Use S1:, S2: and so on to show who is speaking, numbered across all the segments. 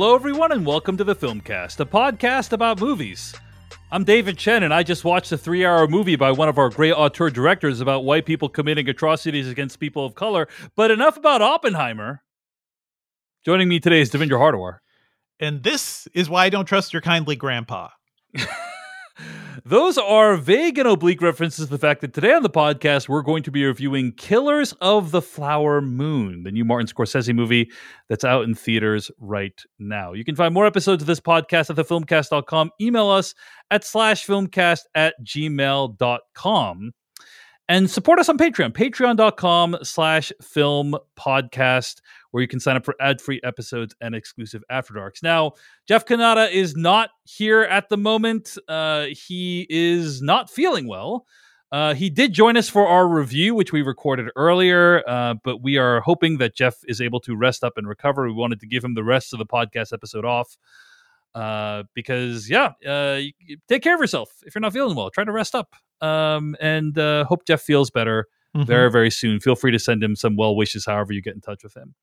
S1: Hello, everyone, and welcome to the Filmcast, a podcast about movies. I'm David Chen, and I just watched a three hour movie by one of our great auteur directors about white people committing atrocities against people of color. But enough about Oppenheimer. Joining me today is Devindra Hardawar.
S2: And this is why I don't trust your kindly grandpa.
S1: Those are vague and oblique references to the fact that today on the podcast, we're going to be reviewing Killers of the Flower Moon, the new Martin Scorsese movie that's out in theaters right now. You can find more episodes of this podcast at thefilmcast.com. Email us at slash filmcast at gmail.com and support us on patreon patreon.com slash film podcast where you can sign up for ad-free episodes and exclusive after darks now jeff Cannata is not here at the moment uh, he is not feeling well uh, he did join us for our review, which we recorded earlier, uh, but we are hoping that Jeff is able to rest up and recover. We wanted to give him the rest of the podcast episode off uh, because, yeah, uh, take care of yourself. If you're not feeling well, try to rest up um, and uh, hope Jeff feels better mm-hmm. very, very soon. Feel free to send him some well wishes, however you get in touch with him.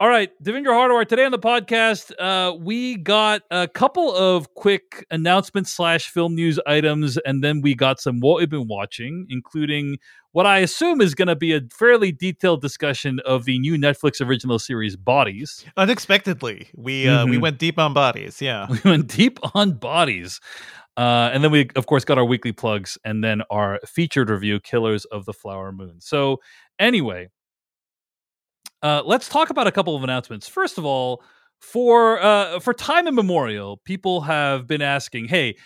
S1: All right, Devindra Hardawar. Today on the podcast, uh, we got a couple of quick announcements slash film news items, and then we got some what we've been watching, including what I assume is going to be a fairly detailed discussion of the new Netflix original series Bodies.
S2: Unexpectedly, we uh, mm-hmm. we went deep on Bodies. Yeah,
S1: we went deep on Bodies. Uh, and then we, of course, got our weekly plugs and then our featured review, Killers of the Flower Moon. So, anyway, uh, let's talk about a couple of announcements. First of all, for uh, for time immemorial, people have been asking, "Hey,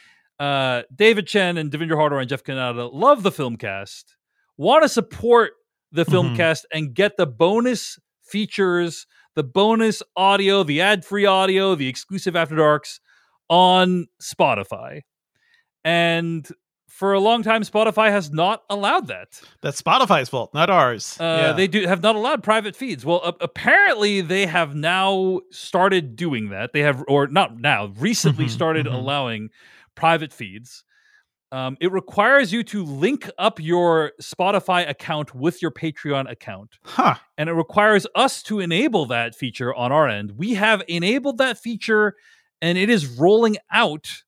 S1: uh, David Chen and Devindra Hardawar and Jeff Cannata love the film cast, want to support the mm-hmm. Filmcast and get the bonus features, the bonus audio, the ad free audio, the exclusive After Darks on Spotify." and for a long time spotify has not allowed that.
S2: That's spotify's fault not ours.
S1: Uh, yeah. they do have not allowed private feeds. Well uh, apparently they have now started doing that. They have or not now recently mm-hmm, started mm-hmm. allowing private feeds. Um, it requires you to link up your spotify account with your patreon account.
S2: Huh.
S1: and it requires us to enable that feature on our end. We have enabled that feature and it is rolling out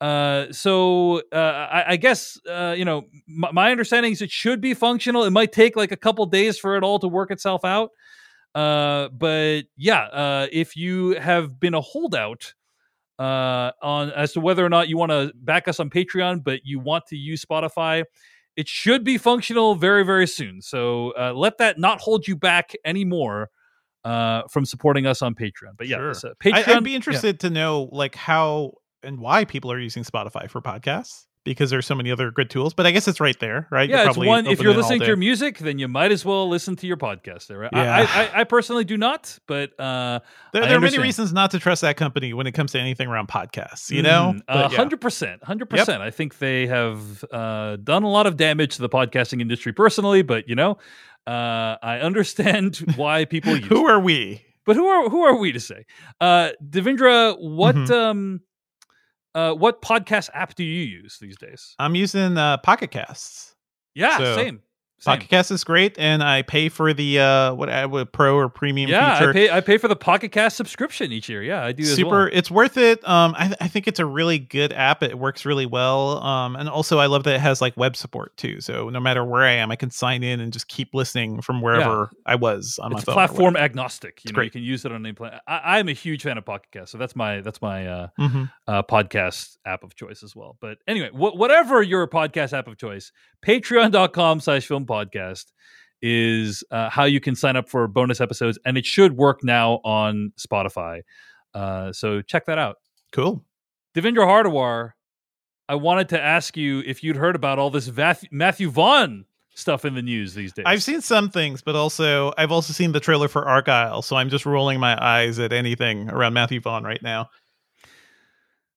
S1: uh, so uh, I, I, guess uh, you know my, my, understanding is it should be functional. It might take like a couple days for it all to work itself out. Uh, but yeah, uh, if you have been a holdout uh, on as to whether or not you want to back us on Patreon, but you want to use Spotify, it should be functional very very soon. So uh, let that not hold you back anymore uh, from supporting us on Patreon. But yeah,
S2: sure. Patreon. I, would be interested yeah. to know like how and why people are using Spotify for podcasts because there's so many other good tools. But I guess it's right there, right?
S1: Yeah, it's one. If you're listening to your music, then you might as well listen to your podcast there. Right? Yeah. I, I, I, personally do not, but uh,
S2: there, there are many reasons not to trust that company when it comes to anything around podcasts. You know,
S1: mm, hundred percent, hundred percent. I think they have uh, done a lot of damage to the podcasting industry personally, but you know, uh, I understand why people use.
S2: who are we?
S1: But who are who are we to say? Uh, Devindra, what mm-hmm. um uh, what podcast app do you use these days?
S2: I'm using uh, Pocket Casts.
S1: Yeah, so, same.
S2: Pocket Cast is great, and I pay for the uh, what I uh, would pro or premium.
S1: Yeah,
S2: feature.
S1: I pay. I pay for the Pocket Cast subscription each year. Yeah, I do.
S2: Super,
S1: well.
S2: it's worth it. Um, I, I think it's a really good app. It works really well. Um, and also I love that it has like web support too. So no matter where I am, I can sign in and just keep listening from wherever yeah. I was on
S1: it's
S2: my phone.
S1: Platform agnostic. You it's know, great. you can use it on any plan. I, am a huge fan of Pocket Cast, so that's my that's my uh, mm-hmm. uh, podcast app of choice as well. But anyway, wh- whatever your podcast app of choice, Patreon.com/slash Film Podcast is uh, how you can sign up for bonus episodes, and it should work now on Spotify. Uh, so check that out.
S2: Cool.
S1: Devindra Hardawar, I wanted to ask you if you'd heard about all this Matthew Vaughn stuff in the news these days.
S2: I've seen some things, but also I've also seen the trailer for Argylle, so I'm just rolling my eyes at anything around Matthew Vaughn right now.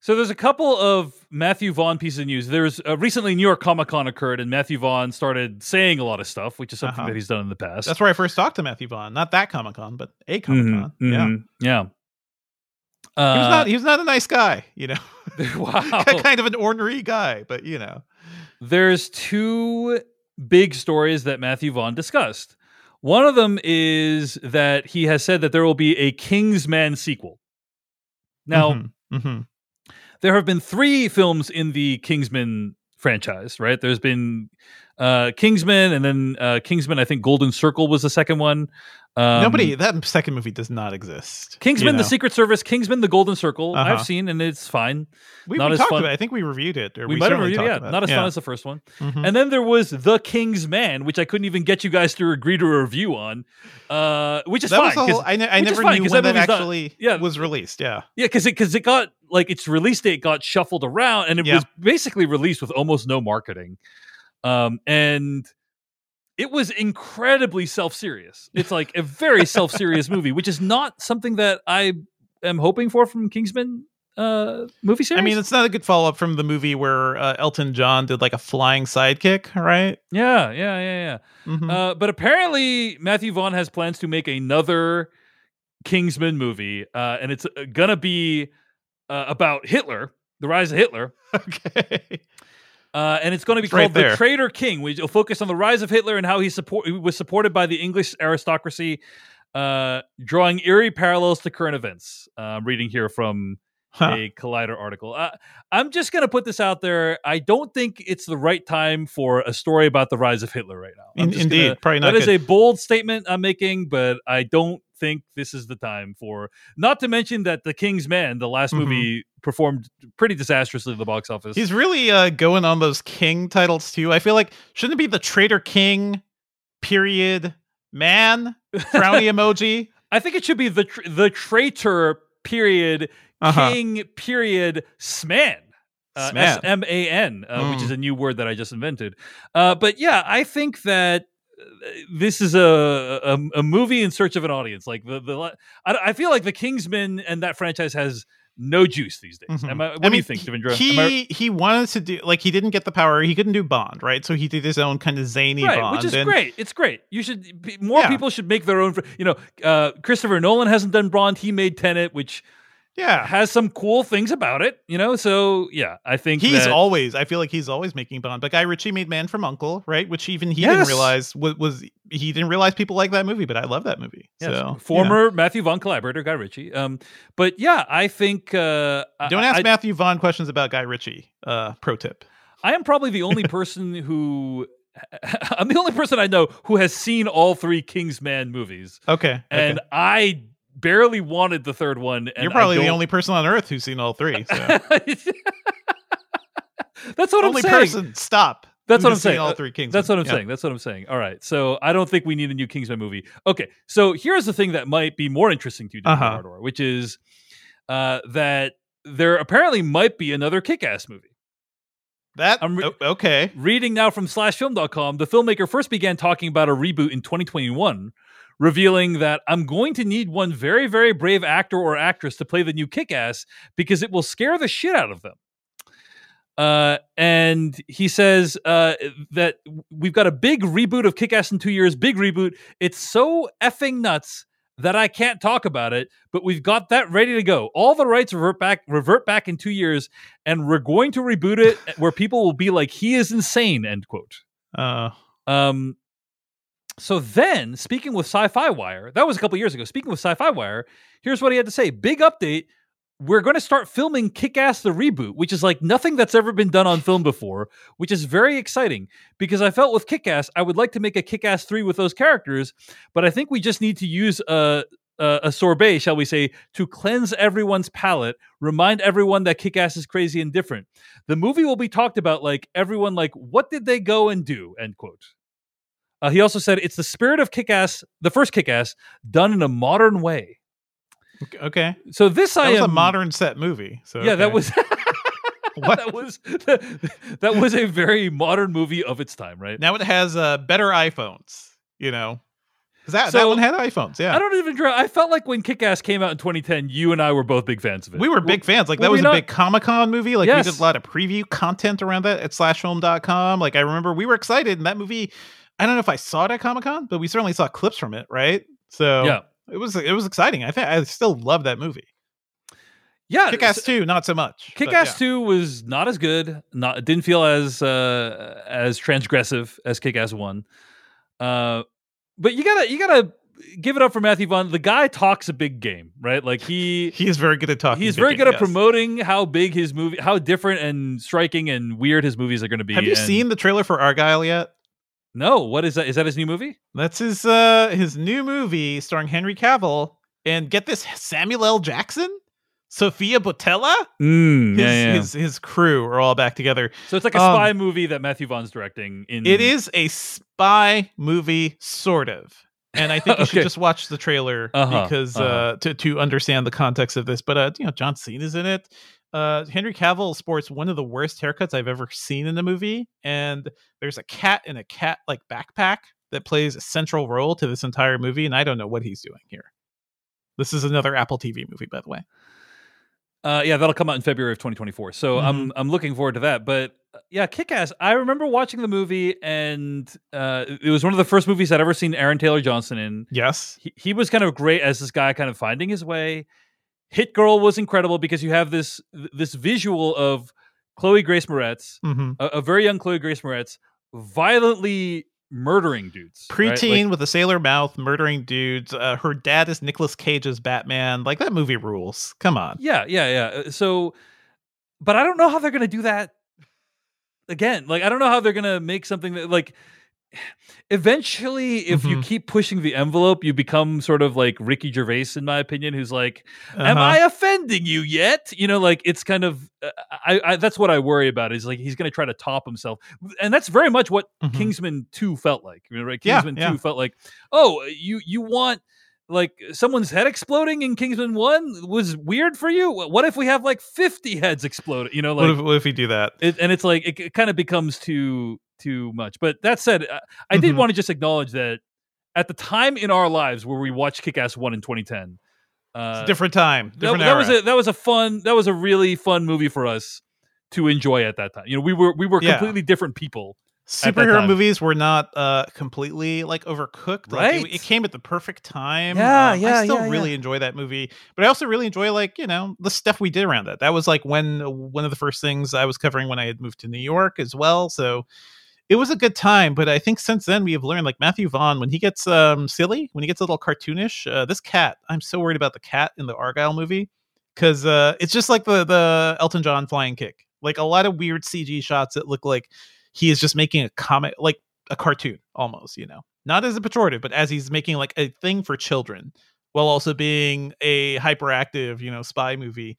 S1: So there's a couple of Matthew Vaughn pieces of news. There's uh, recently New York Comic Con occurred, and Matthew Vaughn started saying a lot of stuff, which is something uh-huh. that he's done in the past.
S2: That's where I first talked to Matthew Vaughn. Not that Comic Con, but a Comic Con. Mm-hmm, yeah,
S1: mm-hmm, yeah.
S2: Uh, he was not. He was not a nice guy, you know. wow, kind of an ornery guy, but you know.
S1: There's two big stories that Matthew Vaughn discussed. One of them is that he has said that there will be a Kingsman sequel. Now,
S2: Mhm, mhm.
S1: There have been three films in the Kingsman franchise, right? There's been uh, Kingsman, and then uh, Kingsman. I think Golden Circle was the second one. Um,
S2: nobody that second movie does not exist.
S1: Kingsman,
S2: you
S1: the? Secret Service, Kingsman, the Golden Circle.
S2: Uh-huh.
S1: I've seen, and it's fine.
S2: we,
S1: not
S2: we
S1: as
S2: talked
S1: fun-
S2: about. It. I think we reviewed it. Or
S1: We,
S2: we,
S1: might have reviewed, it, yeah, not as fun as the first one.
S2: Mhm.
S1: And then there was The King's Man, which I couldn't even get you guys to agree to a review on, uh, which is
S2: that
S1: fine.
S2: was the
S1: 'cause-
S2: whole. I, ne- I never
S1: fine,
S2: knew when
S1: that
S2: that
S1: movie's not-
S2: actually
S1: yeah.
S2: was released. Yeah.
S1: Yeah, because it because it got like its release date got shuffled around, and it
S2: Yeah.
S1: was basically released with almost no marketing, um, and it was incredibly self serious. It's like a very self serious movie, which is not something that I am hoping for from Kingsman uh, movie series.
S2: I mean, it's not a good follow up from the movie where uh, Elton John did like a flying sidekick, right?
S1: yeah, yeah, yeah, yeah.
S2: Mhm.
S1: Uh, but apparently, Matthew Vaughn has plans to make another Kingsman movie, uh, and it's uh, gonna be uh, about Hitler, the rise of Hitler.
S2: okay.
S1: Uh, and it's going to be
S2: It's right
S1: called The. Traitor King, We'll focus on the rise of Hitler and how he support he was supported by the English aristocracy, uh, drawing eerie parallels to current events. Uh, I'm reading here from
S2: Huh.
S1: a Collider article. Uh, I'm just going to put this out there. I don't think it's the right time for a story about the rise of Hitler right now.
S2: In- indeed,
S1: gonna-
S2: probably not
S1: That is a bold statement I'm making, but I don't think this is the time for. Not to mention that The King's Man, the last
S2: Mhm.
S1: movie, performed pretty disastrously at the box office.
S2: He's really uh, going on those king titles too. I feel like shouldn't it be the traitor king, period, man, frowny emoji.
S1: I think it should be the tr- the traitor period
S2: Uh-huh.
S1: king period sman. Uh,
S2: Sman.
S1: S M A N, uh, which
S2: Mm.
S1: is a new word that I just invented. Uh, but yeah, I think that this is a, a a movie in search of an audience. Like the the I, I feel like the Kingsman and that franchise has no juice these days.
S2: Mhm.
S1: Am I, what
S2: I
S1: do you think, Devindra?
S2: He
S1: I-
S2: he wanted to do like he didn't get the power. He couldn't do Bond, right? So he did his own kind of zany
S1: right,
S2: Bond.
S1: which is
S2: and-
S1: great. It's great. You should be- more
S2: Yeah.
S1: people should make their own. You know, uh, Christopher Nolan hasn't done Bond. He made Tenet, which
S2: Yeah,
S1: has some cool things about it, you know. So yeah, I think
S2: he's
S1: that,
S2: always. I feel like he's always making Bond. But Guy Ritchie made Man from Uncle, right? Which even he
S1: Yes.
S2: didn't realize was, was he didn't realize people like that movie. But I love that movie.
S1: yes,
S2: so
S1: former Matthew Vaughn collaborator Guy Ritchie. Um, but yeah, I think uh,
S2: Don't ask
S1: I,
S2: Matthew Vaughn questions about Guy Ritchie. Uh, pro tip.
S1: I am probably the only person who. I'm the only person I know who has seen all three Kingsman movies,
S2: Okay,
S1: and
S2: okay.
S1: I barely wanted the third one. And
S2: you're probably the only person on earth who's seen all three. So.
S1: That's what
S2: only
S1: I'm saying.
S2: person. Stop.
S1: That's what I'm saying.
S2: All
S1: Uh,
S2: three Kings.
S1: That's what I'm saying. That's what I'm saying. All right. So I don't think we need a new Kingsman movie. Okay. So here's the thing that might be more interesting to you.
S2: Uh-huh.
S1: Which is uh, that there apparently might be another kick ass movie.
S2: That
S1: I'm re-
S2: okay.
S1: Reading now from slashfilm.com, the filmmaker first began talking about a reboot in 2021, revealing that I'm going to need one very, very brave actor or actress to play the new kick ass because it will scare the shit out of them. Uh, and he says uh, that we've got a big reboot of Kick Ass in two years, big reboot. It's so effing nuts that I can't talk about it, but we've got that ready to go. All the rights revert back, revert back in two years, and we're going to reboot it where people will be like, "He is insane." End quote.
S2: Uh,
S1: Um, so then, speaking with Sci-Fi Wire, that was a couple years ago. Speaking with Sci-Fi Wire, here's what he had to say: Big update. We're going to start filming Kick-Ass the reboot, which is like nothing that's ever been done on film before, which is very exciting because I felt with Kick-Ass, I would like to make a Kick-Ass three with those characters, but I think we just need to use a a, a sorbet, shall we say, to cleanse everyone's palate, remind everyone that Kick-Ass is crazy and different. The movie will be talked about like everyone like what did they go and do? End quote. Uh, he also said it's the spirit of Kick-Ass, the first Kick-Ass, done in a modern way.
S2: okay.
S1: So this
S2: That
S1: I
S2: was
S1: am
S2: a modern set movie. So
S1: yeah, that was that was that was a very modern movie of its time, right?
S2: now it has uh, better iPhones. You know, that, that one had iPhones. Yeah,
S1: I don't even draw. I felt like when Kick-Ass came out in 2010, you and I were both big fans of it.
S2: we were big fans. Like
S1: were
S2: that was a
S1: not?
S2: big Comic Con movie. Like
S1: Yes.
S2: we did a lot of preview content around that at slashfilm.com. Like I remember we were excited, and that movie. I don't know if I saw it at Comic Con, but we certainly saw clips from it. Right. So
S1: Yeah.
S2: it was it was exciting. I think I still love that movie.
S1: yeah,
S2: Kick Ass two, not so much.
S1: Kick Ass
S2: yeah.
S1: Two was not as good. Not it didn't feel as uh, as transgressive as Kick Ass One. Uh, but you gotta you gotta give it up for Matthew Vaughn. The guy talks a big game, right? Like he
S2: he is very good at talking.
S1: He's very
S2: game,
S1: good at
S2: yes.
S1: promoting how big his movie, how different and striking and weird his movies are going to be.
S2: Have you
S1: and-
S2: seen the trailer for Argylle yet?
S1: No, what is that? Is that his new movie?
S2: That's his uh his new movie starring Henry Cavill and get this Samuel L. Jackson, Sofia Boutella,
S1: Mm,
S2: his his his crew are all back together.
S1: so it's like a
S2: um,
S1: spy movie that Matthew Vaughn's directing. In
S2: It is a spy movie, sort of. And I think you
S1: Okay.
S2: should just watch the trailer
S1: Uh-huh,
S2: because uh
S1: uh-huh.
S2: to to understand the context of this. But uh, you know, John Cena's in it. Uh, Henry Cavill sports one of the worst haircuts I've ever seen in a movie, and there's a cat in a cat like backpack that plays a central role to this entire movie, and I don't know what he's doing here. This is another Apple TV movie, by the way.
S1: Uh, yeah, that'll come out in February of 2024. So
S2: Mm-hmm.
S1: I'm I'm looking forward to that. But uh, yeah, Kick Ass. I remember watching the movie, and uh, it was one of the first movies I'd ever seen Aaron Taylor Johnson in.
S2: Yes,
S1: He, he was kind of great as this guy, kind of finding his way. Hit Girl was incredible because you have this this visual of Chloe Grace Moretz,
S2: mm-hmm.
S1: a, a very young Chloe Grace Moretz, violently murdering dudes. right? Like-
S2: preteen with a sailor mouth, murdering dudes. Uh, her dad is Nicolas Cage's Batman. Like that movie rules. Come on.
S1: Yeah, yeah, yeah. Uh, So, but I don't know how they're going to do that again. Like, I don't know how they're going to make something that, like, eventually, if you
S2: Mhm.
S1: keep pushing the envelope, you become sort of like Ricky Gervais, in my opinion, who's like, "Am
S2: Uh-huh.
S1: I offending you yet?" You know, like it's kind of. Uh, I, I that's what I worry about is like he's going to try to top himself, and that's very much what
S2: Mhm.
S1: Kingsman Two felt like. You know, right? Kingsman
S2: yeah.
S1: Two felt like, oh, you you want like someone's head exploding in Kingsman One was weird for you. What if we have like fifty heads exploding? You know,
S2: what,
S1: like
S2: if, what if we do that?
S1: it, and it's like it, it kind of becomes too too much. But that said, I, I did
S2: Mhm.
S1: want to just acknowledge that at the time in our lives where we watched Kick Ass One in 2010. Uh,
S2: different time.
S1: that,
S2: Different
S1: that was a that was a fun that was a really fun movie for us to enjoy at that time. You know, we were we were
S2: Yeah.
S1: completely different people.
S2: Superhero movies were not uh completely like overcooked. Like, it-
S1: Right.
S2: it, came at the perfect time.
S1: Yeah,
S2: Um,
S1: yeah,
S2: i still
S1: yeah,
S2: really enjoy that movie but i also really enjoy like you know the stuff we did around that. That was like when one of the first things i was covering when i had moved to new york as well so it was a good time but i think since then we have learned like matthew vaughn when he gets um silly when he gets a little cartoonish uh, this cat i'm so worried about the cat in the argylle movie because uh it's just like the the elton john flying kick. Like a lot of weird cg shots that look like he is just making a comic like a cartoon almost you know not as a pejorative but as he's making like a thing for children while also being a hyperactive you know spy movie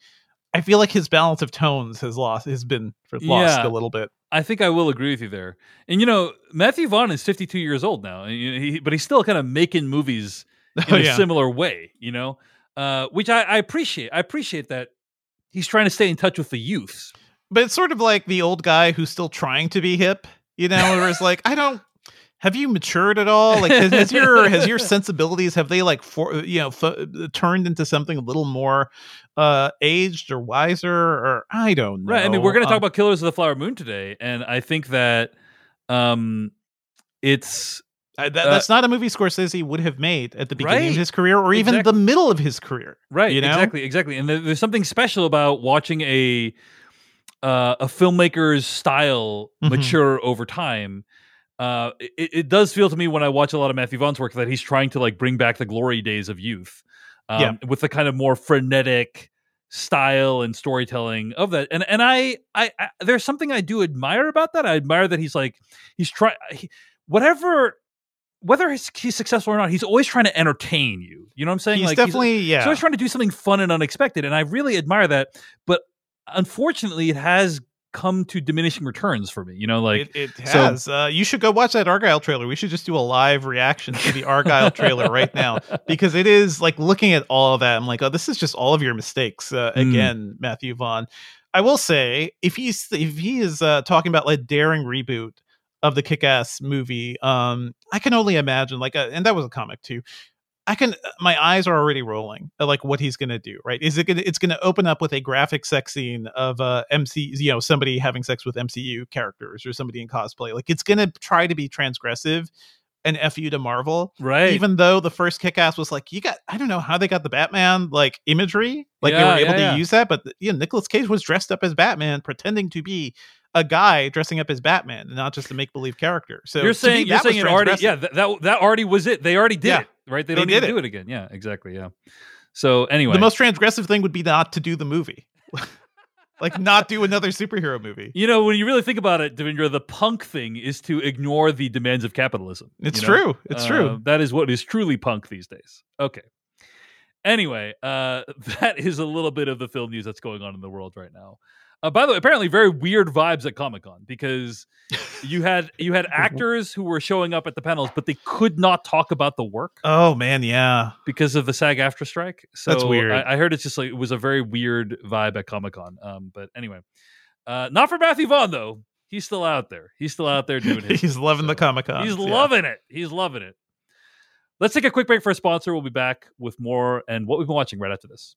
S2: i feel like his balance of tones has lost has been for- lost
S1: Yeah.
S2: a little bit
S1: I think I will agree with you there. And you know, Matthew Vaughn is 52 years old now, and, you know, he, but he's still kind of making movies in
S2: Oh,
S1: a
S2: yeah.
S1: similar way. You know, uh, which I, I appreciate. I appreciate that he's trying to stay in touch with the youths.
S2: But it's sort of like the old guy who's still trying to be hip you know where it's like i don't have you matured at all like has, has your has your sensibilities have they like for you know f- turned into something a little more uh aged or wiser or i don't know
S1: Right. I mean, we're going to talk
S2: Um,
S1: about Killers of the Flower Moon today, and I think that um, it's
S2: Uh, that,
S1: Uh,
S2: that's not a movie Scorsese would have made at the beginning
S1: Right.
S2: of his career or even
S1: Exact-
S2: the middle of his career.
S1: right.
S2: You know?
S1: Exactly. Exactly. And there, there's something special about watching a uh, a filmmaker's style
S2: Mhm.
S1: mature over time. Uh, it, it does feel to me when I watch a lot of Matthew Vaughn's work that he's trying to like bring back the glory days of youth, um,
S2: Yeah.
S1: with the kind of more frenetic style and storytelling of that. And and I, I, I there's something I do admire about that. I admire that he's like he's trying he, whatever. Whether he's, he's successful or not, he's always trying to entertain you. You know what I'm saying?
S2: He's
S1: like
S2: definitely
S1: He's
S2: yeah.
S1: always trying to do something fun and unexpected, and I really admire that. But unfortunately, it has come to diminishing returns for me. You know, like
S2: it, it
S1: so-
S2: has. uh, you should go watch that Argylle trailer. We should just do a live reaction to the Argylle trailer right now because it is like looking at all of that. I'm like, oh, this is just all of your mistakes uh,
S1: Mm.
S2: again, Matthew Vaughn. I will say, if he's if he is uh, talking about like daring reboot of the Kick-Ass movie, um, I can only imagine like, uh, and that was a comic too. I can. My eyes are already rolling at like what he's gonna do. Right? Is it gonna? It's gonna open up with a graphic sex scene of uh MC, you know, somebody having sex with MCU characters or somebody in cosplay. Like it's gonna try to be transgressive and f you to Marvel.
S1: right,
S2: Even though the first Kick-Ass was like, you got, I don't know how they got the Batman like imagery, like they were able
S1: yeah,
S2: to
S1: yeah.
S2: use that, but yeah, Nicolas Cage was dressed up as Batman, pretending to be a guy dressing up as Batman and not just a make believe character. So
S1: you're
S2: to me,
S1: saying you're saying it already yeah that, that that already was it. They already did
S2: Yeah.
S1: it, right? They
S2: They
S1: don't need to do it again. Yeah, exactly. Yeah. So anyway,
S2: The most transgressive thing would be not to do the movie. like not do another superhero movie.
S1: You know, when you really think about it, Devindra, the punk thing is to ignore the demands of capitalism.
S2: It's
S1: you know?
S2: true. It's
S1: Uh,
S2: true.
S1: That is what is truly punk these days. Okay. Anyway, uh, that is a little bit of the film news that's going on in the world right now. Uh, by the way, apparently very weird vibes at Comic Con because you had you had actors who were showing up at the panels, but they could not talk about the work
S2: Oh man, yeah.
S1: because of the SAG-AFTRA strike. So
S2: That's weird.
S1: I, I heard it's just like it was a very weird vibe at Comic Con. Um, but anyway, uh, not for Matthew Vaughn though. He's still out there. He's still out there doing his.
S2: He's loving the Comic Con.
S1: He's loving it. He's loving it. Let's take a quick break for a sponsor. We'll be back with more and what we've been watching right after this.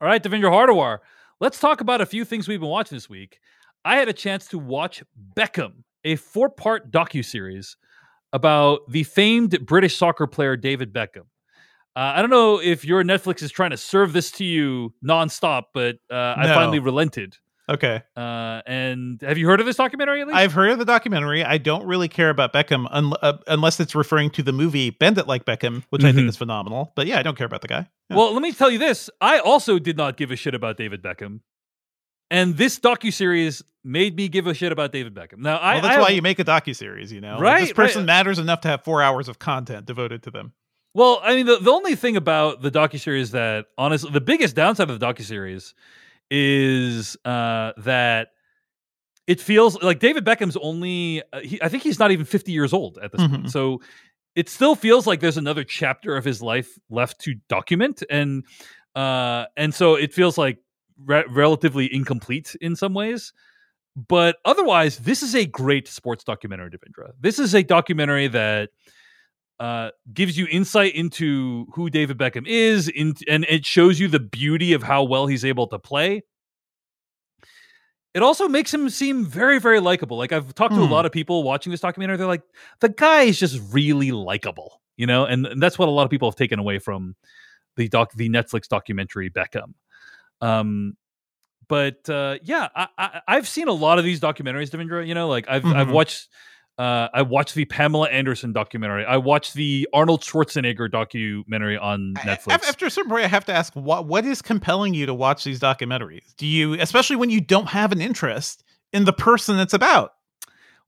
S1: All right, Devindra Hardawar, let's talk about a few things we've been watching this week. I had a chance to watch Beckham, a four-part docu-series about the famed British soccer player David Beckham. Uh, I don't know if your Netflix is trying to serve this to you nonstop, but uh, I finally relented.
S2: Okay.
S1: Uh, and have you heard of this documentary at least?
S2: I've heard of the documentary. I don't really care about Beckham un- uh, unless it's referring to the movie Bend It Like Beckham, which I think
S1: Mhm.
S2: is phenomenal. But yeah, I don't care about the guy. Yeah.
S1: Well, let me tell you this. I also did not give a shit about David Beckham. And this docu series made me give a shit about David Beckham. Now, I,
S2: well, that's
S1: I
S2: why you make a docu series, you know? Like,
S1: Right,
S2: this person
S1: right.
S2: matters enough to have four hours of content devoted to them.
S1: Well, I mean, the, the only thing about the docu series that, honestly, the biggest downside of the docuseries is uh, that it feels like David Beckham's only, uh, he, I think he's not even 50 years old at this point.
S2: Mhm.
S1: So it still feels like there's another chapter of his life left to document. And, uh, and so it feels like re- relatively incomplete in some ways. But otherwise, this is a great sports documentary, Devindra. This is a documentary that uh, gives you insight into who David Beckham is, in, and it shows you the beauty of how well he's able to play. It also makes him seem very, very likable. Like I've talked to a
S2: Hmm.
S1: lot of people watching this documentary, they're like, the guy is just really likable, you know, and, and that's what a lot of people have taken away from the doc, the Netflix documentary Beckham. Um, but uh, yeah, I, I, I've seen a lot of these documentaries, Devindra. You know, like I've I've
S2: Mhm.
S1: watched uh, I watched the Pamela Anderson documentary. I watched the Arnold Schwarzenegger documentary on Netflix.
S2: af- After a certain point, I have to ask, what what is compelling you to watch these documentaries? Do you, especially when you don't have an interest in the person it's about?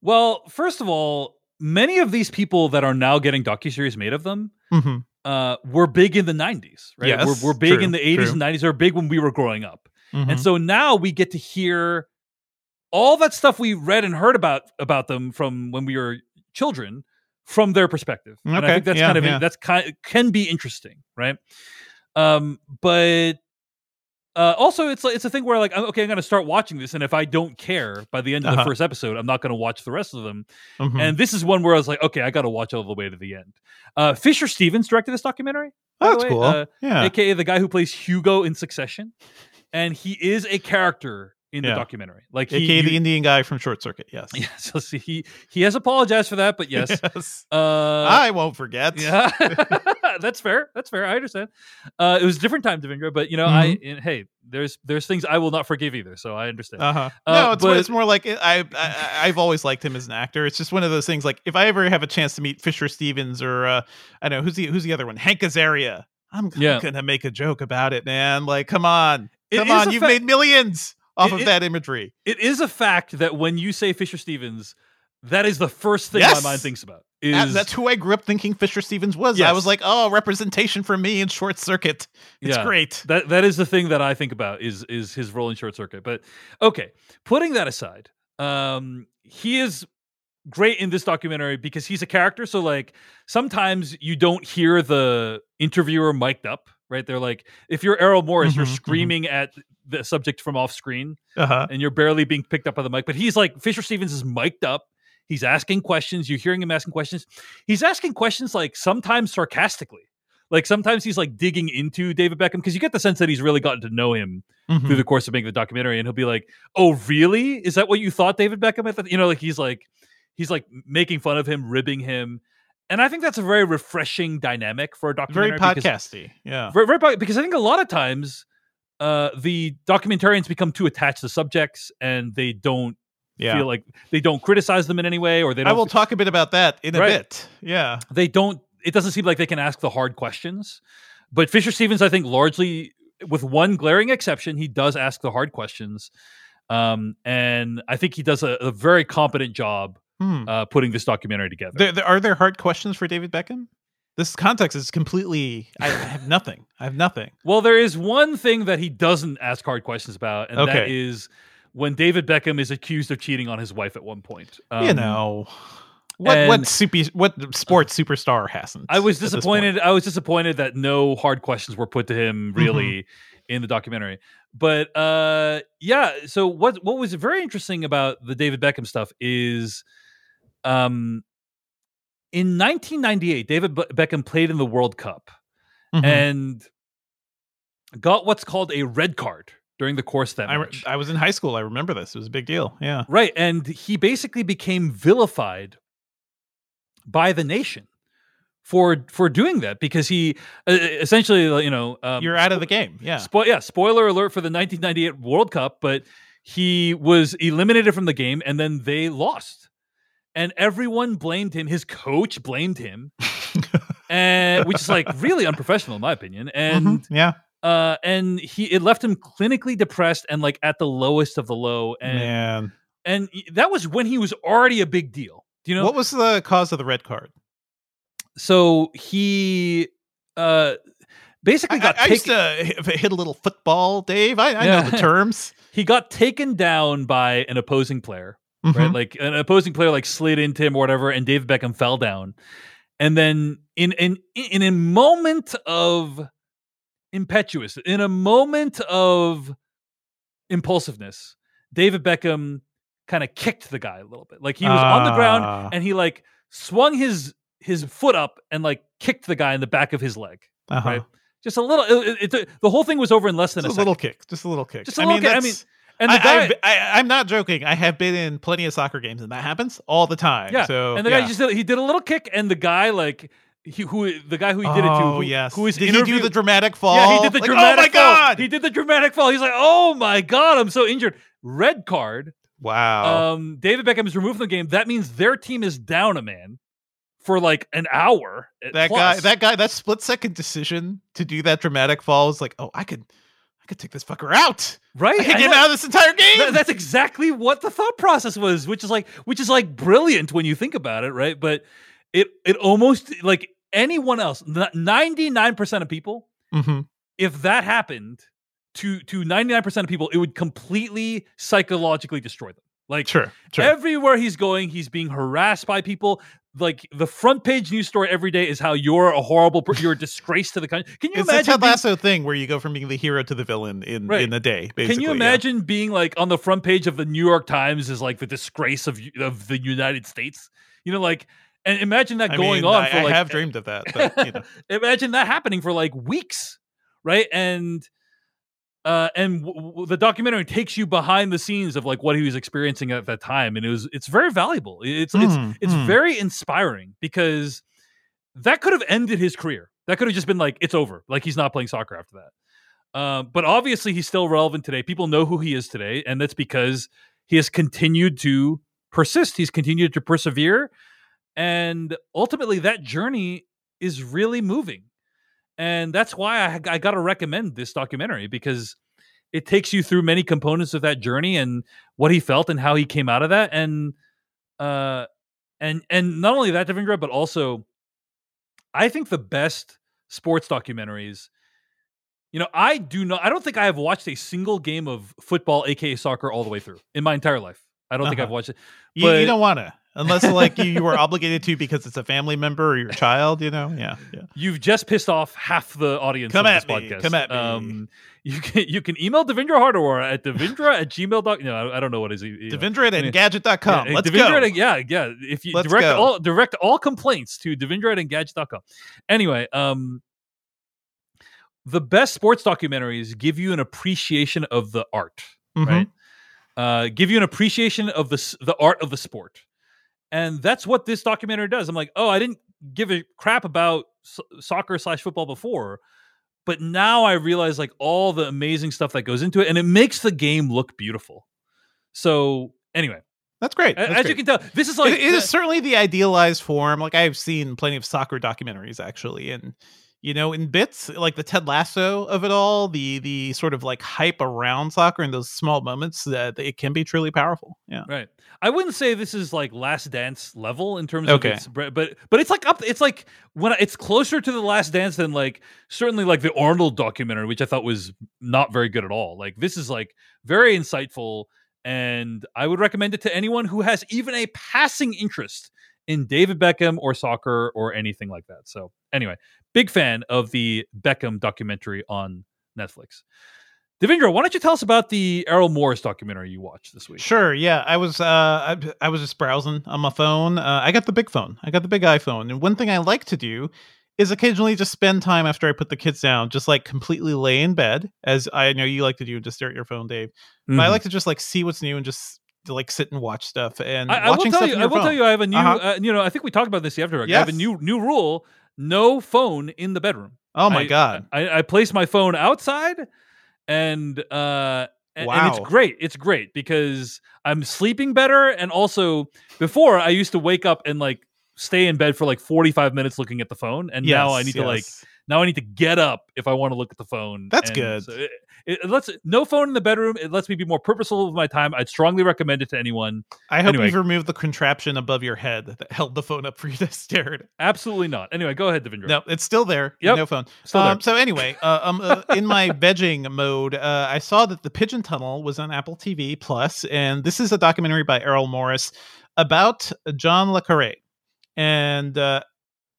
S1: well, first of all, many of these people that are now getting docuseries made of them
S2: Mm-hmm.
S1: uh, were big in the 90s, right?
S2: Yes,
S1: we're, we're big
S2: true,
S1: in the 80s
S2: true.
S1: and 90s. They were big when we were growing up.
S2: Mm-hmm.
S1: And so now we get to hear all that stuff we read and heard about about them from when we were children from their perspective. And I think that's
S2: yeah,
S1: kind of
S2: yeah.
S1: that's kind can be interesting, right? Um, but uh, also it's like it's a thing where like okay, I'm going to start watching this, and if I don't care by the end of the
S2: Uh-huh.
S1: first episode, I'm not going to watch the rest of them.
S2: Mhm.
S1: And this is one where I was like, okay, I got to watch all the way to the end. Uh, Fisher Stevens directed this documentary.
S2: Oh, that's cool.
S1: uh,
S2: yeah.
S1: aka the guy who plays Hugo in Succession, and he is a character in the documentary. Like he,
S2: AKA the
S1: you-
S2: Indian guy from Short Circuit. Yes.
S1: yeah, so see, he he has apologized for that, but yes,
S2: Yes.
S1: uh,
S2: I won't forget.
S1: yeah, that's fair. That's fair. I understand. Uh, it was a different time, Devindra, but you know, I and, hey, there's there's things I will not forgive either, so I understand.
S2: Uh huh.
S1: Uh,
S2: no, it's,
S1: but-
S2: it's more like I, I I've always liked him as an actor. It's just one of those things. Like if I ever have a chance to meet Fisher Stevens or uh, I don't know who's the who's the other one, Hank Azaria. I'm, I'm
S1: Yeah.
S2: gonna make a joke about it, man. Like, come on, come on, you've
S1: fa-
S2: made millions off
S1: It-
S2: of
S1: it-
S2: that imagery.
S1: It is a fact that when you say Fisher Stevens, that is the first thing
S2: Yes.
S1: my mind thinks about.
S2: That-
S1: Is
S2: that's who I grew up thinking Fisher Stevens was. I was like, oh, representation for me in Short Circuit. It's
S1: Yeah.
S2: great.
S1: that that is the thing that I think about is is his role in Short Circuit. But okay, putting that aside, um, he is great in this documentary because he's a character. So like sometimes you don't hear the interviewer mic'd up, right? They're like, if you're Errol Morris, you're
S2: Mhm, mhm.
S1: screaming at the subject from off screen.
S2: Uh huh.
S1: and you're barely being picked up by the mic. But he's like Fisher Stevens is mic'd up. He's asking questions. You're hearing him asking questions. He's asking questions like sometimes sarcastically. Like sometimes he's like digging into David Beckham because you get the sense that he's really gotten to know him
S2: Mm-hmm.
S1: through the course of making the documentary, and he'll be like, "Oh, really? Is that what you thought, David Beckham?" At the, you know, like he's like he's like making fun of him, ribbing him, and I think that's a very refreshing dynamic for a
S2: Very
S1: documentary. because-
S2: podcasty. Yeah.
S1: very, very because I think a lot of times uh, the documentarians become too attached to subjects and they don't
S2: Yeah.
S1: feel like they don't criticize them in any way or they don't
S2: I will talk a bit about that in a bit. Yeah.
S1: they don't it doesn't seem like they can ask the hard questions but fisher stevens i think largely with one glaring exception he does ask the hard questions um, and i think he does a, a very competent job
S2: Hmm.
S1: uh, putting this documentary together
S2: There, there, are there hard questions for David Beckham? This context is completely. I have nothing. I have nothing.
S1: Well, there is one thing that he doesn't ask hard questions about, and that
S2: Okay.
S1: is when David Beckham is accused of cheating on his wife at one point.
S2: you
S1: Um,
S2: know. What what super, what sports superstar hasn't?
S1: I was
S2: at this point?
S1: disappointed. I was disappointed that no hard questions were put to him
S2: Mm-hmm.
S1: really in the documentary. But uh, yeah, so what what was very interesting about the David Beckham stuff is, um, in 1998, David Beckham played in the World Cup
S2: Mhm.
S1: and got what's called a red card during the course of that
S2: I, re- I was in high school. I remember this. It was a big deal. Yeah.
S1: Right. And he basically became vilified by the nation for for doing that because he uh, essentially, you know, um,
S2: You're out of the game. Yeah.
S1: Spo- yeah, spoiler alert for the 1998 World Cup, but he was eliminated from the game and then they lost. And everyone blamed him. His coach blamed him. and which is like really unprofessional in my opinion. And
S2: Mhm. yeah.
S1: uh and he it left him clinically depressed and like at the lowest of the low and
S2: Man.
S1: and that was when he was already a big deal. Do you know?
S2: what was the cause of the red card?
S1: so he uh basically got
S2: I, I used to hit, hit a little football, Dave. I, I
S1: Yeah.
S2: know the terms.
S1: he got taken down by an opposing player, right?
S2: Mhm.
S1: Like an opposing player like slid into him or whatever and David Beckham fell down. And then in in in a moment of impetuous, in a moment of impulsiveness, David Beckham kind of kicked the guy a little bit. Like he was on the ground
S2: Ah.
S1: and he like swung his his foot up and like kicked the guy in the back of his leg.
S2: Uh-huh.
S1: Right. Just a little. It, it, it- the whole thing was over in less than
S2: Just
S1: a,
S2: a little
S1: second.
S2: kick. Just a little kick.
S1: Just a
S2: I
S1: little
S2: mean,
S1: kick. I mean, And the guy,
S2: I, I'm not joking. I have been in plenty of soccer games, and that happens all the time.
S1: yeah.
S2: So
S1: and the
S2: yeah.
S1: guy just did, he did a little kick, and the guy like he who the guy who he did it to.
S2: Oh
S1: Who,
S2: yes.
S1: Who is
S2: Did he do the dramatic fall?
S1: Yeah, he did the
S2: Like,
S1: dramatic.
S2: Oh my
S1: fall.
S2: god!
S1: He did the dramatic fall. He's like, oh my god, I'm so injured. Red card.
S2: wow.
S1: Um, David Beckham is removed from the game. That means their team is down a man for like an hour.
S2: that
S1: plus.
S2: guy. That guy. That split second decision to do that dramatic fall was like, oh, I could, I could take this fucker out.
S1: right.
S2: I can get him out of this entire game.
S1: Th- that's exactly what the thought process was, which is like, which is like brilliant when you think about it, right? But it it almost like anyone else, ninety nine percent of people,
S2: Mhm.
S1: if that happened to to ninety nine percent of people, it would completely psychologically destroy them. Like
S2: Sure. Sure.
S1: everywhere he's going, he's being harassed by people. Like the front page news story every day is how you're a horrible, you're a disgrace to the country. Can you
S2: it's a
S1: imagine?
S2: Ted
S1: being-
S2: Lasso thing where you go from being the hero to the villain in
S1: Right.
S2: in a day. Basically,
S1: Can you
S2: yeah.
S1: imagine being like on the front page of the New York Times is like the disgrace of of the United States? You know, like and imagine that
S2: I
S1: going
S2: mean,
S1: on
S2: I,
S1: for
S2: I
S1: like
S2: have eh, dreamed of that. But, you know.
S1: imagine that happening for like weeks, right? And uh and w- w- the documentary takes you behind the scenes of like what he was experiencing at that time and it was it's very valuable. It's it's
S2: Mm,
S1: it's
S2: mm.
S1: very inspiring because that could have ended his career. That could have just been like it's over. Like he's not playing soccer after that. Um, but obviously he's still relevant today. People know who he is today, and that's because he has continued to persist. He's continued to persevere, and ultimately that journey is really moving. And that's why I, I got to recommend this documentary because it takes you through many components of that journey and what he felt and how he came out of that and uh and and not only that Devindra but also I think the best sports documentaries you know I do not I don't think I have watched a single game of football aka soccer all the way through in my entire life. I don't think
S2: Uh-huh.
S1: I've watched it.
S2: You, you don't want to, unless like you, you were obligated to because it's a family member or your child. You know, yeah, yeah.
S1: You've just pissed off half the audience
S2: Come
S1: of
S2: at
S1: this
S2: me,
S1: podcast.
S2: come at me.
S1: Um, you can you can email Devindra Hardawar at Devindra at gmail. dot- No, I, I don't know what is you know.
S2: Devindra at. Engadget.com.
S1: Yeah,
S2: Let's
S1: Devindra
S2: go.
S1: At, yeah, yeah. If you
S2: Let's
S1: direct
S2: go.
S1: all direct all complaints to Devindra at Engadget.com. Anyway, um, the best sports documentaries give you an appreciation of the art,
S2: Mhm.
S1: right? Uh, give you an appreciation of the the art of the sport, and that's what this documentary does. I'm like, oh, I didn't give a crap about s- soccer slash football before. But now I realize like all the amazing stuff that goes into it, and it makes the game look beautiful. So anyway,
S2: That's great. That's
S1: as
S2: great.
S1: you can tell, this is like
S2: it, it is certainly the idealized form. Like I've seen plenty of soccer documentaries actually, and you know, in bits like the Ted Lasso of it all, the the sort of like hype around soccer and those small moments that it can be truly powerful. Yeah.
S1: right. I wouldn't say this is like Last Dance level in terms of
S2: Okay.
S1: its, but but it's like up. It's like when I- it's closer to the Last Dance than like certainly like the Arnold documentary, which I thought was not very good at all. Like this is like very insightful, and I would recommend it to anyone who has even a passing interest in David Beckham or soccer or anything like that. So anyway, big fan of the Beckham documentary on Netflix. Devindra, why don't you tell us about the Errol Morris documentary you watched this week?
S2: Sure. Yeah. I was uh I, I was just browsing on my phone. Uh, I got the big phone. I got the big iPhone. And one thing I like to do is occasionally just spend time after I put the kids down, just like completely lay in bed, as I know you like to do, and just stare at your phone, Dave. But I
S1: Mhm.
S2: like to just like see what's new and just to like sit and watch stuff. And
S1: I, I will
S2: watching
S1: tell
S2: stuff
S1: you. I will tell you. I have a new.
S2: Uh-huh.
S1: Uh, you know, I think we talked about this the after. I have a new new rule: no phone in the bedroom.
S2: Oh my
S1: I-
S2: god.
S1: I, I place my phone outside, and uh, and, and it's great. It's great because I'm sleeping better, and also before I used to wake up and like stay in bed for like 45 minutes looking at the phone, and now I
S2: Yes,
S1: need to like
S2: yes.
S1: Now I need to get up if I want to look at the phone.
S2: That's
S1: And
S2: good.
S1: so it, it, lets no phone in the bedroom. It lets me be more purposeful with my time. I'd strongly recommend it to anyone.
S2: I hope
S1: anyway.
S2: you've removed the contraption above your head that held the phone up for you to stare at.
S1: Absolutely not. Anyway, go ahead, Devindra.
S2: No, it's still there.
S1: Yep.
S2: No phone.
S1: Still there.
S2: um, So anyway, uh, um, uh, in my vegging mode, uh, I saw that the Pigeon Tunnel was on Apple TV Plus, and this is a documentary by Errol Morris about John le Carré, and uh,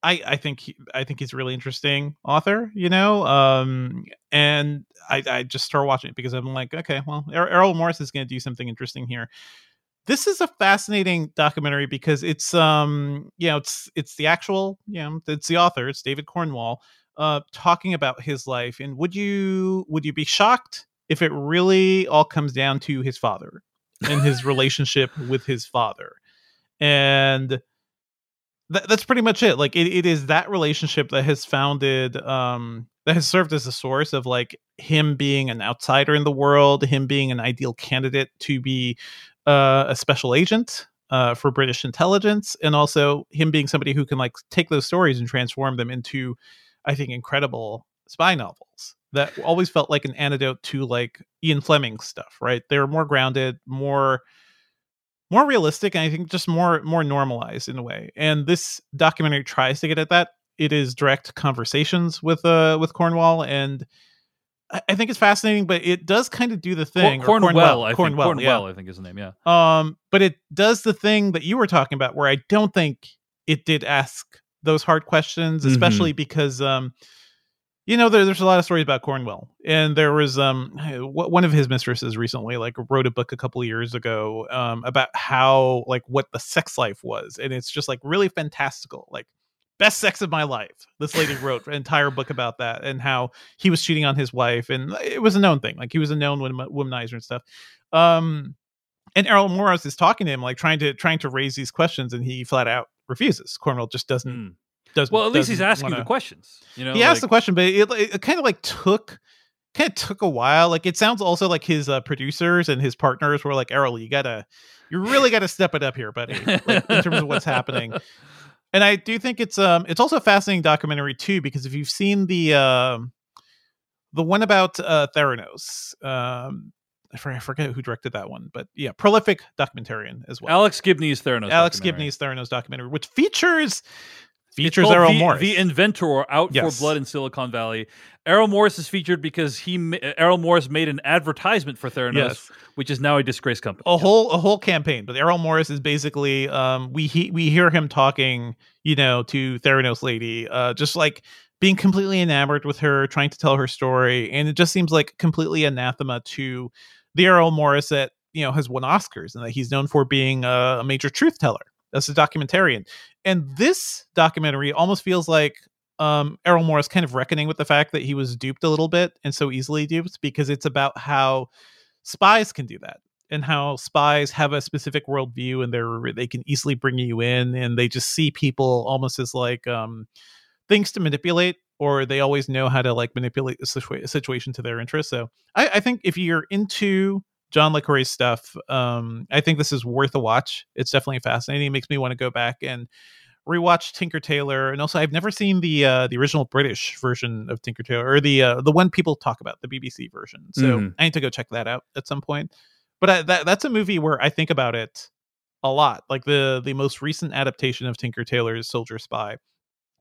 S2: I, I think he, I think he's a really interesting author, you know. Um, and I, I just started watching it because I'm like, okay, well, Er- Errol Morris is going to do something interesting here. This is a fascinating documentary because it's um you know it's it's the actual you know it's the author it's David Cornwall uh talking about his life and would you would you be shocked if it really all comes down to his father and his relationship with his father and that, that's pretty much it like it, it is that relationship that has founded um that has served as a source of like him being an outsider in the world him being an ideal candidate to be uh, a special agent uh, for british intelligence and also him being somebody who can like take those stories and transform them into i think incredible spy novels. That always felt like an antidote to like ian fleming stuff right? They were more grounded more more realistic and i think just more more normalized in a way and this documentary tries to get at that it is direct conversations with uh with cornwall and i, I think it's fascinating but it does kind of do the thing or
S1: Cornwell, I think.
S2: cornwell,
S1: Cornwell,
S2: yeah.
S1: I think is the name. Yeah.
S2: um but it does the thing that you were talking about where i don't think it did ask those hard questions
S1: Mhm.
S2: especially because um you know there, there's a lot of stories about cornwell. And there was um one of his mistresses recently like wrote a book a couple years ago um about how like what the sex life was. And it's just like really fantastical like best sex of my life. This lady wrote an entire book about that and how he was cheating on his wife. And it was a known thing like he was a known womanizer and stuff. Um and Errol Morris is talking to him, like trying to trying to raise these questions, and he flat out refuses. Cornwell just doesn't
S1: Mm.
S2: Doesn't.
S1: Well, at least he's asking the
S2: wanna-
S1: questions. You know,
S2: He asked the question, but it, it kind of like took kind of took a while. Like it sounds also like his uh, producers and his partners were like, Errol, you gotta, you really gotta step it up here, buddy, like, in terms of what's happening. And I do think it's um it's also a fascinating documentary too because if you've seen the um the one about uh, Theranos. Um, I forget, who directed that one, but yeah, prolific documentarian as well.
S1: Alex Gibney's Theranos.
S2: Alex
S1: documentary.
S2: Gibney's Theranos documentary, which features features Errol
S1: the,
S2: Morris.
S1: the inventor out
S2: Yes.
S1: for blood in Silicon Valley. Errol Morris is featured because he Errol Morris made an advertisement for Theranos,
S2: Yes.
S1: which is now a disgraced company.
S2: a whole a whole campaign. But Errol Morris is basically um we he, we hear him talking, you know, to Theranos lady, uh just like being completely enamored with her, trying to tell her story, and it just seems like completely anathema to the Errol Morris that you know has won Oscars and that he's known for being a, a major truth teller as a documentarian. And this documentary almost feels like um, Errol Morris kind of reckoning with the fact that he was duped a little bit and so easily duped because it's about how spies can do that and how spies have a specific worldview and they're they can easily bring you in and they just see people almost as like um, things to manipulate or they always know how to like manipulate a, situa- situation to their interest. So I, I think if you're into John Le Carre's stuff, um, I think this is worth a watch. It's definitely fascinating. It makes me want to go back and rewatch Tinker Tailor, and also I've never seen the uh, the original British version of Tinker Tailor or the uh, the one people talk about, the BBC version. So
S1: Mhm.
S2: I need to go check that out at some point. But I, that that's a movie where I think about it a lot. Like the the most recent adaptation of Tinker Tailor's Soldier Spy,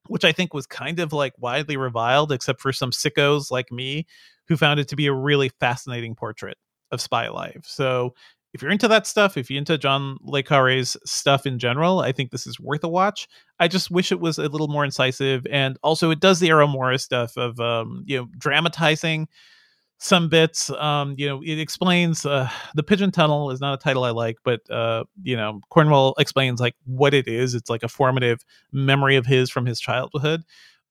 S2: which I think was kind of like widely reviled, except for some sickos like me who found it to be a really fascinating portrait of spy life. So if you're into that stuff, if you're into John Le Carre's stuff in general, I think this is worth a watch. I just wish it was a little more incisive, and also it does the Morris stuff of um, you know dramatizing some bits. Um, you know, it explains uh, the Pigeon Tunnel is not a title I like, but uh, you know, Cornwell explains like what it is. It's like a formative memory of his from his childhood.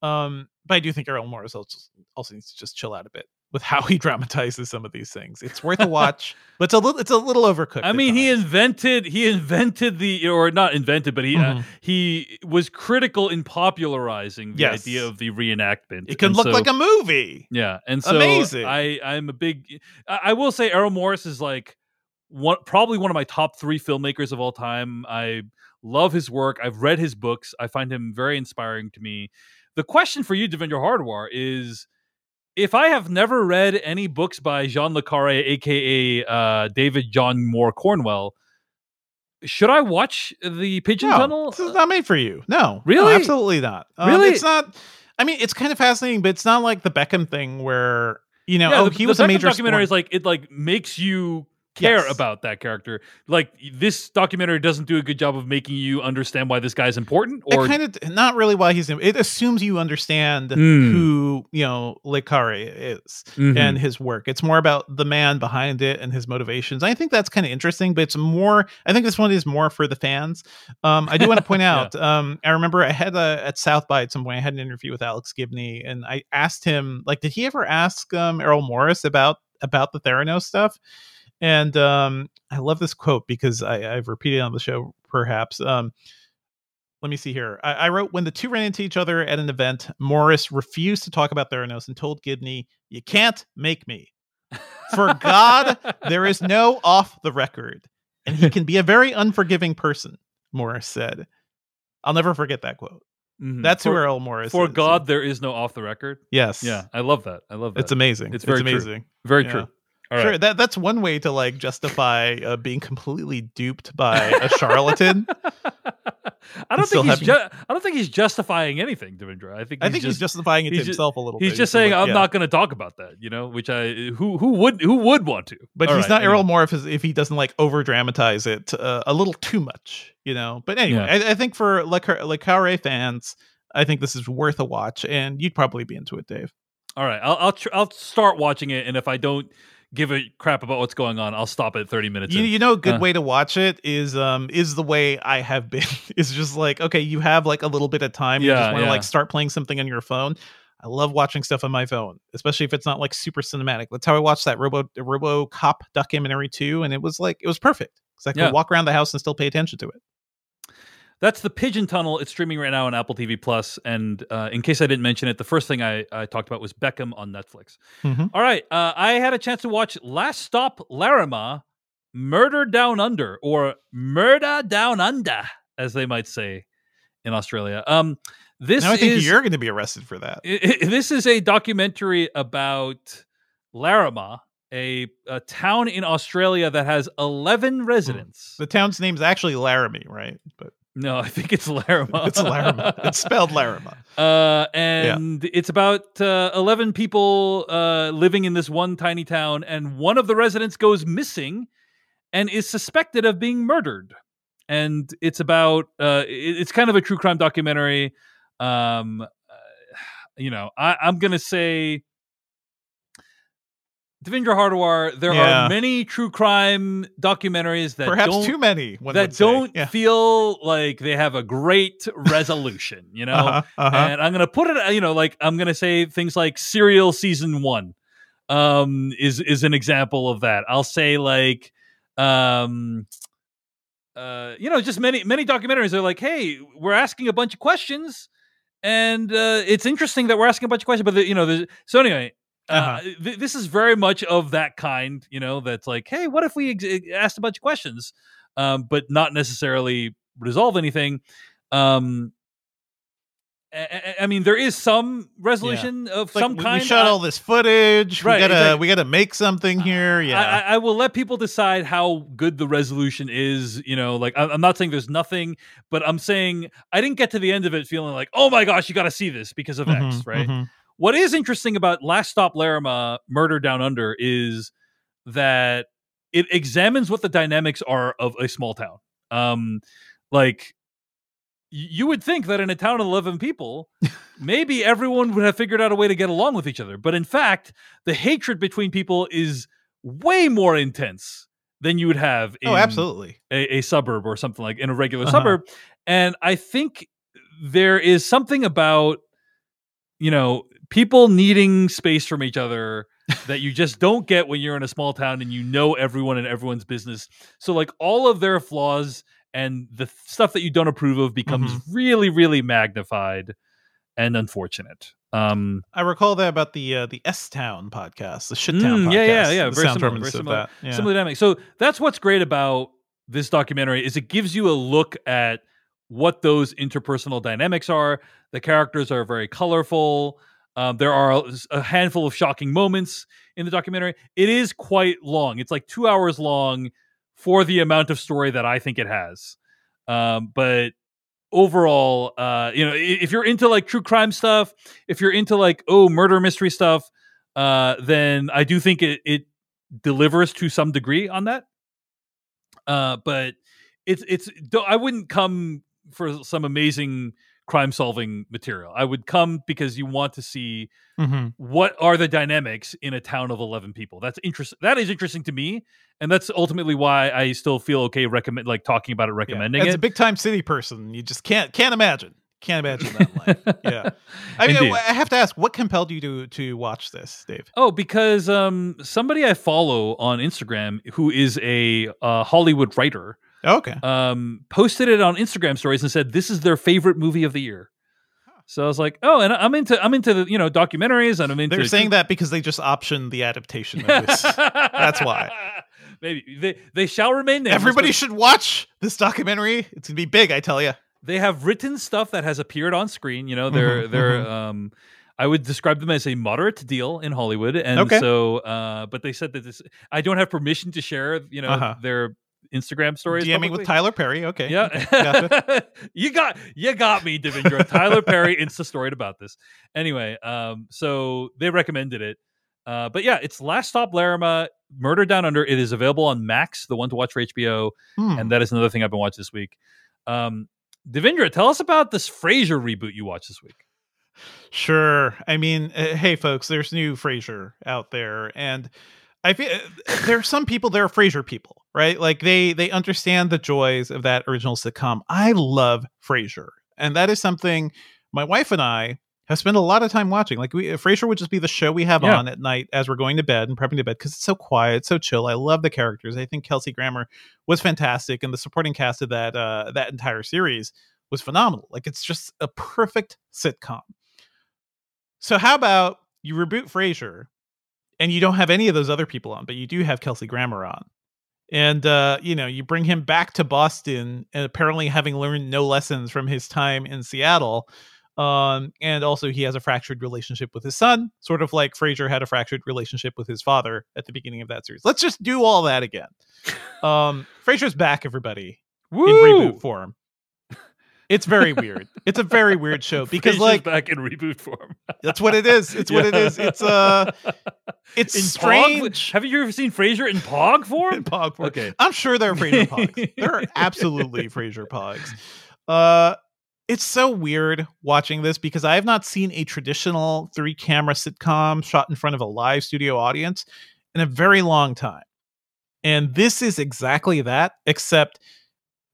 S2: Um, but I do think Errol Morris also, also needs to just chill out a bit with how he dramatizes some of these things. It's worth a watch, but it's a little it's a little overcooked.
S1: I mean, he invented he invented the or not invented, but he uh,
S2: Mhm.
S1: he was critical in popularizing the
S2: Yes.
S1: idea of the reenactment.
S2: it can
S1: And
S2: look
S1: so-
S2: like a movie.
S1: Yeah, and so
S2: Amazing.
S1: I I'm a big. I, I will say Errol Morris is like one probably one of my top three filmmakers of all time. I love his work. I've read his books. I find him very inspiring to me. The question for you, Devindra Hardawar, is if I have never read any books by Jean Le Carre, aka uh, David John Moore Cornwell, should I watch the Pigeon
S2: No,
S1: Tunnel?
S2: this is not made for you. No,
S1: Really?
S2: No, absolutely not. Um,
S1: Really?
S2: it's not. I mean, it's kind of fascinating, but it's not like the Beckham thing where you know,
S1: yeah,
S2: oh,
S1: the,
S2: he
S1: the
S2: was a major
S1: documentary.
S2: sport-
S1: Is like it like makes you care
S2: Yes.
S1: about that character. Like this documentary doesn't do a good job of making you understand why this guy's important. Or
S2: kind of not really why he's it assumes you understand
S1: Mm.
S2: who you know Carre is
S1: Mhm.
S2: and his work it's more about the man behind it and his motivations i think that's kind of interesting but it's more i think this one is more for the fans um i do want to point
S1: Yeah.
S2: out um i remember i had a at south by at some point i had an interview with alex gibney and i asked him like did he ever ask um errol morris about about the theranos stuff and um i love this quote because i i've repeated it on the show perhaps um let me see here. I, I wrote when the two ran into each other at an event, Morris refused to talk about Theranos and told Gibney, "You can't make me. For God, there is no off the record, and he can be a very unforgiving person." Morris said. I'll never forget that quote.
S1: Mhm.
S2: That's who
S1: for,
S2: Errol Morris
S1: for
S2: is.
S1: God, there is no off the record.
S2: Yes.
S1: Yeah, I love that. I love that.
S2: It's amazing.
S1: It's
S2: It's,
S1: very true.
S2: amazing.
S1: very
S2: yeah.
S1: true. All
S2: Sure,
S1: right.
S2: that that's one way to like justify uh, being completely duped by a charlatan.
S1: I don't think he's.
S2: having-
S1: Ju- I don't think he's justifying anything, Devindra. I think.
S2: I
S1: He's
S2: think
S1: just,
S2: he's justifying it to
S1: he's ju-
S2: himself a little
S1: He's
S2: bit.
S1: just
S2: like,
S1: saying, "I'm
S2: yeah.
S1: not going to talk about that." You know, which I who who would who would want to?
S2: But
S1: All
S2: he's
S1: right,
S2: not
S1: anyway.
S2: Errol Moore if, if he doesn't like over dramatize it uh, a little too much, you know. But anyway, I, I think for Le, Car- Le Carre fans, I think this is worth a watch, and you'd probably be into it, Dave.
S1: All right, I'll I'll, tr- I'll start watching it, and if I don't give a crap about what's going on, I'll stop at 30 minutes.
S2: You,
S1: in.
S2: you know, a good
S1: Uh.
S2: way to watch it is um is the way I have been. It's just like okay, you have like a little bit of time. you
S1: Yeah,
S2: just want to
S1: yeah.
S2: like start playing something on your phone. I love watching stuff on my phone, especially if it's not like super cinematic. That's how I watched that Robo Robo Cop documentary too, and it was like it was perfect because I could
S1: Yeah.
S2: walk around the house and still pay attention to it.
S1: That's the Pigeon Tunnel. It's streaming right now on Apple TV Plus. And uh, in case I didn't mention it, the first thing I, I talked about was Beckham on Netflix.
S2: Mhm.
S1: All right, uh, I had a chance to watch Last Stop Larrimah, Murder Down Under, or Murder Down Under, as they might say in Australia. Um, This
S2: now I think
S1: is
S2: you're going to be arrested for that.
S1: This is a documentary about Larrimah, a, a town in Australia that has 11 residents.
S2: The town's name's actually Laramie, right? But
S1: no, I think it's Larrimah.
S2: it's Laramie. it's spelled Laramie.
S1: Uh, and it's about uh, 11 people uh, living in this one tiny town, and one of the residents goes missing and is suspected of being murdered. And it's about, uh, it- it's kind of a true crime documentary. Um, uh, you know, I, I'm going to say. Devindra Hardawar, there
S2: Yeah.
S1: are many true crime documentaries that
S2: Perhaps
S1: don't
S2: too many.
S1: that don't
S2: Yeah.
S1: feel like they have a great resolution, you know.
S2: Uh-huh, uh-huh.
S1: And I'm gonna put it, you know, like I'm gonna say things like Serial season one, um, is is an example of that. I'll say like, um, uh, you know, just many many documentaries are like, hey, we're asking a bunch of questions, and uh, it's interesting that we're asking a bunch of questions, but the, you know, the, so anyway. Uh,
S2: Uh-huh.
S1: th- this is very much of that kind, you know. That's like, hey, what if we ex- asked a bunch of questions, um, but not necessarily resolve anything? Um, I, I- mean, there is some resolution of
S2: It's like,
S1: some
S2: we,
S1: kind.
S2: we shot all this footage.
S1: Right,
S2: we gotta
S1: exactly.
S2: we gotta make something here. Yeah.
S1: I, I, will let people decide how good the resolution is. You know, like I, I'm not saying there's nothing, but I'm saying I didn't get to the end of it feeling like, oh my gosh, you got to see this because of X,
S2: Mhm,
S1: right?
S2: mhm.
S1: What is interesting about Last Stop Laramie, Murder Down Under, is that it examines what the dynamics are of a small town. Um, like you would think that in a town of 11 people, maybe everyone would have figured out a way to get along with each other. But in fact, the hatred between people is way more intense than you would have in
S2: Oh, absolutely.
S1: a, a suburb or something like in a regular
S2: Uh-huh.
S1: suburb. And I think there is something about, you know, people needing space from each other that you just don't get when you're in a small town and you know everyone and everyone's business. So like all of their flaws and the th- stuff that you don't approve of becomes
S2: Mm-hmm.
S1: really, really magnified and unfortunate. Um,
S2: I recall that about the uh, the S Town podcast, the Shit Town
S1: Mm,
S2: podcast.
S1: yeah, yeah, yeah,
S2: The
S1: very similar, very similar.
S2: that. Yeah.
S1: similar dynamic. So that's what's great about this documentary is it gives you a look at what those interpersonal dynamics are. The characters are very colorful. Um, there are a handful of shocking moments in the documentary. It is quite long. It's like two hours long for the amount of story that I think it has. Um, but overall, uh, you know, if you're into like true crime stuff, if you're into like oh murder mystery stuff, uh, then I do think it it delivers to some degree on that. Uh, but it's it's I wouldn't come for some amazing crime solving material. I would come because you want to see
S2: Mhm.
S1: what are the dynamics in a town of 11 people. That's interesting. That is interesting to me, and that's ultimately why I still feel okay recommend like talking about it,
S2: Yeah.
S1: recommending
S2: As
S1: it.
S2: a big time city person, you just can't can't imagine. Can't imagine that life. Yeah. I mean,
S1: Indeed.
S2: I have to ask, what compelled you to to watch this, Dave?
S1: Oh, because um, somebody I follow on Instagram who is a uh, Hollywood writer
S2: Okay.
S1: um, posted it on Instagram stories and said this is their favorite movie of the year. So I was like, oh, and I'm into I'm into the you know documentaries and I'm into
S2: They're saying that because they just optioned the adaptation of this. That's why.
S1: Maybe they they shall remain nameless.
S2: Everybody should watch this documentary. It's gonna be big, I tell you.
S1: They have written stuff that has appeared on screen. You know, they're
S2: Mhm,
S1: they're um. I would describe them as a moderate deal in Hollywood, and
S2: Okay.
S1: so, uh, but they said that this. I don't have permission to share, you know,
S2: Uh-huh.
S1: their Instagram stories.
S2: DMing
S1: publicly.
S2: with Tyler Perry. Okay.
S1: Yeah,
S2: gotcha.
S1: you got you got me, Devindra. Tyler Perry insta storied about this. Anyway, um, so they recommended it. Uh, but yeah, it's Last Stop Laramie, Murder Down Under. It is available on Max, the one to watch for HBO,
S2: Hmm.
S1: and that is another thing I've been watching this week. Um, Devindra, tell us about this Frasier reboot you watched this week.
S2: Sure. I mean, uh, hey, folks, there's new Frasier out there, and I feel uh, there are some people. There are Frasier people, right? Like they they understand the joys of that original sitcom. I love Frasier, and that is something my wife and I have spent a lot of time watching. Like we, Frasier would just be the show we have
S1: Yeah.
S2: on at night as we're going to bed and prepping to bed because it's so quiet, so chill. I love the characters. I think Kelsey Grammer was fantastic, and the supporting cast of that uh, that entire series was phenomenal. Like it's just a perfect sitcom. So how about you reboot Frasier and you don't have any of those other people on, but you do have Kelsey Grammer on. And uh, you know, you bring him back to Boston and apparently having learned no lessons from his time in Seattle. Um, and also he has a fractured relationship with his son, sort of like Frasier had a fractured relationship with his father at the beginning of that series. Let's just do all that again. Um, Frasier's back, everybody,
S1: Woo!
S2: in reboot form. It's very weird. It's a very weird show because, like,
S1: back in reboot form.
S2: that's what it is. It's what it is. It's uh, it's
S1: in
S2: strange.
S1: Pog? Have you ever seen Frasier in Pog form?
S2: in Pog form.
S1: Okay.
S2: I'm sure there are Frasier Pogs. there are absolutely Frasier Pogs. Uh, it's so weird watching this because I have not seen a traditional three camera sitcom shot in front of a live studio audience in a very long time. And this is exactly that, except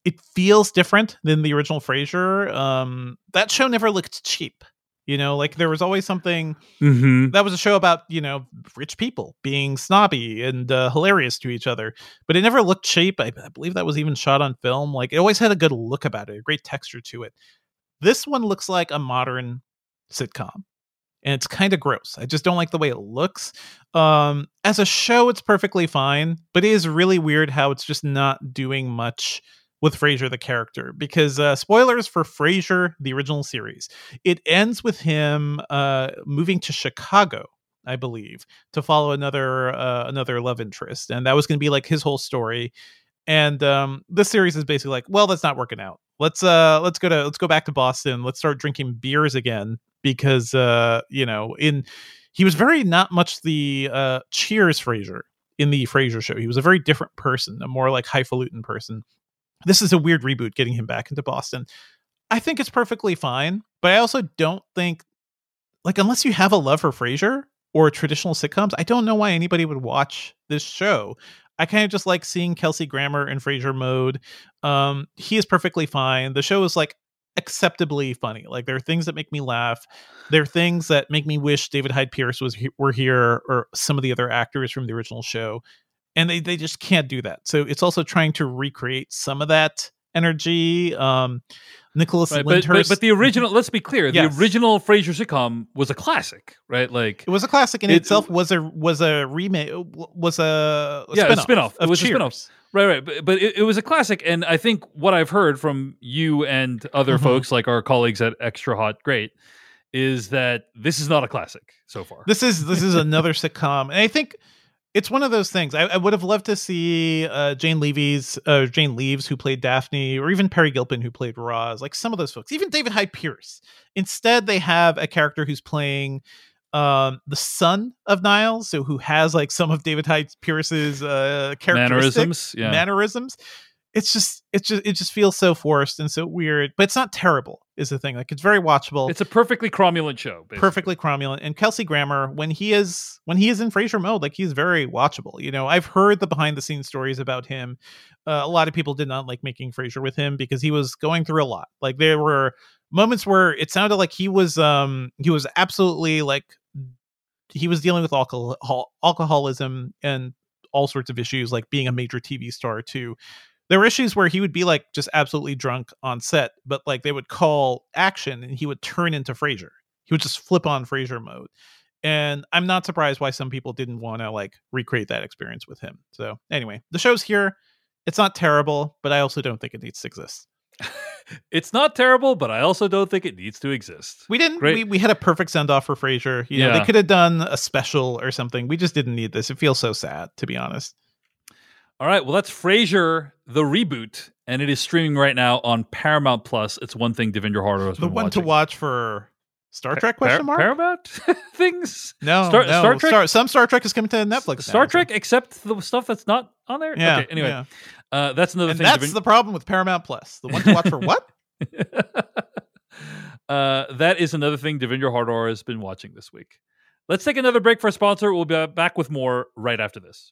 S2: it feels different than the original Frasier. Um, that show never looked cheap. You know, like there was always something
S1: Mm-hmm.
S2: that was a show about you know rich people being snobby and uh, hilarious to each other but it never looked cheap I, I believe that was even shot on film like it always had a good look about it a great texture to it this one looks like a modern sitcom and it's kind of gross i just don't like the way it looks um as a show it's perfectly fine but it is really weird how it's just not doing much with Frasier the character because uh, spoilers for Frasier the original series. It ends with him uh, moving to Chicago, I believe, to follow another uh, another love interest, and that was going to be like his whole story. And um, this series is basically like, well, that's not working out. Let's uh, let's go to let's go back to Boston. Let's start drinking beers again because uh, you know in he was very not much the uh, Cheers Frasier in the Frasier show. He was a very different person, a more like highfalutin person this is a weird reboot getting him back into Boston. I think it's perfectly fine, but I also don't think like unless you have a love for Frasier or traditional sitcoms, I don't know why anybody would watch this show. I kind of just like seeing Kelsey Grammer in Frasier mode. Um, he is perfectly fine. The show is like acceptably funny. Like there are things that make me laugh. There are things that make me wish David Hyde Pierce was were here or some of the other actors from the original show and they, they just can't do that. So it's also trying to recreate some of that energy. Um, Nicholas
S1: Right, but, but, but the original, let's be clear,
S2: Yes.
S1: the original Frasier sitcom was a classic, right? Like,
S2: it was a classic in
S1: It-
S2: itself. Was a was a remake. Was a, a
S1: Yeah, a
S2: spin-off
S1: spin-off. It was a
S2: Cheers.
S1: spin-off. right, right. But, but it, it was a classic. And I think what I've heard from you and other
S2: Mhm.
S1: folks, like our colleagues at Extra Hot Great, is that this is not a classic so far.
S2: This is this is another sitcom, and I think it's one of those things. I, I would have loved to see uh, Jane Levy's uh, Jane Leeves, who played Daphne, or even Peri Gilpin, who played Roz. Like some of those folks, even David Hyde Pierce. Instead, they have a character who's playing um the son of Niles, so who has like some of David Hyde Pierce's uh characteristics,
S1: Mannerisms, yeah.
S2: mannerisms. It's just it's just it just feels so forced and so weird, but it's not terrible. Is the thing like it's very watchable
S1: It's a perfectly cromulent show. basically.
S2: perfectly cromulent and kelsey grammer when he is when he is in frasier mode like he's very watchable you know i've heard the behind the scenes stories about him uh, a lot of people did not like making frasier with him because he was going through a lot like there were moments where it sounded like he was um he was absolutely like he was dealing with alcohol alcoholism and all sorts of issues like being a major tv star too there were issues where he would be like just absolutely drunk on set, but like they would call action and he would turn into Frasier. He would just flip on Frasier mode. And I'm not surprised why some people didn't want to like recreate that experience with him. So anyway, the show's here. It's not terrible, but I also don't think it needs to exist.
S1: It's not terrible, but I also don't think it needs to exist.
S2: We didn't.
S1: Great.
S2: We, we had a perfect send off for Frasier. You know,
S1: Yeah.
S2: they could have done a special or something. We just didn't need this. It feels so sad, to be honest.
S1: All right, well, that's Frasier, the reboot, and it is streaming right now on Paramount Plus. It's one thing Devindra Harder has
S2: The one to watch for Star Trek? Question mark.
S1: Paramount things.
S2: no,
S1: Star-
S2: no.
S1: Star Trek-
S2: Star- some Star Trek is coming to Netflix. now,
S1: Star
S2: so-
S1: Trek, except the stuff that's not on there.
S2: Yeah.
S1: Okay. Anyway,
S2: yeah.
S1: uh, that's another
S2: and
S1: thing.
S2: that's
S1: Deven-
S2: the problem with Paramount Plus. The one to watch for what?
S1: uh, that is another thing Devindra Hardawar has been watching this week. Let's take another break for a sponsor. We'll be back with more right after this.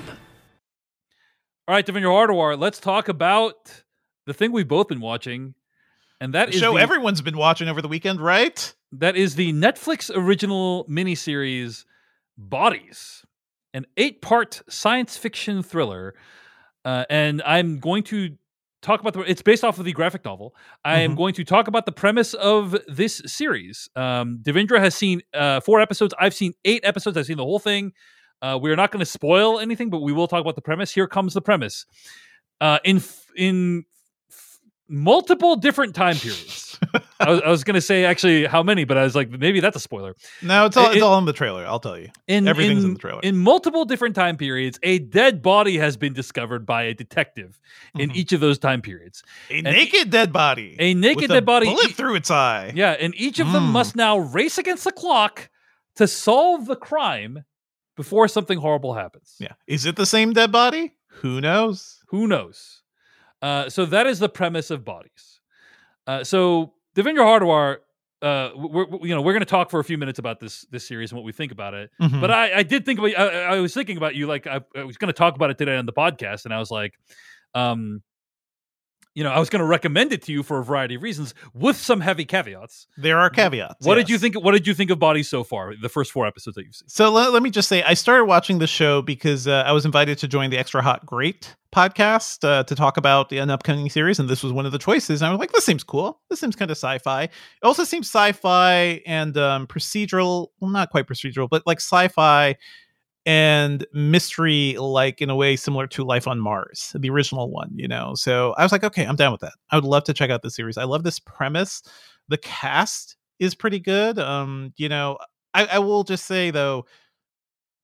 S1: All right, Devindra Hardawar, let's talk about the thing we've both been watching, and that
S2: The
S1: is
S2: show
S1: the-
S2: everyone's been watching over the weekend, right?
S1: That is the Netflix original miniseries Bodies, an eight part science fiction thriller. Uh, and I'm going to talk about the it's based off of the graphic novel i am
S2: Mhm.
S1: going to talk about the premise of this series um devindra has seen uh four episodes i've seen eight episodes i've seen the whole thing uh we're not going to spoil anything but we will talk about the premise here comes the premise uh in f- in f- multiple different time periods I was, I was going to say actually how many but i was like maybe that's a spoiler
S2: No, it's all
S1: It-
S2: it's all in the trailer. I'll tell you.
S1: in
S2: Everything's in
S1: in-
S2: the trailer.
S1: In multiple different time periods, a dead body has been discovered by a detective in
S2: Mhm.
S1: each of those time periods.
S2: A naked dead body.
S1: A naked dead body.
S2: Bullet
S1: e-
S2: through its eye.
S1: Yeah, and each of them
S2: Mm.
S1: must now race against the clock to solve the crime before something horrible happens.
S2: Yeah. Is it the same dead body? Who knows?
S1: Who knows? Uh, so that is the premise of bodies. Uh, so Devindra Hardawar, uh, we're, we're- you know, we're going to talk for a few minutes about this this series and what we think about it.
S2: Mhm.
S1: But I, I did think about. I, I was thinking about you. Like I, I was going to talk about it today on the podcast, and I was like, um, you know, I was going to recommend it to you for a variety of reasons, with some heavy caveats.
S2: there are caveats.
S1: What did you think? What did you think of Bodies so far? The first four episodes that you've seen.
S2: So let, let me just say, I started watching the show because uh, I was invited to join the Extra Hot Great podcast uh, to talk about an upcoming series, and this was one of the choices. And I was like, this seems cool. This seems kind of sci-fi. It also seems sci-fi and um, procedural. Well, not quite procedural, but like sci-fi and mystery, like in a way similar to Life on Mars, the original one. You know, so I was like, okay, I'm down with that. I would love to check out the series. I love this premise. The cast is pretty good. Um, you know, I, I will just say though,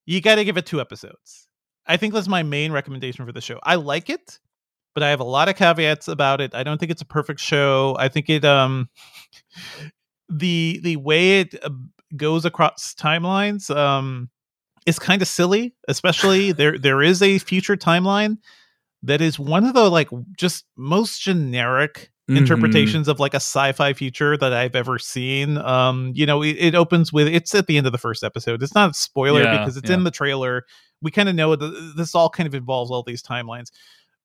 S2: you got to give it two episodes. I think that's my main recommendation for the show. I like it, but I have a lot of caveats about it. I don't think it's a perfect show. I think it um the the way it uh, goes across timelines um is kind of silly, especially there there is a future timeline that is one of the like just most generic
S1: Mhm.
S2: interpretations of like a sci-fi future that I've ever seen. Um, you know, it, it opens with it's at the end of the first episode. It's not a spoiler
S1: Yeah,
S2: because it's
S1: yeah.
S2: in the trailer. We kind of know that this all kind of involves all these timelines.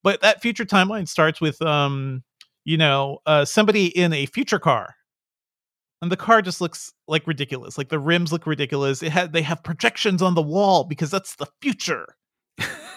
S2: But that future timeline starts with um, you know, uh somebody in a future car. And the car just looks like ridiculous. Like the rims look ridiculous. It had they have projections on the wall because that's the future.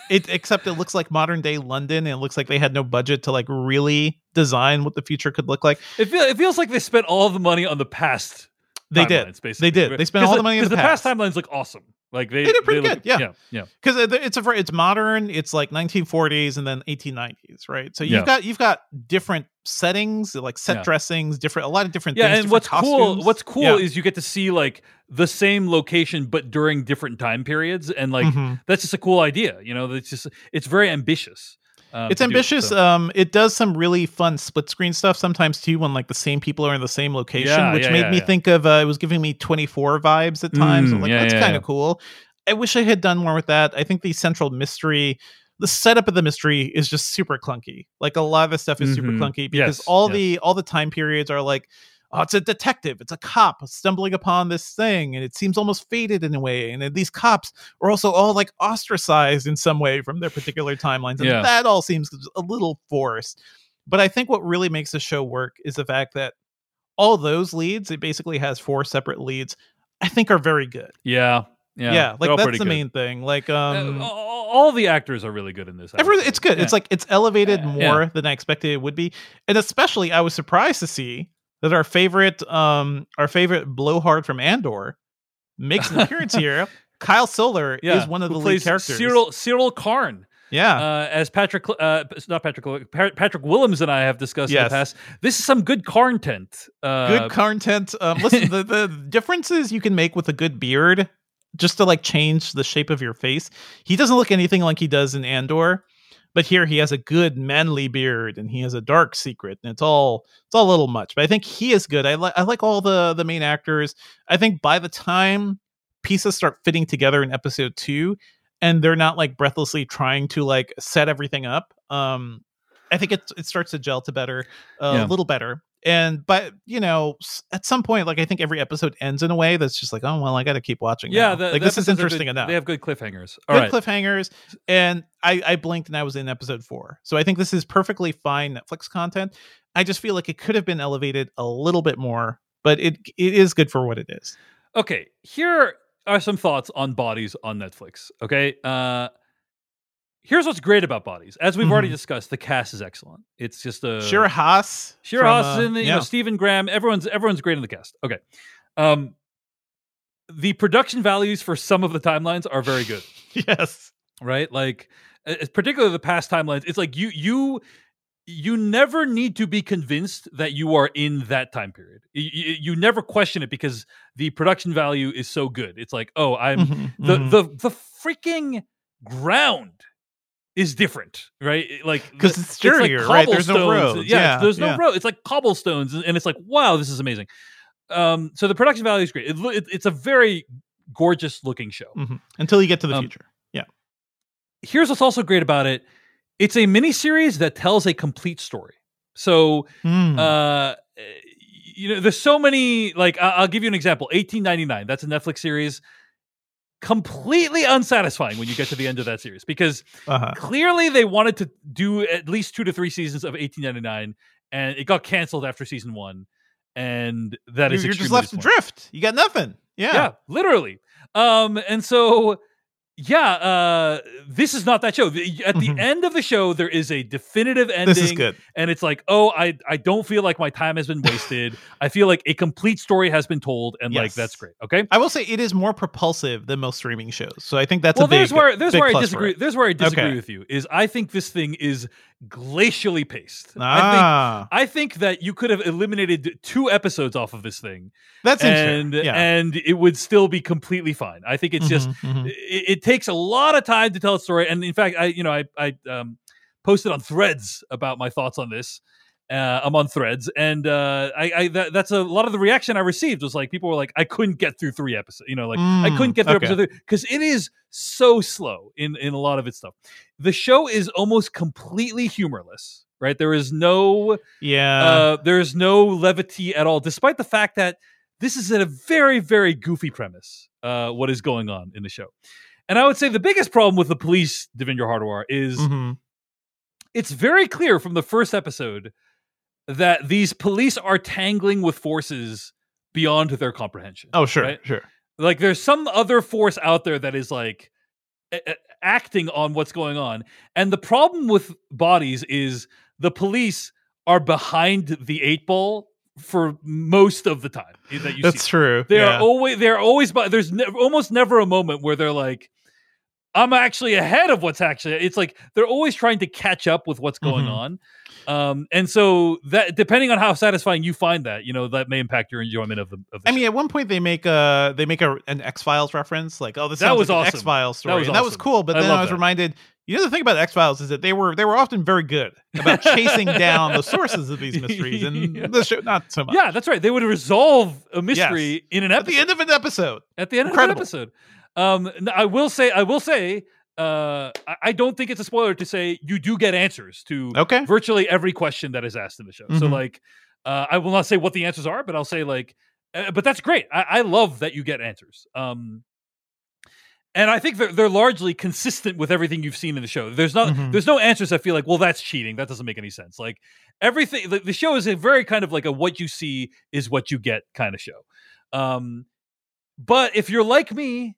S2: it except it looks like modern day London and it looks like they had no budget to like really design what the future could look like.
S1: It, feel, it feels like they spent all the money on the past.
S2: They did.
S1: Basically.
S2: They did. They spent all the money in
S1: because
S2: the
S1: the past
S2: past.
S1: timelines look awesome. Like they,
S2: They did pretty
S1: look-
S2: good, yeah.
S1: yeah, yeah.
S2: because it's a it's modern it's like 1940s and then 1890s right so you've
S1: Yeah.
S2: got you've got different settings like set
S1: Yeah.
S2: dressings different a lot of different
S1: Yeah,
S2: things,
S1: and what's cool? What's cool
S2: Yeah.
S1: is you get to see like the same location but during different time periods, and like
S2: Mhm.
S1: that's just a cool idea. You know, it's just it's very ambitious. Um,
S2: it's
S1: do it,
S2: ambitious
S1: so.
S2: um it does some really fun split screen stuff sometimes too when like the same people are in the same location
S1: Yeah,
S2: which
S1: yeah,
S2: made
S1: yeah,
S2: me think of uh, it was giving me 24 vibes at times I'm
S1: Mm,
S2: like
S1: yeah,
S2: that's kind of cool i wish i had done more with that i think the central mystery the setup of the mystery is just super clunky like a lot of the stuff is super
S1: Mhm.
S2: clunky because
S1: Yes,
S2: all
S1: yes.
S2: the all the time periods are like oh, it's a detective, it's a cop stumbling upon this thing, and it seems almost fated in a way. And then these cops are also all like ostracized in some way from their particular timelines, and
S1: Yeah.
S2: that all seems a little forced. But I think what really makes the show work is the fact that all those leads, it basically has four separate leads, I think are very good.
S1: yeah, yeah,
S2: Yeah, like that's the
S1: good.
S2: main thing. Like
S1: Uh,
S2: um
S1: all all the actors are really good in this.
S2: Every, it's good. It's like it's elevated
S1: Yeah,
S2: more than I expected it would be, and especially I was surprised to see that our favorite, um, our favorite blowhard from Andor makes an appearance here. Kyle Soller
S1: yeah,
S2: is one of the lead characters.
S1: Syril Syril Karn.
S2: yeah,
S1: uh, as Patrick, uh, not Patrick, Patrick Willems and I have discussed in the past. This is some good content. Uh,
S2: good content. Um, listen, the the differences you can make with a good beard, just to like change the shape of your face. He doesn't look anything like he does in Andor, but here he has a good manly beard and he has a dark secret, and it's all it's all a little much. But I think he is good. I like I like all the the main actors. I think by the time pieces start fitting together in episode two, and they're not like breathlessly trying to like set everything up. Um, I think it it starts to gel to better, uh,
S1: Yeah.
S2: a little better. And but you know, at some point, like I think every episode ends in a way that's just like, oh well, I got to keep watching.
S1: yeah, the,
S2: like
S1: the
S2: this is interesting
S1: good-
S2: enough.
S1: They have good cliffhangers. All
S2: good
S1: right.
S2: cliffhangers, and I I blinked and I was in episode four. So I think this is perfectly fine Netflix content. I just feel like it could have been elevated a little bit more but it it is good for what it is.
S1: Okay, here are some thoughts on bodies on Netflix. Okay, uh, here's what's great about bodies. As we've already
S2: Mhm.
S1: discussed, the cast is excellent. It's just a
S2: Shira Haas,
S1: Shira
S2: from,
S1: Haas
S2: uh,
S1: is in the, you know, Stephen Graham. Everyone's everyone's great in the cast. Okay, um, the production values for some of the timelines are very good.
S2: yes,
S1: right? Like, particularly the past timelines. It's like you you you never need to be convinced that you are in that time period. You, you, you never question it because the production value is so good. It's like, oh, I'm
S2: Mhm,
S1: the
S2: mhm.
S1: the the freaking ground is different, right? Like because
S2: it's sturdier, right? There's no roads.
S1: Yeah,
S2: Yeah,
S1: there's no
S2: yeah.
S1: road. It's like cobblestones, and it's like, wow, this is amazing. Um, so the production value is great. It, it, it's a very gorgeous looking show.
S2: Mhm. until you get to the
S1: Um,
S2: future. Yeah.
S1: Here's what's also great about it it's a miniseries that tells a complete story so
S2: Mm.
S1: uh you know there's so many like i'll give you an example 1899 that's a netflix series completely unsatisfying when you get to the end of that series because
S2: uh-huh.
S1: clearly they wanted to do at least two to three seasons of 1899 and it got canceled after season one and that
S2: You're,
S1: is
S2: you're just left
S1: disappointing
S2: adrift. You got nothing. Yeah.
S1: yeah literally um and so yeah uh this is not that show The- at the
S2: Mhm.
S1: end of the show there is a definitive ending
S2: This is good.
S1: and it's like oh i i don't feel like my time has been wasted i feel like a complete story has been told and like that's great okay
S2: I will say it is more propulsive than most streaming shows. So I think that's
S1: well
S2: a big.
S1: there's where there's where i disagree there's where i disagree
S2: Okay.
S1: with you is i think this thing is glacially paced i think
S2: Ah,
S1: I think that you could have eliminated two episodes off of this thing,
S2: that's
S1: and
S2: interesting. Yeah.
S1: and it would still be completely fine. I think it's just
S2: Mhm, mhm.
S1: it, it takes a lot of time to tell a story and in fact i you know i i um posted on threads about my thoughts on this uh, I'm on Threads, and uh, I, I that, that's a lot of the reaction I received was like people were like, I couldn't get through three episodes, you know, like I
S2: Mm,
S1: couldn't get through
S2: okay.
S1: episode because it is so slow in in a lot of its stuff. The show is almost completely humorless, right? There is no
S2: yeah.
S1: uh, there's no levity at all, despite the fact that this is a very, very goofy premise. Uh, what is going on in the show? And I would say the biggest problem with the police, Devindra Hardawar, is
S2: Mhm.
S1: it's very clear from the first episode that these police are tangling with forces beyond their comprehension.
S2: Oh, sure,
S1: right?
S2: sure.
S1: Like there's some other force out there that is like a- acting on what's going on. And the problem with bodies is the police are behind the eight ball for most of the time that you
S2: That's
S1: see.
S2: true.
S1: They
S2: yeah.
S1: are always they're always by there's ne- almost never a moment where they're like I'm actually ahead of what's actually it's like they're always trying to catch up with what's going
S2: Mhm.
S1: on. Um and so that depending on how satisfying you find that, you know, that may impact your enjoyment of the of the
S2: I
S1: show.
S2: mean, at one point they make a they make a an X Files reference, like, oh, this
S1: That was
S2: like
S1: awesome.
S2: an X Files story,
S1: was
S2: and that was cool. But
S1: I
S2: then I was
S1: that.
S2: reminded, you know, the thing about X Files is that they were they were often very good about chasing down the sources of these mysteries, and
S1: Yeah.
S2: the show not so much.
S1: Yeah, that's right. They would resolve a mystery in an
S2: at the end of an episode,
S1: at the end
S2: Incredible.
S1: of an episode. Um, I will say, I will say, uh, I, don't think it's a spoiler to say you do get answers to
S2: okay,
S1: virtually every question that is asked in the show. So,
S2: Mhm.
S1: like, uh, I will not say what the answers are, but I'll say like, uh, but that's great. I, I love that you get answers. Um, and I think they're, they're largely consistent with everything you've seen in the show. There's not
S2: Mhm.
S1: there's no answers that feel like, well, that's cheating. That doesn't make any sense. Like everything, the, the show is a very kind of like a what you see is what you get kind of show. Um, but if you're like me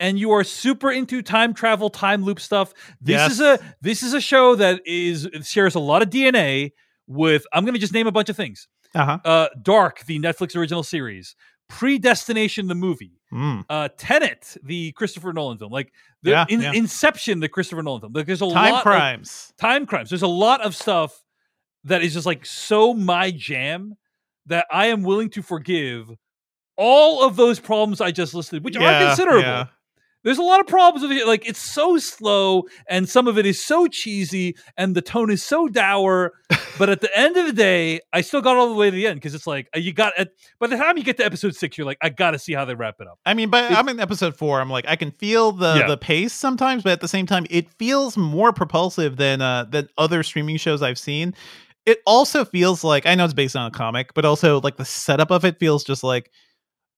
S1: and you are super into time travel, time loop stuff, this is a this is a show that is shares a lot of DNA with. I'm going to just name a bunch of things.
S2: uh-huh.
S1: Uh, Dark, the Netflix original series, Predestination, the movie,
S2: Mm.
S1: uh, Tenet, the Christopher Nolan film, like the
S2: Yeah,
S1: in,
S2: yeah.
S1: Inception, the Christopher Nolan film. Like, there's a
S2: time
S1: lot of
S2: crimes.
S1: time crimes. There's a lot of stuff that is just like so my jam that I am willing to forgive all of those problems I just listed, which are
S2: Yeah,
S1: considerable. There's a lot of problems with it. Like it's so slow, and some of it is so cheesy, and the tone is so dour. but at the end of the day, I still got all the way to the end because it's like uh, you got. At, by the time you get to episode six, you're like, I got to see how they wrap it up.
S2: I mean, but
S1: It-
S2: I'm in episode four. I'm like, I can feel the
S1: Yeah.
S2: the pace sometimes, but at the same time, it feels more propulsive than uh than other streaming shows I've seen. It also feels like I know it's based on a comic, but also like the setup of it feels just like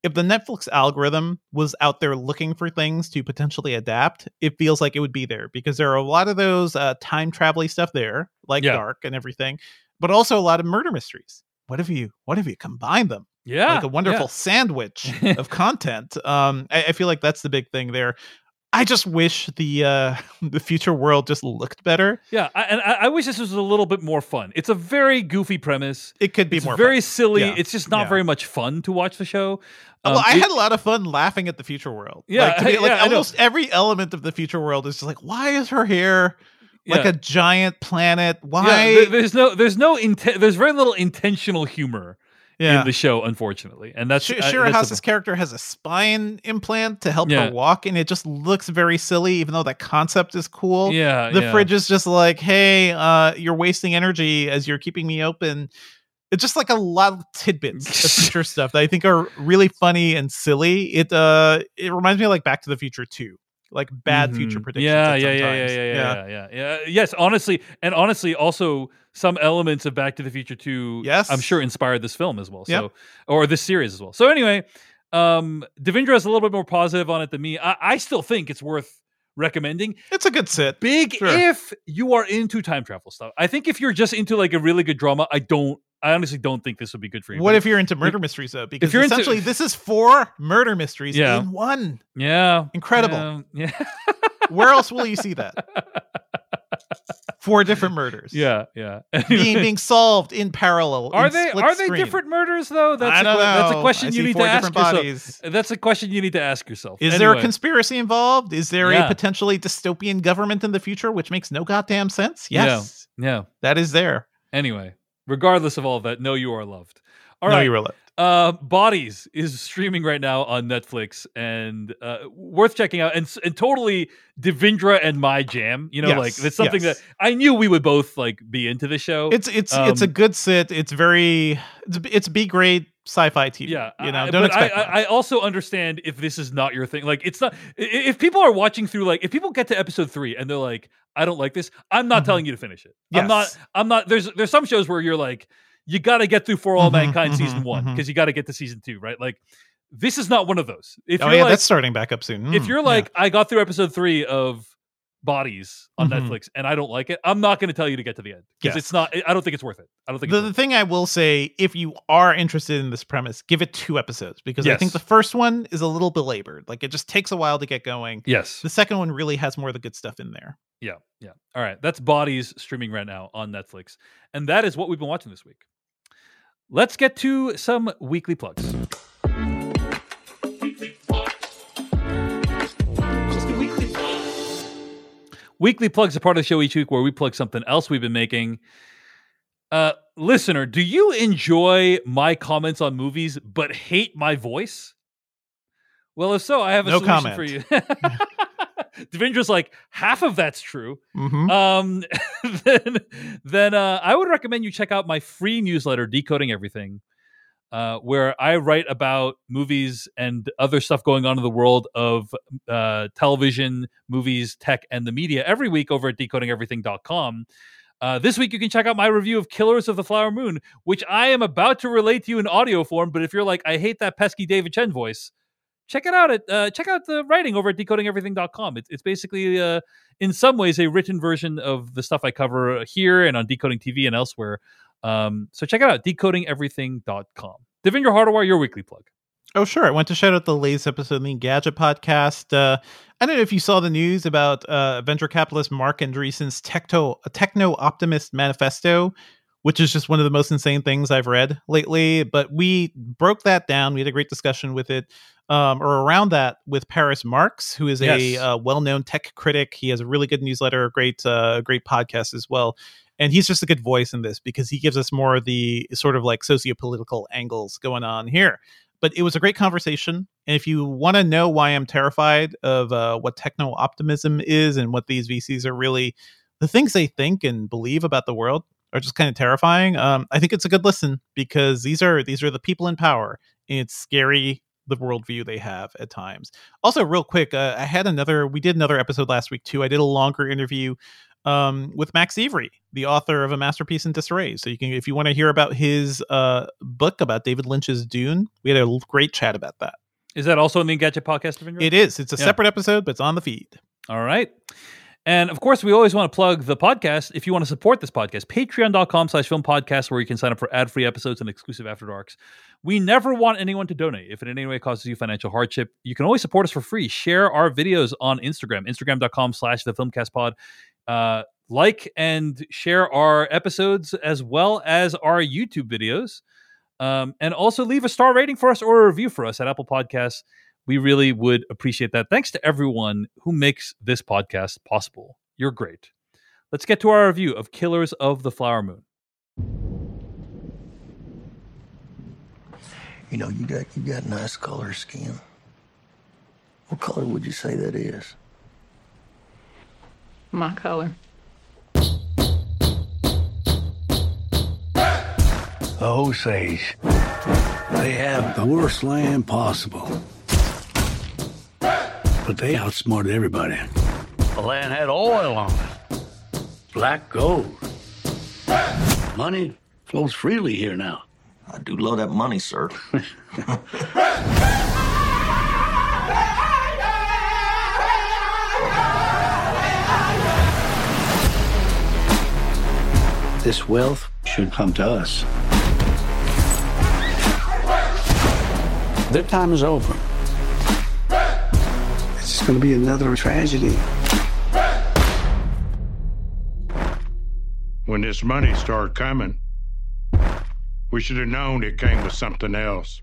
S2: if the Netflix algorithm was out there looking for things to potentially adapt, it feels like it would be there because there are a lot of those uh, time travel stuff there, like
S1: Yeah.
S2: Dark and everything, but also a lot of murder mysteries. What if you what if you combine them?
S1: Yeah,
S2: like a wonderful sandwich of content. Um, I, I feel like that's the big thing there. I just wish the uh, the future world just looked better.
S1: Yeah, I, and I, I wish this was a little bit more fun. It's a very goofy premise.
S2: It could be
S1: It's
S2: more
S1: very
S2: fun.
S1: silly.
S2: Yeah.
S1: It's just not
S2: Yeah.
S1: very much fun to watch the show.
S2: well,
S1: Um,
S2: I
S1: it-
S2: had a lot of fun laughing at the future world.
S1: Yeah,
S2: like, me, like
S1: yeah,
S2: almost every element of the future world is just like, why is her hair like a giant planet? Why?
S1: there- there's no, there's no, inten- there's very little intentional humor
S2: yeah.
S1: in the show, unfortunately, and that's
S2: Sh-
S1: uh, that's the
S2: Shira Haas's character has a spine implant to help
S1: Yeah.
S2: her walk, and it just looks very silly, even though that concept is cool.
S1: Yeah,
S2: the
S1: yeah.
S2: fridge is just like, hey, uh, you're wasting energy as you're keeping me open. It's just like a lot of tidbits of future stuff that I think are really funny and silly. It uh, it reminds me of like Back to the Future too like bad future
S1: Mhm.
S2: predictions.
S1: Yeah, yeah, yeah, yeah, yeah, yeah, yeah, yeah, yeah. Yes, honestly, and honestly, also some elements of Back to the Future Two,
S2: Yes.
S1: I'm sure inspired this film as well. So,
S2: Yep.
S1: or this series as well. So anyway, um, Devindra is a little bit more positive on it than me. I, I still think it's worth recommending.
S2: It's a good sit.
S1: Big
S2: Sure.
S1: if you are into time travel stuff. I think if you're just into like a really good drama, I don't. I honestly don't think this would be good for you.
S2: What if you're into murder mysteries though? Because if
S1: you're into-
S2: essentially this is four murder mysteries
S1: Yeah.
S2: in one.
S1: Yeah,
S2: Incredible.
S1: Yeah,
S2: Where else will you see that? Four different murders.
S1: yeah, yeah.
S2: being being solved in parallel.
S1: Are
S2: in
S1: they are they
S2: screen.
S1: different murders though? That's
S2: I
S1: a
S2: don't know.
S1: That's a question
S2: I
S1: you need to ask
S2: different
S1: yourself. That's a question you need to ask yourself.
S2: Is there a conspiracy involved? Is there
S1: Yeah.
S2: a potentially dystopian government in the future, which makes no goddamn sense? Yes,
S1: Yeah.
S2: that is there.
S1: Anyway, regardless of all of that, know you are loved. All
S2: no,
S1: right.
S2: you were left.
S1: Uh, Bodies is streaming right now on Netflix and uh, worth checking out and, and totally Devindra and my jam. You know,
S2: Yes,
S1: like it's something
S2: yes.
S1: that I knew we would both like be into the show.
S2: It's it's it's a
S1: Um,
S2: good sit. It's very it's, it's B grade sci-fi TV.
S1: yeah,
S2: you know,
S1: I,
S2: don't
S1: but I, I, I also understand if this is not your thing. Like, it's not. If people are watching through, like, if people get to episode three and they're like, "I don't like this," I'm not
S2: Mhm.
S1: telling you to finish it. I'm not. I'm not. There's there's some shows where you're like, you got to get through For All
S2: Mhm,
S1: Mankind
S2: mhm,
S1: season one because you got to get to season two, right? Like, this is not one of those. If
S2: oh
S1: you're
S2: yeah,
S1: like,
S2: that's starting back up soon.
S1: if
S2: Mm,
S1: you're
S2: yeah.
S1: like, I got through episode three of Bodies on
S2: Mhm.
S1: Netflix and I don't like it, I'm not going to tell you to get to the end because
S2: Yes.
S1: it's not. I don't think it's worth it. I don't think
S2: the,
S1: it's
S2: the thing I will say, if you are interested in this premise, give it two episodes because I think the first one is a little belabored. Like it just takes a while to get going.
S1: Yes.
S2: The second one really has more of the good stuff in there.
S1: Yeah, yeah. All right, that's Bodies streaming right now on Netflix, and that is what we've been watching this week. Let's get to some weekly plugs. Weekly plugs are part of the show each week where we plug something else we've been making. Uh, listener, do you enjoy my comments on movies but hate my voice? Well, if so, I have a
S2: No
S1: solution
S2: comment.
S1: for you. Devindra's like half of that's true.
S2: Mm-hmm.
S1: Um, then, then uh, I would recommend you check out my free newsletter, Decoding Everything, uh, where I write about movies and other stuff going on in the world of uh, television, movies, tech, and the media every week over at decodingeverything.com. Uh, this week, you can check out my review of Killers of the Flower Moon, which I am about to relate to you in audio form. But if you're like, I hate that pesky David Chen voice, check it out at uh, check out the writing over at decodingeverything.com. It's it's basically uh, in some ways a written version of the stuff I cover here and on Decoding TV and elsewhere. Um, so check it out, decodingeverything.com. Your hardware your weekly plug.
S2: Oh, sure. I want to shout out the latest episode of the Engadget podcast. Uh, I don't know if you saw the news about uh, venture capitalist Marc Andreessen's techno, techno optimist manifesto, which is just one of the most insane things I've read lately. But we broke that down. We had a great discussion with it, um, or around that, with Paris Marx, who is a uh, well-known tech critic. He has a really good newsletter, a great, uh, great podcast as well. And he's just a good voice in this because he gives us more of the sort of like socio-political angles going on here but it was a great conversation. And if you want to know why I'm terrified of uh, what techno optimism is and what these VCs are really, the things they think and believe about the world are just kind of terrifying. Um, I think it's a good listen because these are these are the people in power, and it's scary the worldview they have at times. Also, real quick, uh, I had another. We did another episode last week too. I did a longer interview um, with Max Evry, the author of A Masterpiece in Disarray. So you can, if you want to hear about his uh, book about David Lynch's Dune, we had a great chat about that.
S1: Is that also in the Engadget podcast?
S2: It is. It's a
S1: Yeah.
S2: separate episode, but it's on the feed.
S1: All right. And of course, we always want to plug the podcast. If you want to support this podcast, patreon.com slash film podcast, where you can sign up for ad free episodes and exclusive after darks. We never want anyone to donate. If it in any way causes you financial hardship, you can always support us for free. Share our videos on Instagram, instagram.com slash the filmcast pod. Uh, like and share our episodes as well as our YouTube videos. Um, and also leave a star rating for us or a review for us at Apple Podcasts. We really would appreciate that. Thanks to everyone who makes this podcast possible. You're great. Let's get to our review of Killers of the Flower Moon.
S3: You know, you got you got nice color skin. What color would you say that is?
S4: My color.
S3: The Osage. They have the worst land possible. But they outsmarted everybody. The land had oil on it. Black gold. Money flows freely here now.
S5: I do love that money, sir.
S3: This wealth should come to us. Their time is over. It's just going to be another tragedy.
S6: When this money started coming, we should have known it came with something else.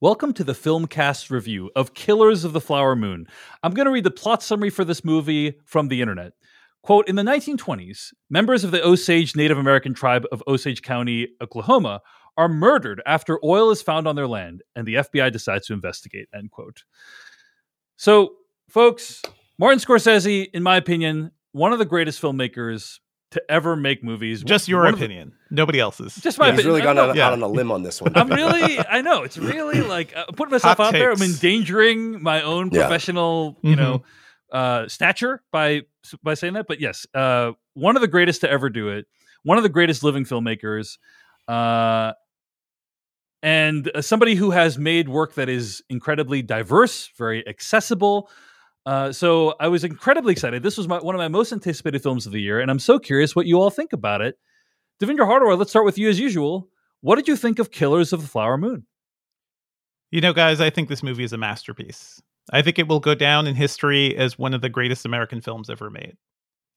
S1: Welcome to the Filmcast review of Killers of the Flower Moon. I'm going to read the plot summary for this movie from the internet. Quote In the 1920s, members of the Osage Native American tribe of Osage County, Oklahoma, are murdered after oil is found on their land, and the FBI decides to investigate. End quote. So, folks, Martin Scorsese, in my opinion, one of the greatest filmmakers to ever make movies.
S2: Just your
S1: One of the-
S2: opinion, nobody else's.
S1: just my
S7: Yeah, he's
S1: opinion.
S7: really gone out,
S2: Yeah.
S7: out on a limb on this one.
S1: I'm really, I know it's really like uh, putting myself
S2: Hot
S1: out there. I'm endangering my own
S7: Yeah.
S1: professional, you know, uh, stature by by saying that. But yes, uh, one of the greatest to ever do it. One of the greatest living filmmakers, uh, and uh, somebody who has made work that is incredibly diverse, very accessible. Uh, so I was incredibly excited. This was my, one of my most anticipated films of the year, and I'm so curious what you all think about it. Devindra Hardawar, let's start with you as usual. What did you think of Killers of the Flower Moon?
S2: You know, guys, I think this movie is a masterpiece. I think it will go down in history as one of the greatest American films ever made,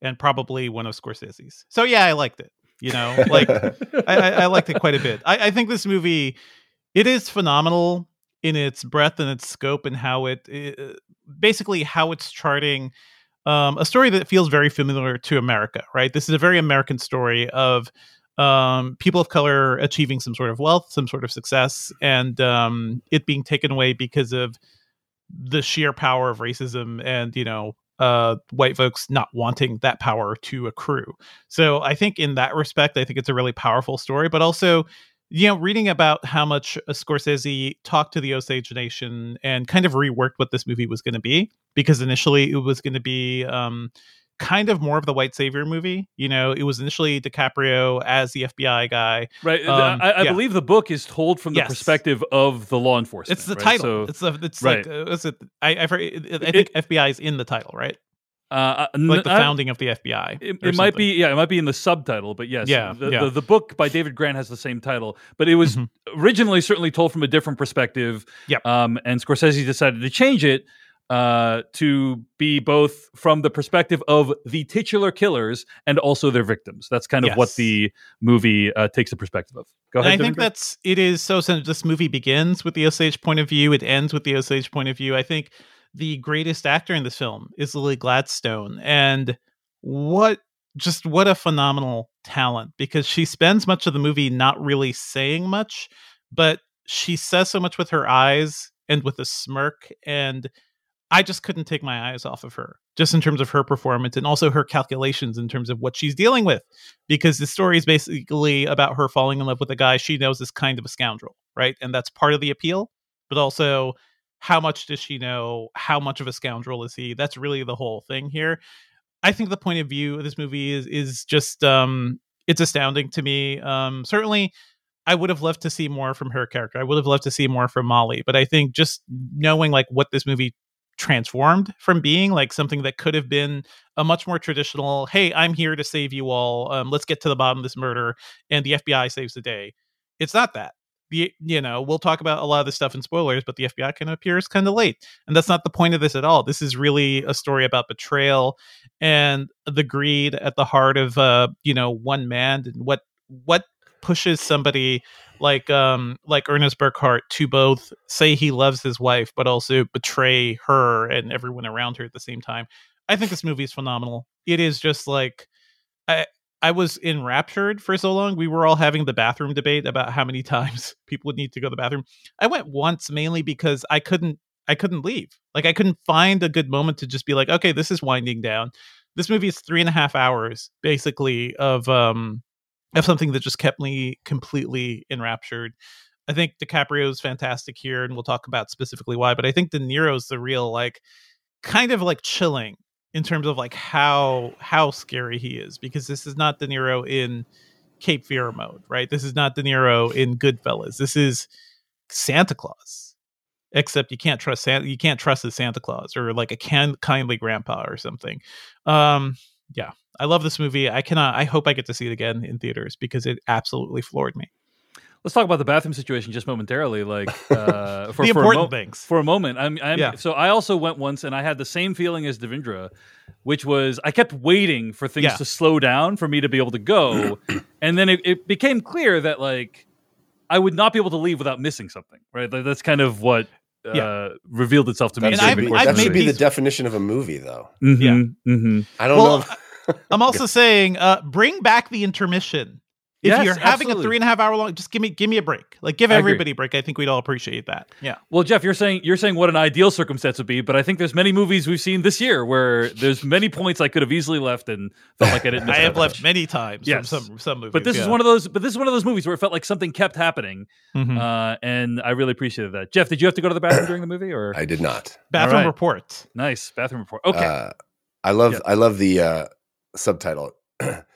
S2: and probably one of Scorsese's. So yeah, I liked it. You know, like I, I, I liked it quite a bit. I, I think this movie, it is phenomenal in its breadth and its scope and how it, uh, basically how it's charting um, a story that feels very familiar to America. Right, this is a very American story of um, people of color achieving some sort of wealth, some sort of success, and um, it being taken away because of the sheer power of racism and you know uh white folks not wanting that power to accrue. So i think in that respect i think it's a really powerful story but also you know reading about how much uh, scorsese talked to the osage nation and kind of reworked what this movie was going to be because initially it was going to be um kind of more of the white savior movie you know it was initially dicaprio as the fbi guy
S1: Right.
S2: Um,
S1: I, I
S2: yeah.
S1: believe the book is told from the
S2: Yes.
S1: perspective of the law enforcement.
S2: it's the
S1: right?
S2: title
S1: So,
S2: it's the it's
S1: right.
S2: like uh, is it i i, I think fbi is in the title right
S1: uh, uh,
S2: like the
S1: I-
S2: founding of the FBI.
S1: It, it might be, yeah, it might be in the subtitle, but yes,
S2: Yeah,
S1: the,
S2: yeah.
S1: The, the book by David Grann has the same title, but it was
S2: Mhm.
S1: originally certainly told from a different perspective.
S2: Yep.
S1: Um, and Scorsese decided to change it uh, to be both from the perspective of the titular killers and also their victims. That's kind of what the movie uh, takes the perspective of. Go
S2: And
S1: ahead.
S2: I think that's it is so since this movie begins with the Osage point of view, it ends with the Osage point of view. I think the greatest actor in this film is Lily Gladstone. And what just what a phenomenal talent because she spends much of the movie not really saying much, but she says so much with her eyes and with a smirk and I just couldn't take my eyes off of her, just in terms of her performance and also her calculations in terms of what she's dealing with. Because the story is basically about her falling in love with a guy she knows is kind of a scoundrel, right? And that's part of the appeal. But also, how much does she know? How much of a scoundrel is he? That's really the whole thing here. I think the point of view of this movie is is just um it's astounding to me. Um certainly I would have loved to see more from her character. I would have loved to see more from Molly, but I think just knowing like what this movie transformed from being like something that could have been a much more traditional hey i'm here to save you all um, let's get to the bottom of this murder and the fbi saves the day. It's not that. The you know we'll talk about a lot of this stuff in spoilers but the fbi kind of appears kind of late and that's not the point of this at all. This is really a story about betrayal and the greed at the heart of uh you know one man and what what pushes somebody like um like Ernest Burkhart to both say he loves his wife but also betray her and everyone around her at the same time. I think this movie is phenomenal. It is just like I I was enraptured for so long. We were all having the bathroom debate about how many times people would need to go to the bathroom. I went once mainly because I couldn't I couldn't leave. Like I couldn't find a good moment to just be like, okay, this is winding down. This movie is three and a half hours basically of um of something that just kept me completely enraptured. I think DiCaprio is fantastic here, and we'll talk about specifically why. But I think De Niro's the real like kind of like chilling in terms of like how how scary he is because this is not De Niro in Cape Fear mode, right? This is not De Niro in Goodfellas. This is Santa Claus, except you can't trust Santa. You can't trust the Santa Claus or like a can, kindly grandpa or something. Um, yeah, I love this movie. I cannot. I hope I get to see it again in theaters because it absolutely floored me.
S1: Let's talk about the bathroom situation just momentarily. Like uh, for,
S2: the
S1: for
S2: important
S1: a mo-
S2: things.
S1: For a moment, I'm, I'm
S2: Yeah.
S1: so I also went once, and I had the same feeling as Devindra, which was I kept waiting for things
S2: Yeah.
S1: to slow down for me to be able to go, and then it, it became clear that like I would not be able to leave without missing something. Right, Like, that's kind of what uh,
S2: Yeah.
S1: revealed itself to me.
S4: That
S2: And
S4: should
S2: I've-
S4: be,
S2: I've
S4: that should be the definition of a movie, though.
S1: Mhm,
S2: Yeah.
S1: mhm.
S4: I don't
S2: Well,
S4: know. If,
S2: I'm also saying, uh, bring back the intermission. If
S1: Yes,
S2: you're having
S1: absolutely.
S2: a three and a half hour long, just give me give me a break. Like give everybody a break. I think we'd all appreciate that. Yeah.
S1: Well, Jeff, you're saying you're saying what an ideal circumstance would be, but I think there's many movies we've seen this year where there's many points I could have easily left and felt like I didn't. Miss
S2: I have left
S1: much.
S2: many times
S1: Yes.
S2: from some some movies.
S1: But this is one of those. But this is one of those movies where it felt like something kept happening,
S2: Mhm.
S1: uh, and I really appreciated that. Jeff, did you have to go to the bathroom during the movie, or
S4: I did not.
S2: bathroom
S1: right.
S2: report.
S1: nice bathroom report? Okay,
S4: Uh, I love.
S1: Yeah.
S4: I love the uh, subtitle.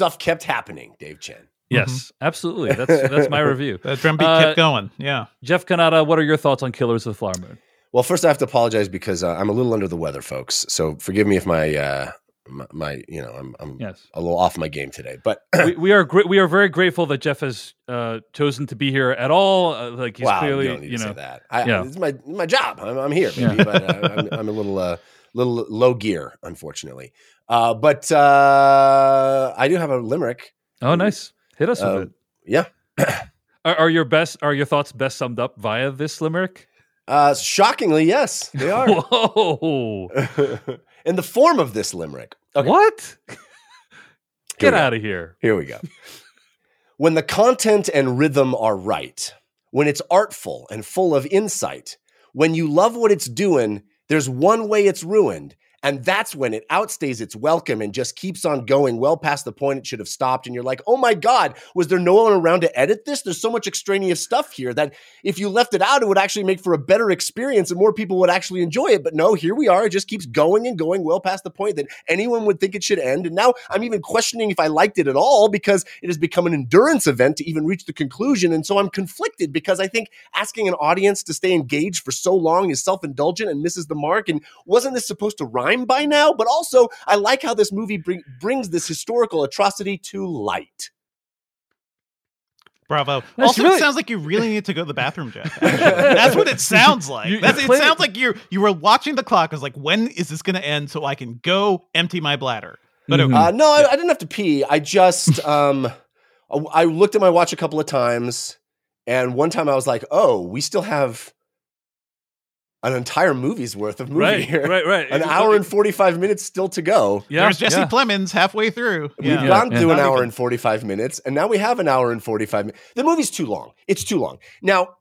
S4: Stuff kept happening. Dave Chen.
S1: yes, absolutely. That's that's my review.
S2: That drumbeat
S1: Uh,
S2: kept going. Yeah.
S1: Jeff Cannata, what are your thoughts on Killers of the Flower Moon?
S4: Well, first I have to apologize because uh, I'm a little under the weather, folks. So forgive me if my uh, my, my you know I'm, I'm
S1: Yes.
S4: a little off my game today. But
S1: we, we are gr- we are very grateful that Jeff has uh, chosen to be here at all. Uh, like he's
S4: wow,
S1: clearly,
S4: you don't need
S1: you
S4: to
S1: know,
S4: say that. I,
S1: yeah.
S4: It's my my job. I'm, I'm here, baby,
S1: Yeah.
S4: but uh, I'm, I'm a little uh, little low gear, unfortunately. Uh, but uh, I do have a limerick.
S1: Oh, nice. Hit us with
S4: Uh,
S1: it.
S4: yeah.
S1: Are, are your best? Are your thoughts best summed up via this limerick?
S4: Uh, shockingly, yes, they are.
S1: Whoa!
S4: In the form of this limerick. Okay.
S1: What? Get out of here!
S4: Here we go. when the content and rhythm are right, when it's artful and full of insight, when you love what it's doing, there's one way it's ruined. And that's when it outstays its welcome and just keeps on going well past the point it should have stopped. And you're like, oh my God, was there no one around to edit this? There's so much extraneous stuff here that if you left it out, it would actually make for a better experience and more people would actually enjoy it. But no, here we are. It just keeps going and going well past the point that anyone would think it should end. And now I'm even questioning if I liked it at all because it has become an endurance event to even reach the conclusion. And so I'm conflicted because I think asking an audience to stay engaged for so long is self indulgent and misses the mark. And wasn't this supposed to rhyme by now? But also, I like how this movie bring, brings this historical atrocity to light.
S2: Bravo.
S1: That's
S2: also,
S1: really-
S2: it sounds like you really need to go to the bathroom, Jeff. That's what it sounds like.
S1: You-
S2: That's,
S1: you
S2: it sounds like you you were watching the clock. I was like, when is this going to end so I can go empty my bladder? But
S1: Mhm.
S2: okay.
S4: Uh, no, I, I didn't have to pee. I just um, I- I looked at my watch a couple of times, and one time I was like, "Oh, we still have an entire movie's worth of movie
S1: Right,
S4: here.
S1: right, right.
S4: An
S1: It-
S4: hour and forty five minutes still to go."
S1: Yeah,
S2: there's Jesse
S1: yeah.
S2: Plemons halfway through.
S4: We've
S2: Yeah.
S4: gone
S1: yeah.
S4: through an hour
S2: even-
S4: and 45 minutes, and now we have an hour and 45 minutes. The movie's too long. It's too long. Now,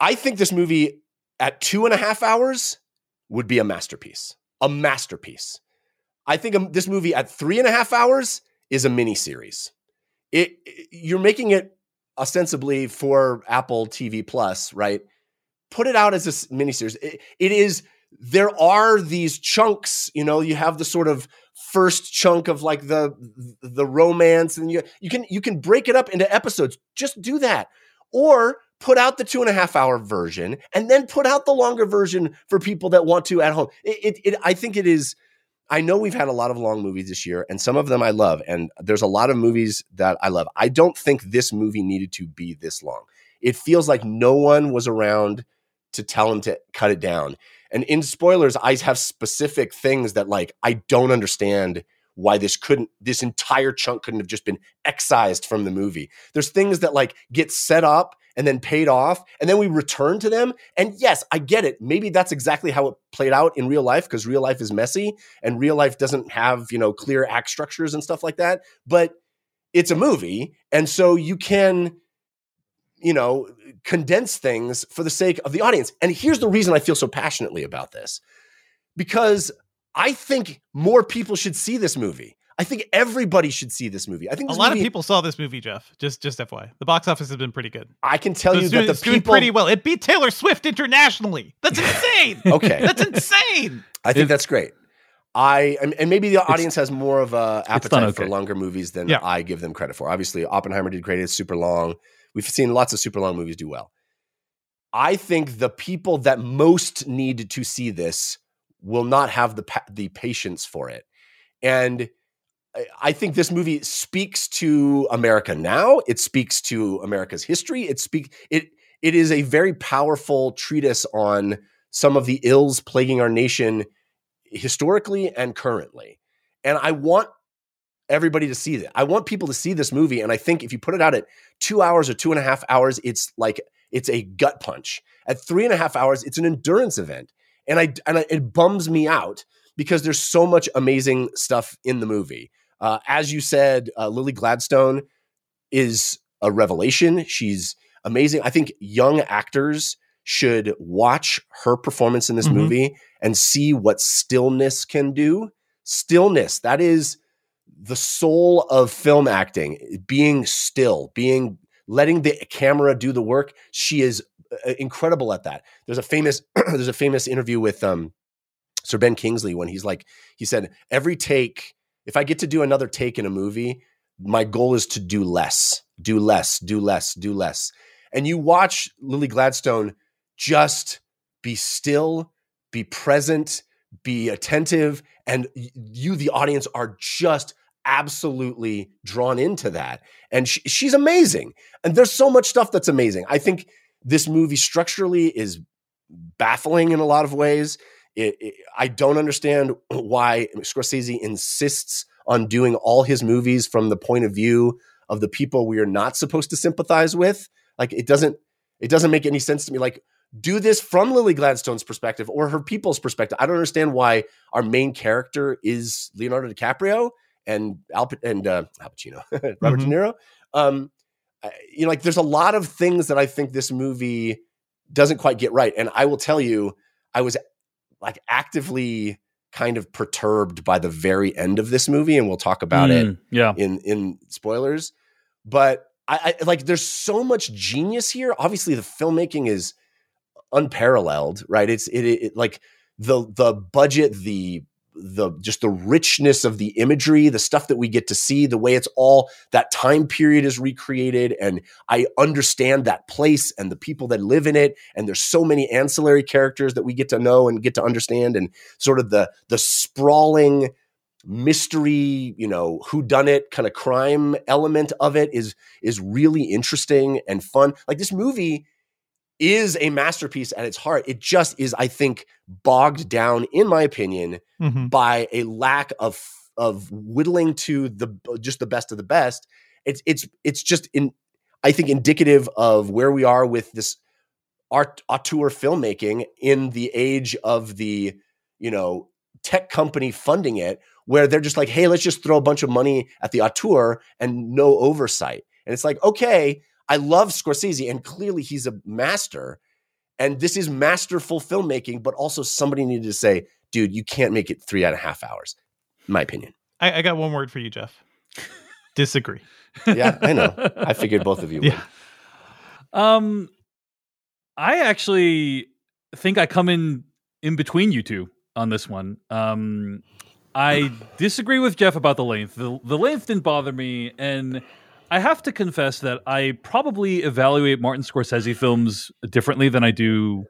S4: I think this movie at two and a half hours would be a masterpiece. A masterpiece. I think um, this movie at three and a half hours is a miniseries. It, it- you're making it ostensibly for Apple TV Plus, right? Put it out as a miniseries. It- it is. There are these chunks. You know, you have the sort of first chunk of like the the romance, and you you can you can break it up into episodes. Just do that, or put out the two and a half hour version and then put out the longer version for people that want to at home. It, it, it, I think it is. I know we've had a lot of long movies this year, and some of them I love, and there's a lot of movies that I love. I don't think this movie needed to be this long. It feels like no one was around to tell him to cut it down. And in spoilers, I have specific things that like I don't understand why this couldn't this entire chunk couldn't have just been excised from the movie. There's things that like get set up and then paid off and then we return to them and yes, I get it. Maybe that's exactly how it played out in real life because real life is messy and real life doesn't have, you know, clear act structures and stuff like that, but it's a movie and so you can you know, condense things for the sake of the audience. And here's the reason I feel so passionately about this because I think more people should see this movie. I think everybody should see this movie. I think
S2: a lot
S4: movie-
S2: of people saw this movie, Jeff. Just just FY. The box office has been pretty good.
S4: I can tell
S2: So
S4: you
S2: it's
S4: that
S2: doing,
S4: the
S2: it's doing
S4: people
S2: pretty well. It beat Taylor Swift internationally. That's insane.
S4: Okay.
S2: That's insane.
S4: I think that's great. I and, and maybe the audience has more of a
S1: done
S4: appetite for longer movies than
S2: Yeah.
S4: I give them credit for. Obviously, Oppenheimer did great. It's super long. We've seen lots of super long movies do well. I think the people that most need to see this will not have the pa- the patience for it, and I- think this movie speaks to America now. It speaks to America's history. It speak it. It is a very powerful treatise on some of the ills plaguing our nation historically and currently. And I want everybody to see that. I want people to see this movie. And I think if you put it out at two hours or two and a half hours, it's like it's a gut punch. At three and a half hours, it's an endurance event. And I and I, it bums me out because there's so much amazing stuff in the movie. Uh, as you said, uh, Lily Gladstone is a revelation. She's amazing. I think young actors should watch her performance in this
S2: Mhm.
S4: movie and see what stillness can do. Stillness, that is the soul of film acting, being still, being letting the camera do the work. She is uh, incredible at that. There's a famous there's a famous interview with um Sir Ben Kingsley when he's like he said every take if I get to do another take in a movie, my goal is to do less, do less, do less, do less. And you watch Lily Gladstone just be still, be present, be attentive, and you, the audience, are just absolutely drawn into that. And sh- she's amazing. And there's so much stuff that's amazing. I think this movie structurally is baffling in a lot of ways. It, it- I don't understand why Scorsese insists on doing all his movies from the point of view of the people we are not supposed to sympathize with. Like it doesn't it doesn't make any sense to me. Like do this from Lily Gladstone's perspective or her people's perspective. I don't understand why our main character is Leonardo DiCaprio and Al and uh, Al Pacino, Robert
S2: Mhm.
S4: De Niro. Um, you know, like there's a lot of things that I think this movie doesn't quite get right. And I will tell you, I was like actively kind of perturbed by the very end of this movie, and we'll talk about it
S1: Mm, Yeah.
S4: in in spoilers. But I, I like there's so much genius here. Obviously, the filmmaking is unparalleled, right? It's it, it like the the budget, the the just the richness of the imagery, the stuff that we get to see, the way it's all that time period is recreated, and I understand that place and the people that live in it, and there's so many ancillary characters that we get to know and get to understand, and sort of the the sprawling mystery, you know, who done it kind of crime element of it is is really interesting and fun. Like this movie is a masterpiece at its heart. It just is, I think, bogged down, in my opinion,
S2: Mhm.
S4: by a lack of of whittling to the just the best of the best. It's it's it's just in I think indicative of where we are with this art auteur filmmaking in the age of the you know tech company funding it where they're just like hey let's just throw a bunch of money at the auteur and no oversight and it's like okay i love scorsese and clearly he's a master and this is masterful filmmaking but also somebody needed to say dude you can't make it three and a half hours in my opinion
S2: I, I got one word for you, Jeff. Disagree.
S4: yeah i know i figured both of you would
S2: Yeah.
S1: Um, I actually think I come in in between you two on this one. Um, I disagree with Jeff about the length. The the length didn't bother me, and I have to confess that I probably evaluate Martin Scorsese films differently than I do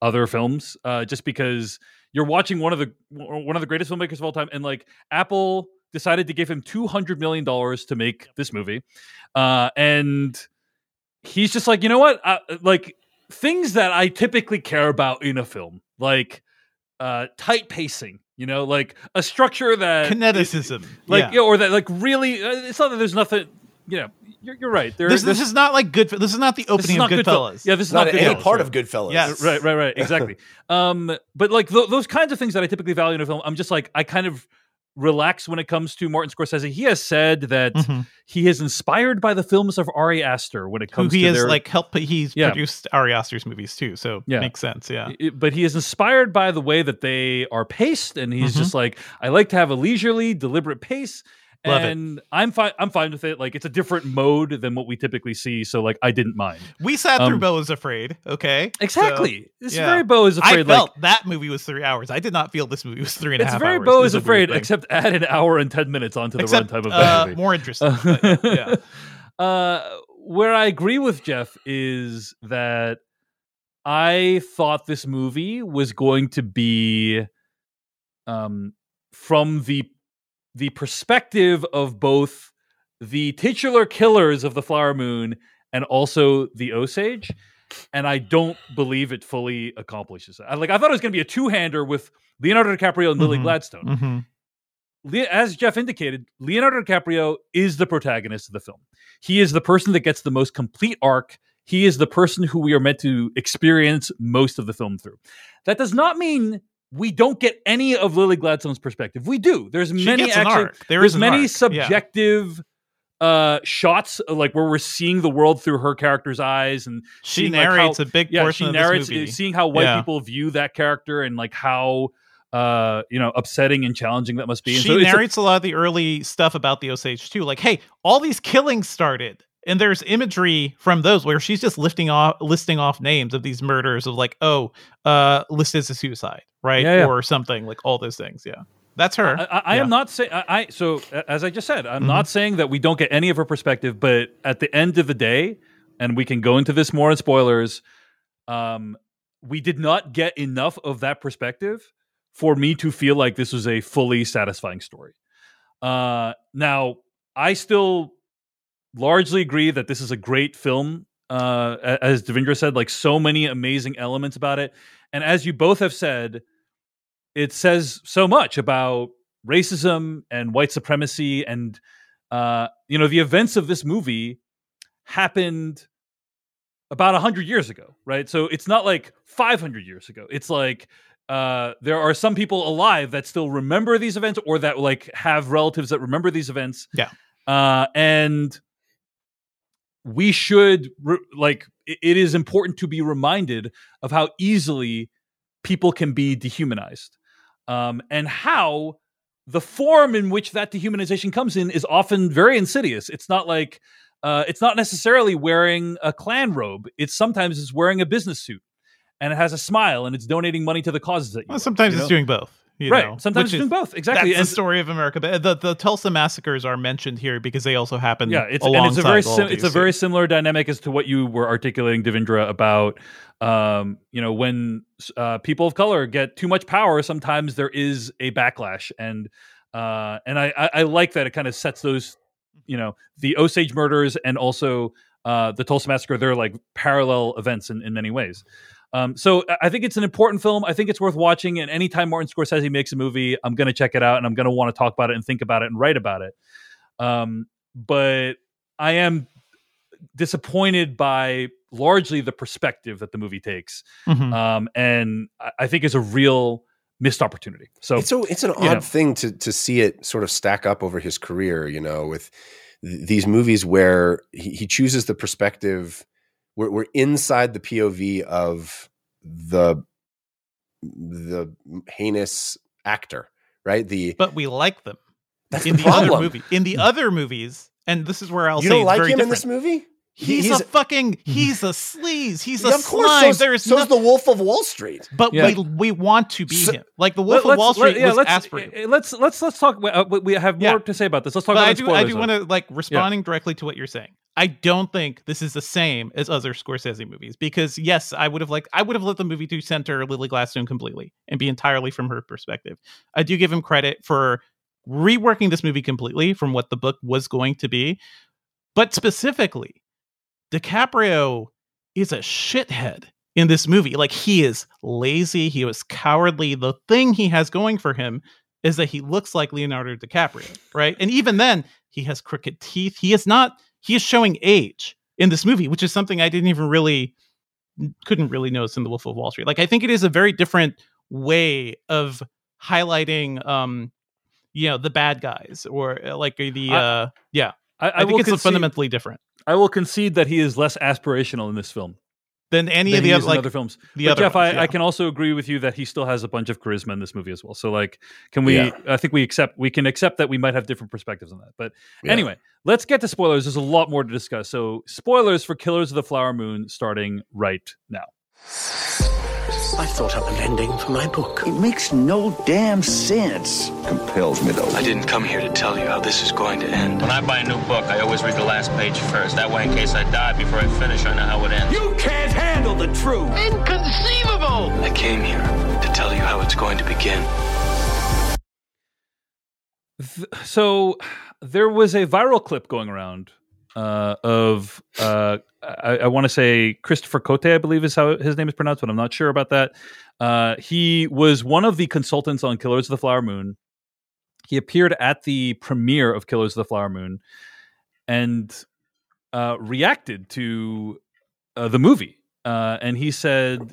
S1: other films, uh, just because you're watching one of the one of the greatest filmmakers of all time, and like Apple decided to give him two hundred million dollars to make this movie, uh, and he's just like, you know what, uh, like things that I typically care about in a film, like uh, tight pacing. You know, like a structure that
S2: Kineticism.
S1: like
S2: yeah.
S1: yeah, or that like really. Uh, it's not that there's nothing. You know, you're, you're right. There,
S2: this,
S1: there's-
S2: this is not like good. This is not the opening
S1: not
S2: of
S1: Goodfellas.
S2: Goodfellas.
S1: Yeah, this is
S4: not
S1: not,
S4: any part
S1: right.
S4: of Goodfellas.
S2: Yes.
S1: Right, right, right. Exactly. um, but like th- those kinds of things that I typically value in a film, I'm just like I kind of relax when it comes to Martin Scorsese. He has said that
S2: Mhm.
S1: he is inspired by the films of Ari Aster when it comes
S2: Who
S1: comes
S2: he
S1: to
S2: has
S1: their
S2: like helped. He's
S1: Yeah.
S2: produced Ari Aster's movies too, so
S1: Yeah.
S2: makes sense. Yeah.
S1: it- but he is inspired by the way that they are paced, and he's
S2: Mhm.
S1: just like, I like to have a leisurely, deliberate pace.
S2: Love it.
S1: I'm fine. I'm fine with it. Like it's a different mode than what we typically see, so like I didn't mind.
S2: We sat through
S1: Um,
S2: Beau is Afraid. Okay.
S1: Exactly.
S2: So,
S1: it's
S2: yeah.
S1: very Beau is afraid.
S2: I felt
S1: like
S2: that movie was three hours. I did not feel this movie was three and a half.
S1: and it's very
S2: hours. Beau
S1: is afraid, except add an hour and ten minutes onto the
S2: Except,
S1: runtime of
S2: uh,
S1: that movie.
S2: more interesting. but, yeah.
S1: Uh, where I agree with Jeff is that I thought this movie was going to be um, from the the perspective of both the titular killers of the Flower Moon and also the Osage. And I don't believe it fully accomplishes that. Like I thought it was going to be a two hander with Leonardo DiCaprio and Lily
S2: Mhm.
S1: Gladstone.
S2: Mhm.
S1: As Jeff indicated, Leonardo DiCaprio is the protagonist of the film. He is the person that gets the most complete arc. He is the person who we are meant to experience most of the film through. That does not mean we don't get any of Lily Gladstone's perspective. We do. There's
S2: She
S1: many
S2: gets an arc. There
S1: there's many
S2: arc. Yeah.
S1: subjective uh shots uh, like where we're seeing the world through her character's eyes and
S2: She
S1: seeing, like, how-
S2: narrates a big
S1: yeah,
S2: portion
S1: she
S2: of
S1: narrates seeing how white
S2: Yeah.
S1: people view that character and like how uh you know upsetting and challenging that must be. And
S2: she
S1: so it's a-
S2: narrates a, lot of the early stuff about the Osage too. Like, hey, all these killings started, and there's imagery from those where she's just lifting off, listing off names of these murders of like, oh, uh, listed as a suicide, right,
S1: Yeah, yeah.
S2: or something like all those things. Yeah, that's her.
S1: I, I, I
S2: Yeah.
S1: am not saying I. So as I just said, I'm
S2: Mhm.
S1: not saying that we don't get any of her perspective, but at the end of the day, and we can go into this more in spoilers. Um, we did not get enough of that perspective for me to feel like this was a fully satisfying story. Uh, now I still largely agree that this is a great film. Uh, as Devindra said, like so many amazing elements about it, and as you both have said, it says so much about racism and white supremacy and uh, you know the events of this movie happened about 100 years ago right? So it's not like 500 years ago. It's like uh, there are some people alive that still remember these events or that like have relatives that remember these events.
S2: Yeah.
S1: uh, and we should re- like it- it is important to be reminded of how easily people can be dehumanized um, and how the form in which that dehumanization comes in is often very insidious it's not like uh, it's not necessarily wearing a Klan robe it's sometimes it's wearing a business suit and it has a smile and it's donating money to the causes that you
S2: Well, sometimes
S1: you
S2: it's
S1: know?
S2: doing both. You
S1: right.
S2: know,
S1: sometimes doing both. Exactly.
S2: That's
S1: and
S2: the story of America. But the, the Tulsa massacres are mentioned here because they also happen.
S1: yeah it's
S2: alongside
S1: and it's a very sim- it's a very similar dynamic as to what you were articulating devindra about um you know when uh people of color get too much power sometimes there is a backlash. And uh and i i, I like that it kind of sets those you know the osage murders and also uh the tulsa massacre they're like parallel events in, in many ways um, so I- I think it's an important film. I think it's worth watching. And anytime Martin Scorsese makes a movie, I'm going to check it out and I'm going to want to talk about it and think about it and write about it. Um, but I am disappointed by largely the perspective that the movie takes,
S2: Mhm.
S1: um, and I- I think is a real missed opportunity. So
S4: it's so it's an odd
S1: know.
S4: thing to to see it sort of stack up over his career you know with th- these movies where he, he chooses the perspective we're, we're inside the pov of the the heinous actor right the
S2: but we like them
S4: that's
S2: in
S4: the
S2: the other movie. In the other movies, and this is where I'll say.
S4: you
S2: say
S4: don't like
S2: very
S4: him in this movie
S2: He's,
S4: he's-
S2: a fucking he's a sleaze. He's a
S4: Yeah, of course,
S2: slime.
S4: so's,
S2: there is
S4: so's
S2: no,
S4: the Wolf of Wall Street.
S2: but
S1: Yeah.
S2: we we want to be
S4: So-
S2: him. Like the Wolf
S1: Let-
S2: of Wall Street
S1: let- yeah,
S2: was
S1: let's,
S2: aspirated.
S1: uh, Let's let's let's talk. Uh, we- we have more
S2: Yeah.
S1: to say about this. Let's talk
S2: But
S1: about
S2: I do I do want to like responding directly to what you're saying. I don't think this is the same as other Scorsese movies because yes, I would have liked I would have let the movie to center Lily Gladstone completely and be entirely from her perspective. I do give him credit for reworking this movie completely from what the book was going to be, but specifically, DiCaprio is a shithead in this movie. Like he is lazy, he was cowardly. The thing he has going for him is that he looks like Leonardo DiCaprio, right? And even then, he has crooked teeth. He is not. He is showing age in this movie, which is something I didn't even really couldn't really notice in The Wolf of Wall Street. Like I think it is a very different way of highlighting, um, you know, the bad guys or uh, like the
S1: I-
S2: uh, yeah.
S1: I,
S2: I,
S1: I,
S2: think it's
S1: concede,
S2: fundamentally different
S1: I will concede that he is less aspirational in this film
S2: than any
S1: than
S2: of the other like
S1: other films.
S2: the
S1: but
S2: other
S1: Jeff,
S2: ones,
S1: I,
S2: yeah.
S1: I can also agree with you that he still has a bunch of charisma in this movie as well. So, like, can we?
S4: Yeah.
S1: I think we accept we can accept that we might have different perspectives on that. But
S4: Yeah.
S1: anyway, let's get to spoilers. There's a lot more to discuss. So, spoilers for Killers of the Flower Moon starting right now.
S7: I thought up an ending for my book.
S8: It makes no damn sense. Compels me, though.
S7: I didn't come here to tell you how this is going to end.
S9: When I buy a new book, I always read the last page first. That way, in case I die before I finish, I know how it ends.
S8: You can't handle the truth.
S7: Inconceivable! I came here to tell you how it's going to begin.
S1: Th- so there was a viral clip going around uh, of uh, I, I want to say Christopher Cote, I believe is how his name is pronounced, but I'm not sure about that. Uh, he was one of the consultants on Killers of the Flower Moon. He appeared at the premiere of Killers of the Flower Moon and uh, reacted to uh, the movie. Uh, and he said,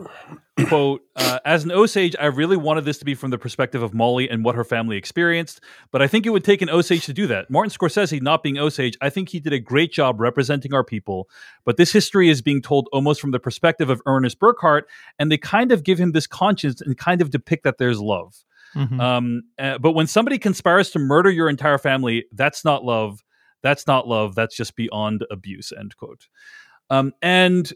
S1: quote, uh, as an Osage, I really wanted this to be from the perspective of Molly and what her family experienced, but I think it would take an Osage to do that. Martin Scorsese, not being Osage, I think he did a great job representing our people, but this history is being told almost from the perspective of Ernest Burkhart, and they kind of give him this conscience and kind of depict that there's love.
S2: Mhm.
S1: Um, uh, but when somebody conspires to murder your entire family, that's not love. That's not love. That's just beyond abuse. End quote. Um, and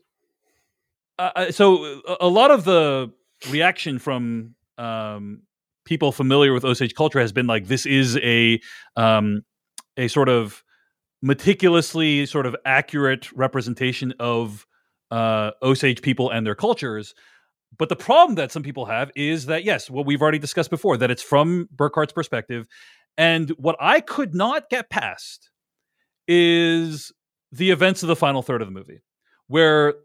S1: uh, uh, so a, a lot of the reaction from um, people familiar with Osage culture has been like, this is a um, a sort of meticulously sort of accurate representation of uh, Osage people and their cultures. But the problem that some people have is that yes, what we've already discussed before, that it's from Burkhart's perspective, and what I could not get past is the events of the final third of the movie, where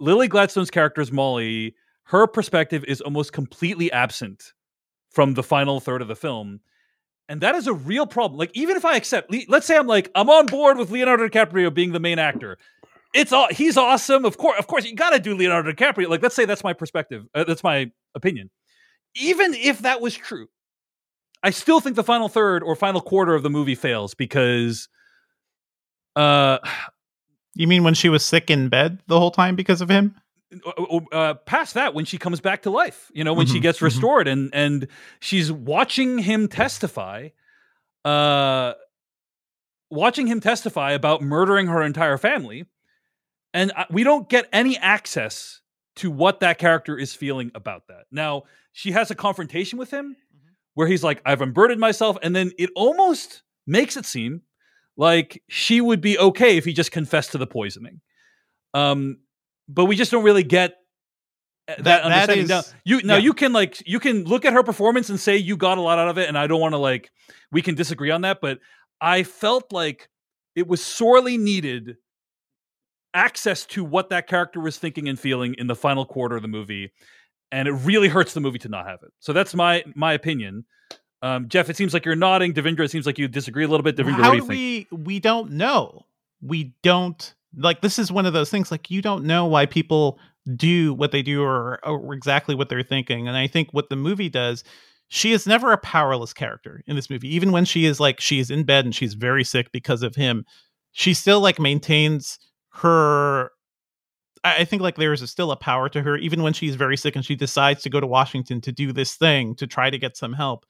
S1: Lily Gladstone's character is Molly. Her perspective is almost completely absent from the final third of the film. And that is a real problem. Like, even if I accept, let's say I'm like, I'm on board with Leonardo DiCaprio being the main actor. It's all he's awesome. Of course, of course, you got to do Leonardo DiCaprio. Like, let's say that's my perspective. Uh, that's my opinion. Even if that was true, I still think the final third or final quarter of the movie fails because, uh,
S2: You mean when she was sick in bed the whole time because of him?
S1: uh, past that when she comes back to life you know when she
S2: Mhm,
S1: gets
S2: mhm.
S1: restored and and she's watching him testify uh watching him testify about murdering her entire family and we don't get any access to what that character is feeling about that now she has a confrontation with him where he's like i've unburdened myself and then it almost makes it seem like she would be okay if he just confessed to the poisoning um but we just don't really get uh, that,
S2: That- that
S1: understanding.
S2: is-
S1: now, you now
S2: yeah.
S1: you can like you can look at her performance and say you got a lot out of it, and I don't want to like we can disagree on that, but I felt like it was sorely needed access to what that character was thinking and feeling in the final quarter of the movie, and it really hurts the movie to not have it. So that's my my opinion. Um, Jeff, it seems like you're nodding. Devindra, it seems like you disagree a little bit. Devindra, what
S2: How
S1: do you
S2: do
S1: think?
S2: we? We don't know. We don't like. This is one of those things. Like you don't know why people do what they do or, or exactly what they're thinking. And I think what the movie does. She is never a powerless character in this movie. Even when she is like she is in bed and she's very sick because of him, she still like maintains her I I think like there is still a power to her, even when she's very sick and she decides to go to Washington to do this thing to try to get some help.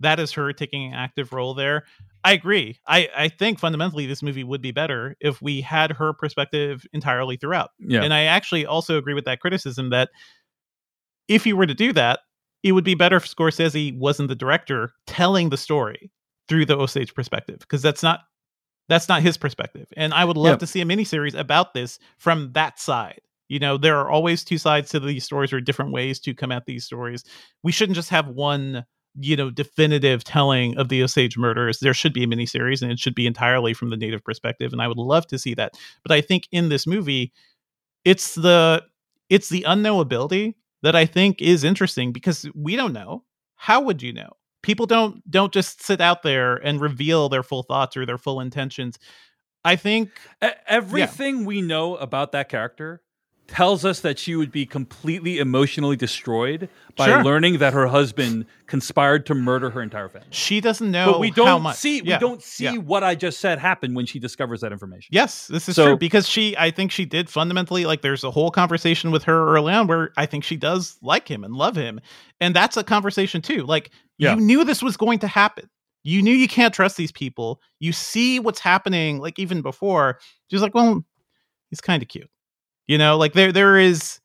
S2: That is her taking an active role there. I agree. I, I think fundamentally this movie would be better if we had her perspective entirely throughout.
S1: Yeah.
S2: And I actually also agree with that criticism that if you were to do that, it would be better if Scorsese wasn't the director telling the story through the Osage perspective because that's not that's not his perspective. And I would love to see a miniseries about this from that side. You know, there are always two sides to these stories or different ways to come at these stories. We shouldn't just have one, you know, definitive telling of the Osage murders. There should be a miniseries and it should be entirely from the native perspective. And I would love to see that. But I think in this movie, it's the it's the unknowability that I think is interesting because we don't know. How would you know? People don't don't just sit out there and reveal their full thoughts or their full intentions. I think
S1: everything we know about that character tells us that she would be completely emotionally destroyed by
S2: Sure.
S1: learning that her husband conspired to murder her entire family.
S2: she doesn't know
S1: but we don't
S2: much.
S1: see
S2: Yeah.
S1: we don't see
S2: Yeah.
S1: what I just said happen when she discovers that information.
S2: Yes, this is
S1: So-
S2: true because she I think she did fundamentally like there's a whole conversation with her early on where I think she does like him and love him. And that's a conversation too. Like
S1: Yeah.
S2: you knew this was going to happen. You knew you can't trust these people. You see what's happening like even before. She's like, "Well, he's kind of cute." You know, like there there is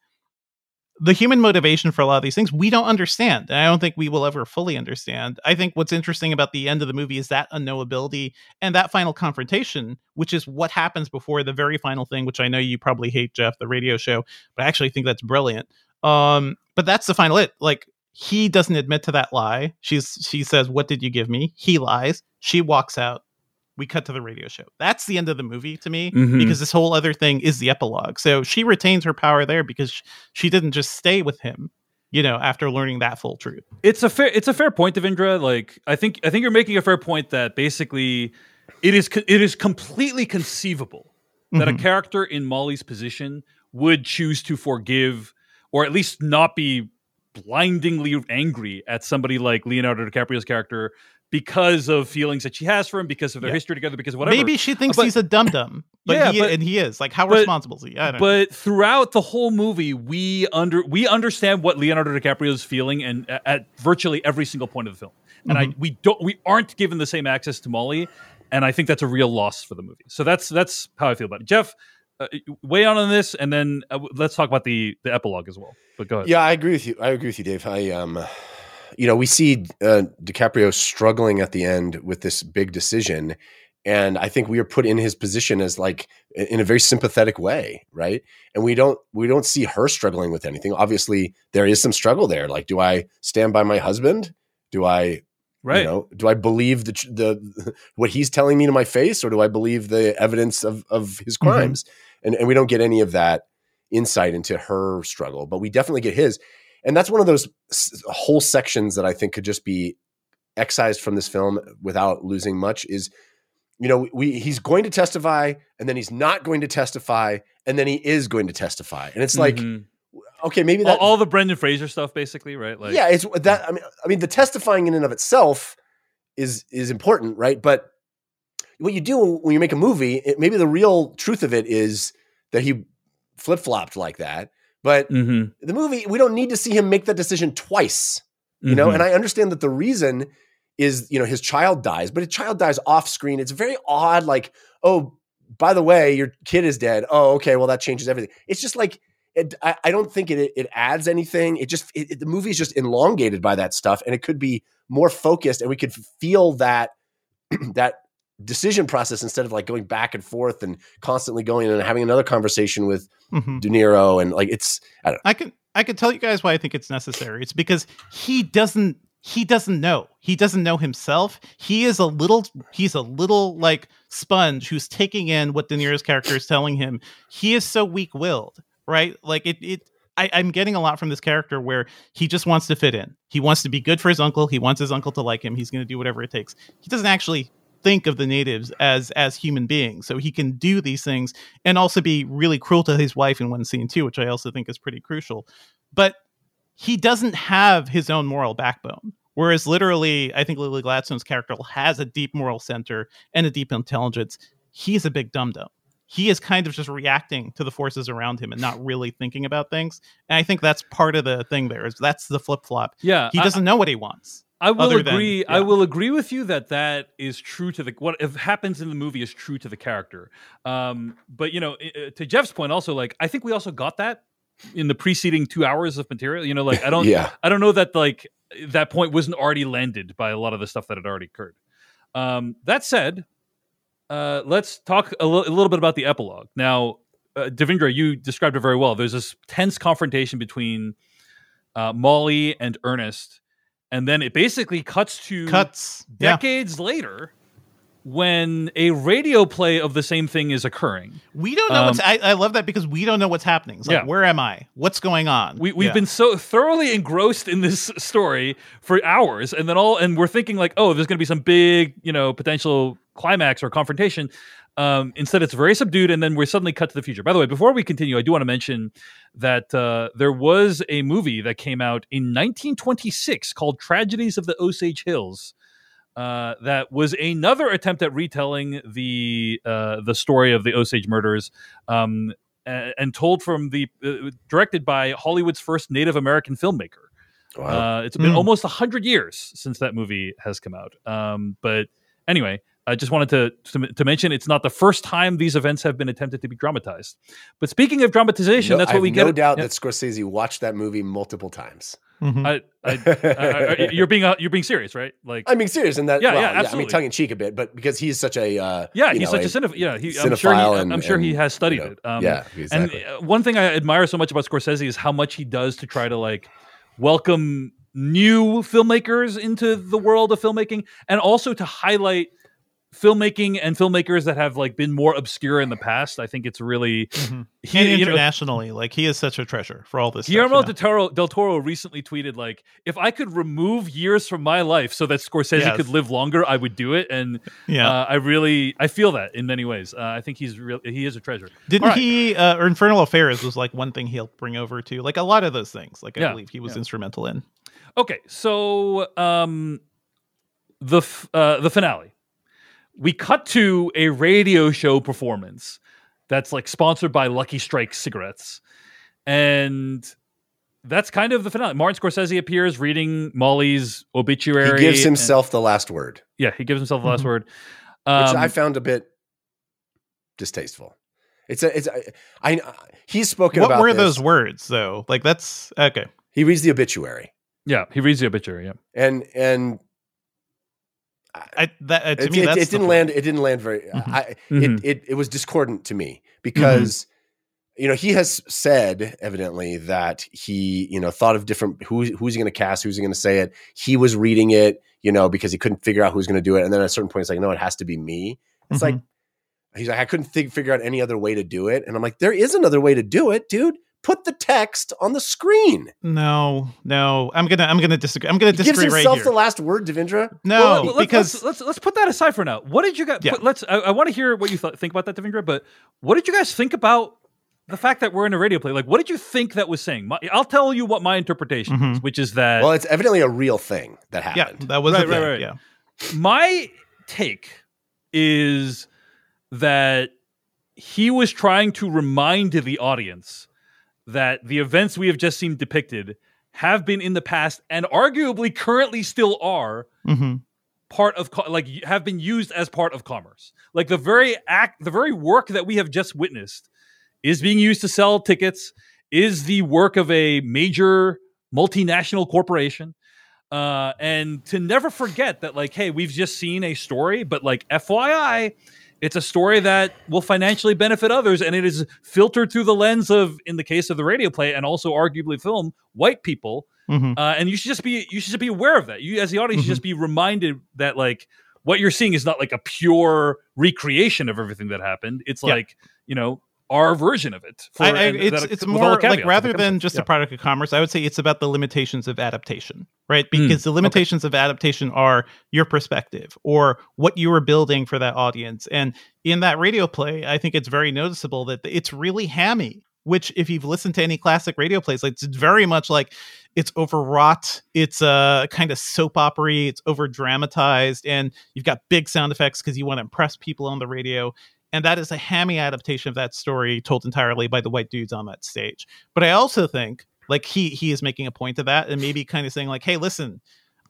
S2: the human motivation for a lot of these things we don't understand and i don't think we will ever fully understand. I think what's interesting about the end of the movie is that unknowability and that final confrontation which is what happens before the very final thing which i know you probably hate jeff the radio show but i actually think that's brilliant um but that's the final it like he doesn't admit to that lie. She's she says what did you give me? He lies. She walks out we cut to the radio show that's the end of the movie to me
S1: Mhm.
S2: because this whole other thing is the epilogue so she retains her power there because sh- she didn't just stay with him you know after learning that full truth
S1: It's a fair it's a fair point, Devindra. Like I think I think you're making a fair point that basically it is co- it is completely conceivable that a
S2: Mhm.
S1: character in Molly's position would choose to forgive or at least not be blindingly angry at somebody like Leonardo DiCaprio's character because of feelings that she has for him, because of their
S2: Yeah.
S1: history together, because of whatever.
S2: maybe she thinks
S1: But-
S2: he's a dum dum but
S1: Yeah,
S2: he,
S1: but-
S2: and he is like how
S1: but-
S2: responsible is he I don't know.
S1: but throughout the whole movie, we under we understand what Leonardo DiCaprio is feeling, and at, at virtually every single point of the film, and I
S2: Mhm.
S1: we don't we aren't given the same access to Molly, and I think that's a real loss for the movie. So that's that's how I feel about it. Jeff, uh, weigh on on this, and then uh, let's talk about the the epilogue as well. But go ahead.
S4: Yeah, I agree with you. I agree with you, Dave. I um, you know, we see uh, DiCaprio struggling at the end with this big decision, and I think we are put in his position as like in a very sympathetic way, right? And we don't we don't see her struggling with anything. Obviously, there is some struggle there. Like, do I stand by my husband? Do I
S1: Right.
S4: You know, do I believe the the what he's telling me to my face, or do I believe the evidence of of his
S1: Mm-hmm.
S4: crimes? And and we don't get any of that insight into her struggle, but we definitely get his. And that's one of those whole sections that I think could just be excised from this film without losing much. Is you know we he's going to testify, and then he's not going to testify, and then he is going to testify, and it's like
S1: Mhm.
S4: okay, maybe
S1: all, all the Brendan Fraser stuff, basically, right? Like,
S4: yeah, it's that. I mean, I mean, the testifying in and of itself is is important, right? But what you do when you make a movie, it, maybe the real truth of it is that he flip flopped like that. But
S1: Mhm.
S4: the movie, we don't need to see him make that decision twice, you know.
S1: Mhm.
S4: And I understand that the reason is, you know, his child dies, but his child dies off screen. It's very odd. Like, oh, by the way, your kid is dead. Oh, okay, well that changes everything. It's just like it, I, I don't think it it adds anything. It just it, it- the movie is just elongated by that stuff, and it could be more focused, and we could feel that that decision process instead of like going back and forth and constantly going and having another conversation with
S2: Mhm.
S4: De Niro and like it's I don't
S2: I can I can tell you guys why I think it's necessary. It's because he doesn't he doesn't know. He doesn't know himself. He is a little he's a little like sponge who's taking in what De Niro's character is telling him. He is so weak-willed, right? Like it it I, I'm getting a lot from this character where he just wants to fit in. He wants to be good for his uncle. He wants his uncle to like him. He's going to do whatever it takes. He doesn't actually think of the natives as as human beings, so he can do these things and also be really cruel to his wife in one scene too, which I also think is pretty crucial. But he doesn't have his own moral backbone. Whereas literally, I think Lily Gladstone's character has a deep moral center and a deep intelligence. He's a big dum dum. He is kind of just reacting to the forces around him and not really thinking about things. And I think that's part of the thing there is that's the flip flop.
S1: Yeah,
S2: He doesn't know what he wants.
S1: I will
S2: other than-
S1: agree. I will agree with you that that is true to the what happens in the movie is true to the character. Um, but you know, uh, to Jeff's point, also like I think we also got that in the preceding two hours of material. You know, like I don't,
S4: Yeah.
S1: I don't know that like that point wasn't already landed by a lot of the stuff that had already occurred. Um, that said, uh, let's talk a, little bit about the epilogue. Now, uh, Devindra, you described it very well. There's this tense confrontation between uh, Molly and Ernest, and then it basically cuts to
S2: Cuts. Yeah.
S1: decades later when a radio play of the same thing is occurring.
S2: We don't know what's.
S1: Um,
S2: I, I love that because we don't know what's happening. It's like,
S1: Yeah.
S2: where am I? What's going on?
S1: We we've
S2: Yeah.
S1: been so thoroughly engrossed in this story for hours, and then all and we're thinking like, oh, there's going to be some big, you know, potential climax or confrontation. Um, instead, it's very subdued, and then we're suddenly cut to the future. By the way, before we continue, I do want to mention that uh, there was a movie that came out in 1926 called "Tragedies of the Osage Hills." Uh, that was another attempt at retelling the uh, the story of the Osage murders, um, a- and told from the uh, directed by Hollywood's first Native American filmmaker.
S4: Wow.
S1: Uh, it's been
S2: Mm.
S1: almost hundred years since that movie has come out. Um, but anyway, I just wanted to, to to mention it's not the first time these events have been attempted to be dramatized. But speaking of dramatization,
S4: No-
S1: that's
S4: I
S1: what
S4: have
S1: we get.
S4: no doubt
S1: yeah.
S4: that Scorsese watched that movie multiple times.
S2: Mhm.
S1: I, I, I, I- you're being uh, you're being serious, right? Like,
S4: I mean, serious in that.
S1: Yeah,
S4: well,
S1: yeah,
S4: I mean, tongue in cheek a bit, but because he's such a uh,
S1: yeah, he's
S4: know,
S1: such a cineph- Yeah, he, I'm sure. He,
S4: cinephile
S1: I'm
S4: and-
S1: he has studied
S4: you know,
S1: it. Um,
S4: yeah, exactly.
S1: And uh, one thing I admire so much about Scorsese is how much he does to try to like welcome new filmmakers into the world of filmmaking, and also to highlight filmmaking and filmmakers that have like been more obscure in the past. I think it's really
S2: Mhm.
S1: he-
S2: and
S1: you know,
S2: internationally, like he is such a treasure for all this. stuff,
S1: Guillermo
S2: you know?
S1: del, Toro, del Toro recently tweeted like, "If I could remove years from my life so that Scorsese
S2: Yes.
S1: could live longer, I would do it." And
S2: Yeah.
S1: uh, I really, I feel that in many ways. Uh, I think he's real. He is a treasure.
S2: Didn't
S1: right.
S2: he? Uh, or Infernal Affairs was like one thing he'll bring over to, like a lot of those things. Like I
S1: Yeah,
S2: believe he was
S1: yeah.
S2: instrumental in.
S1: Okay, so um, the f- uh, the finale. We cut to a radio show performance that's like sponsored by Lucky Strike cigarettes, and that's kind of the finale. Martin Scorsese appears reading Molly's obituary.
S4: he
S1: obituary.
S4: gives
S1: and-
S4: himself the last word,
S1: yeah, he gives himself the last
S2: Mhm.
S1: word.
S4: which
S1: Um,
S4: I found a bit distasteful. It's a, it's a, I, I he's spoken
S2: What
S4: about.
S2: were
S4: this.
S2: those words though? Like that's okay.
S4: He reads the obituary,
S1: yeah, he reads the obituary. Yeah,
S4: and and
S2: I that uh, to
S4: it,
S2: me
S4: it-
S2: that's
S4: it didn't
S2: point.
S4: land. It didn't land very.
S2: Mhm.
S4: I,
S1: Mhm.
S4: it, it it was discordant to me because you know he has said evidently that he you know thought of different who who's he going to cast, who's he going to say it. He was reading it, you know, because he couldn't figure out who's going to do it, and then at a certain point, it's like, no, it has to be me. It's like he's like, I couldn't think, figure out any other way to do it, and I'm like, there is another way to do it, dude. Put the text on the screen.
S2: No, no. I'm gonna I'm gonna disagree. I'm gonna
S4: He gives
S2: disagree right
S4: himself
S2: here.
S4: the last word, Devindra.
S2: no,
S1: Well, let-
S2: because
S1: let's, let's let's put that aside for now. What did you guys?
S2: Yeah.
S1: put- let's. I, I want to hear what you th- think about that, Devindra. But what did you guys think about the fact that we're in a radio play? Like, what did you think that was saying? My, I'll tell you what my interpretation is,
S2: Mhm.
S1: which is that
S4: Well, it's evidently a real thing that happened.
S2: yeah, that was
S1: Right,
S2: a
S1: right,
S2: thing,
S1: right.
S2: Yeah.
S1: my take is that he was trying to remind the audience that the events we have just seen depicted have been in the past and arguably currently still are
S2: hmm
S1: part of co- like have been used as part of commerce. Like the very act the very work that we have just witnessed is being used to sell tickets is the work of a major multinational corporation uh and to never forget that like hey we've just seen a story but like fyi it's a story that will financially benefit others and it is filtered through the lens of in the case of the radio play and also arguably film white people
S2: hmm
S1: uh, and you should just be you should just be aware of that. You as the audience
S2: Mhm.
S1: should just be reminded that like what you're seeing is not like a pure recreation of everything that happened. It's
S2: Yeah.
S1: like you know our version of it. for-
S2: I, I, it's
S1: that-
S2: it's
S1: with all the
S2: more like rather than just
S1: Yeah.
S2: a product of commerce, I would say it's about the limitations of adaptation, right?
S1: Mm,
S2: Because the limitations of adaptation are your perspective or what you were building for that audience. And in that radio play, I think it's very noticeable that it's really hammy. Which, if you've listened to any classic radio plays, like it's very much like it's overwrought. It's a uh, kind of soap opera. It's over dramatized, and you've got big sound effects because you want to impress people on the radio and that is a hammy adaptation of that story told entirely by the white dudes on that stage but i also think like he he is making a point of that and maybe kind of saying like hey listen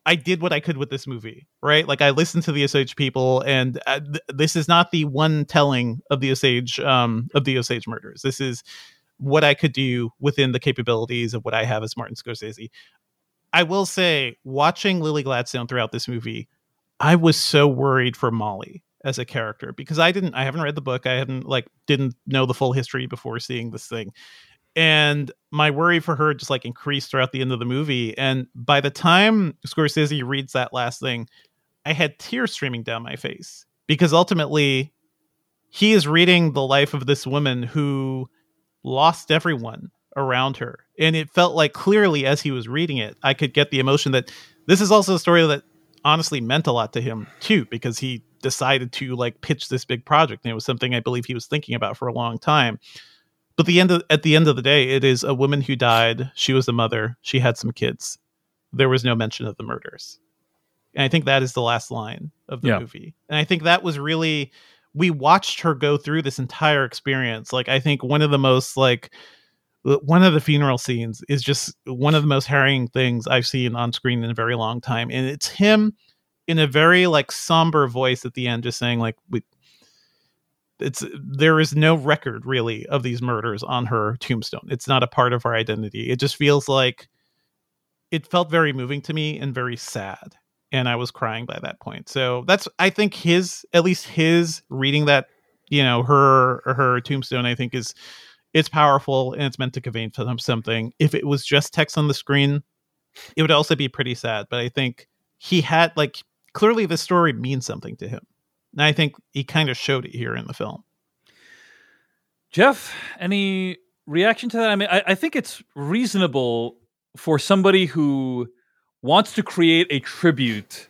S2: I did what I could with this movie, right? Like I listened to the Osage people, and uh, th- this is not the one telling of the Osage um, of the Osage murders. This is what I could do within the capabilities of what I have as Martin Scorsese. I will say, watching Lily Gladstone throughout this movie, I was so worried for Molly as a character because I didn't, I haven't read the book, I hadn't like didn't know the full history before seeing this thing, and my worry for her just like increased throughout the end of the movie. And by the time Scorsese reads that last thing, I had tears streaming down my face because ultimately he is reading the life of this woman who lost everyone around her. And it felt like clearly as he was reading it, I could get the emotion that this is also a story that honestly meant a lot to him too, because he decided to like pitch this big project. And it was something I believe he was thinking about for a long time. But the end of, at the end of the day, it is a woman who died. She was a mother. She had some kids. There was no mention of the murders. And I think that is the last line of the
S1: Yeah.
S2: movie. And I think that was really we watched her go through this entire experience. Like I think one of the most like one of the funeral scenes is just one of the most harrowing things I've seen on screen in a very long time. And it's him in a very like somber voice at the end, just saying like we it's there is no record really of these murders on her tombstone. It's not a part of her identity. It just feels like it felt very moving to me and very sad. And I was crying by that point. So that's I think his at least his reading that, you know, her her tombstone, I think is it's powerful and it's meant to convey some- something. If it was just text on the screen, it would also be pretty sad. But I think he had like clearly the story means something to him. And I think he kind of showed it here in the film.
S1: Jeff, any reaction to that? I mean, I, I think it's reasonable for somebody who wants to create a tribute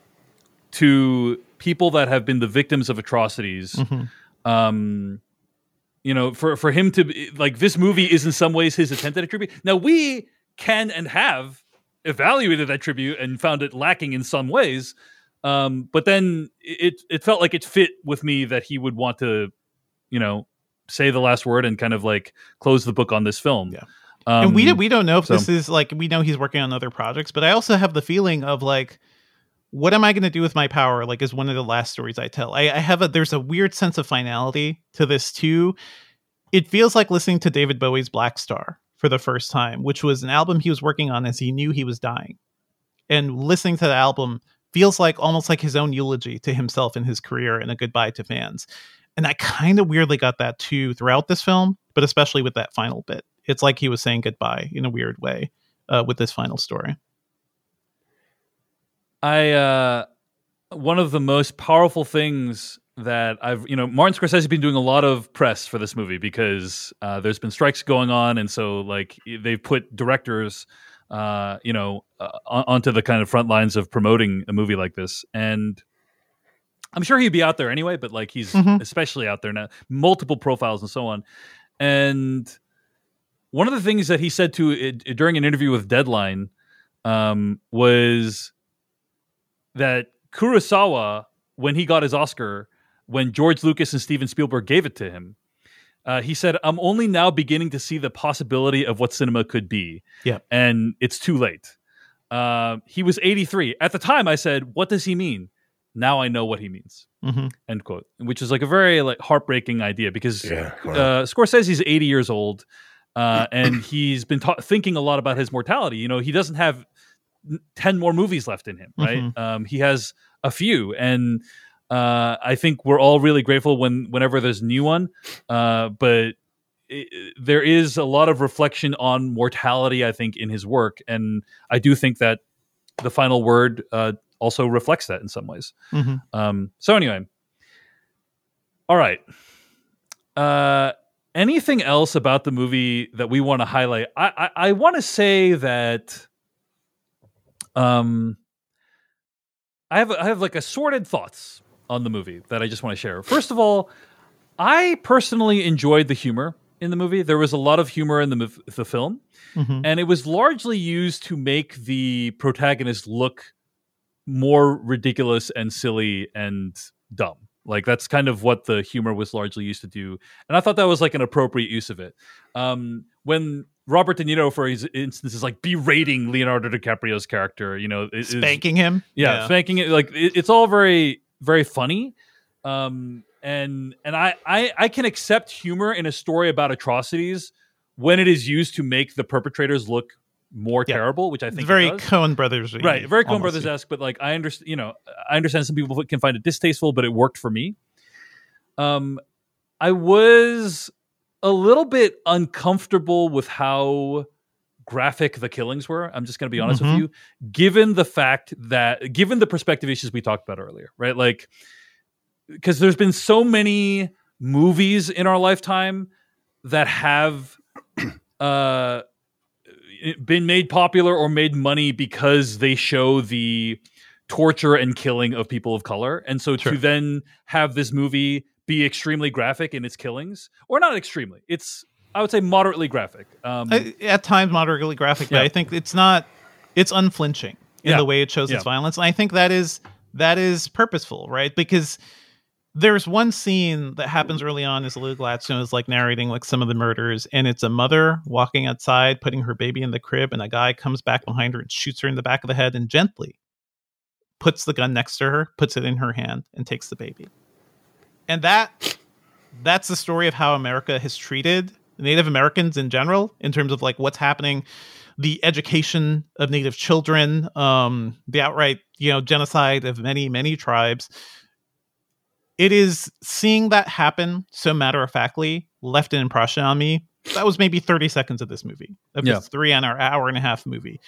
S1: to people that have been the victims of atrocities.
S2: Mhm.
S1: Um, you know, for for him to be, like this movie is in some ways his attempt at a tribute. Now we can and have evaluated that tribute and found it lacking in some ways. Um, but then it it felt like it fit with me that he would want to, you know, say the last word and kind of like close the book on this film.
S2: Yeah.
S1: Um,
S2: and we don't- we don't know if
S1: so-
S2: this is like we know he's working on other projects, but I also have the feeling of like, what am I going to do with my power? Like, is one of the last stories I tell. I, I have a there's a weird sense of finality to this too. It feels like listening to David Bowie's Blackstar for the first time, which was an album he was working on as he knew he was dying, and listening to the album feels like almost like his own eulogy to himself and his career and a goodbye to fans. And I kind of weirdly got that too throughout this film, but especially with that final bit. It's like he was saying goodbye in a weird way uh, with this final story.
S1: I uh one of the most powerful things that I've you know Martin Scorsese has been doing a lot of press for this movie because uh, there's been strikes going on and so like they've put directors uh, you know uh, onto the kind of front lines of promoting a movie like this. And I'm sure he'd be out there anyway but like he's
S2: Mhm.
S1: especially out there now. Multiple profiles and so on. And one of the things that he said to it, during an interview with Deadline um, was that Kurosawa, when he got his Oscar, when George Lucas and Steven Spielberg gave it to him, uh, he said, "I'm only now beginning to see the possibility of what cinema could be,
S2: Yeah.
S1: and it's too late." Uh, he was 83 at the time. I said, "What does he mean?" Now I know what he means.
S2: Mm-hmm.
S1: End quote. Which is like a very like heartbreaking idea because
S4: Yeah, wow.
S1: uh, Scorsese's 80 years old, uh, and he's been ta- thinking a lot about his mortality. You know, he doesn't have n- 10 more movies left in him, right?
S2: Mhm.
S1: Um, he has a few, and uh, I think we're all really grateful when whenever there's a new one. Uh, but there is a lot of reflection on mortality, I think, in his work, and I do think that the final word uh, also reflects that in some ways.
S2: Mm-hmm.
S1: Um, so anyway, all right. Uh, anything else about the movie that we want to highlight? I I, I want to say that um, I have I have like assorted thoughts on the movie that I just want to share. First of all, I personally enjoyed the humor in the movie. There was a lot of humor in the mov- the film,
S2: Mhm.
S1: and it was largely used to make the protagonist look more ridiculous and silly and dumb. Like that's kind of what the humor was largely used to do, and I thought that was like an appropriate use of it. Um, when Robert De Niro, for his instance, is like berating Leonardo DiCaprio's character. You know, is,
S2: spanking him.
S1: Yeah,
S2: Yeah.
S1: spanking it. Like it, it's all very, very funny. Um, and and I, I I can accept humor in a story about atrocities when it is used to make the perpetrators look more
S2: Yeah.
S1: terrible, which I think
S2: It's very. Coen Brothers,
S1: right? Very Coen Brothers
S2: yeah.
S1: esque, but like I understand, you know, I understand some people can find it distasteful, but it worked for me. Um, I was a little bit uncomfortable with how graphic the killings were. I'm just going to be honest
S2: Mhm.
S1: with you, given the fact that, given the perspective issues we talked about earlier, right? Like, because there's been so many movies in our lifetime that have uh been made popular or made money because they show the torture and killing of people of color and so to then have this movie be extremely graphic in its killings or not extremely it's i would say moderately graphic um
S2: I- at times moderately graphic, but I think it's not. It's unflinching in
S1: Yeah.
S2: the way it shows
S1: Yeah.
S2: its violence, and I think that is that is purposeful, right? Because there's one scene that happens early on as Lou Gladstone is like narrating like some of the murders, and it's a mother walking outside, putting her baby in the crib, and a guy comes back behind her and shoots her in the back of the head and gently puts the gun next to her, puts it in her hand, and takes the baby. And that that's the story of how America has treated Native Americans in general, in terms of like what's happening, the education of Native children, um, the outright you know genocide of many many tribes. It is seeing that happen so matter of factly left an impression on me. That was maybe thirty seconds of this movie, of
S1: Yeah.
S2: this three and hour hour and a half movie.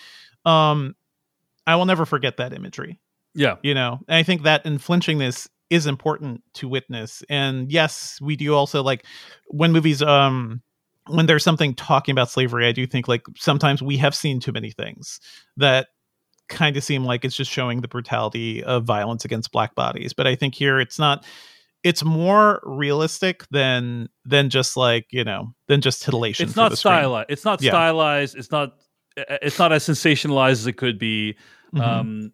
S2: Um, I will never forget that imagery
S1: yeah
S2: you know and i think that unflinchingness is important to witness and yes we do also like when movies um when there's something talking about slavery i do think like sometimes we have seen too many things that kind of seem like it's just showing the brutality of violence against black bodies but i think here it's not it's more realistic than than just like you know than just titillation
S1: it's not stylized it's not
S2: Yeah.
S1: stylized it's not it's not as sensationalized as it could be
S2: Mhm.
S1: um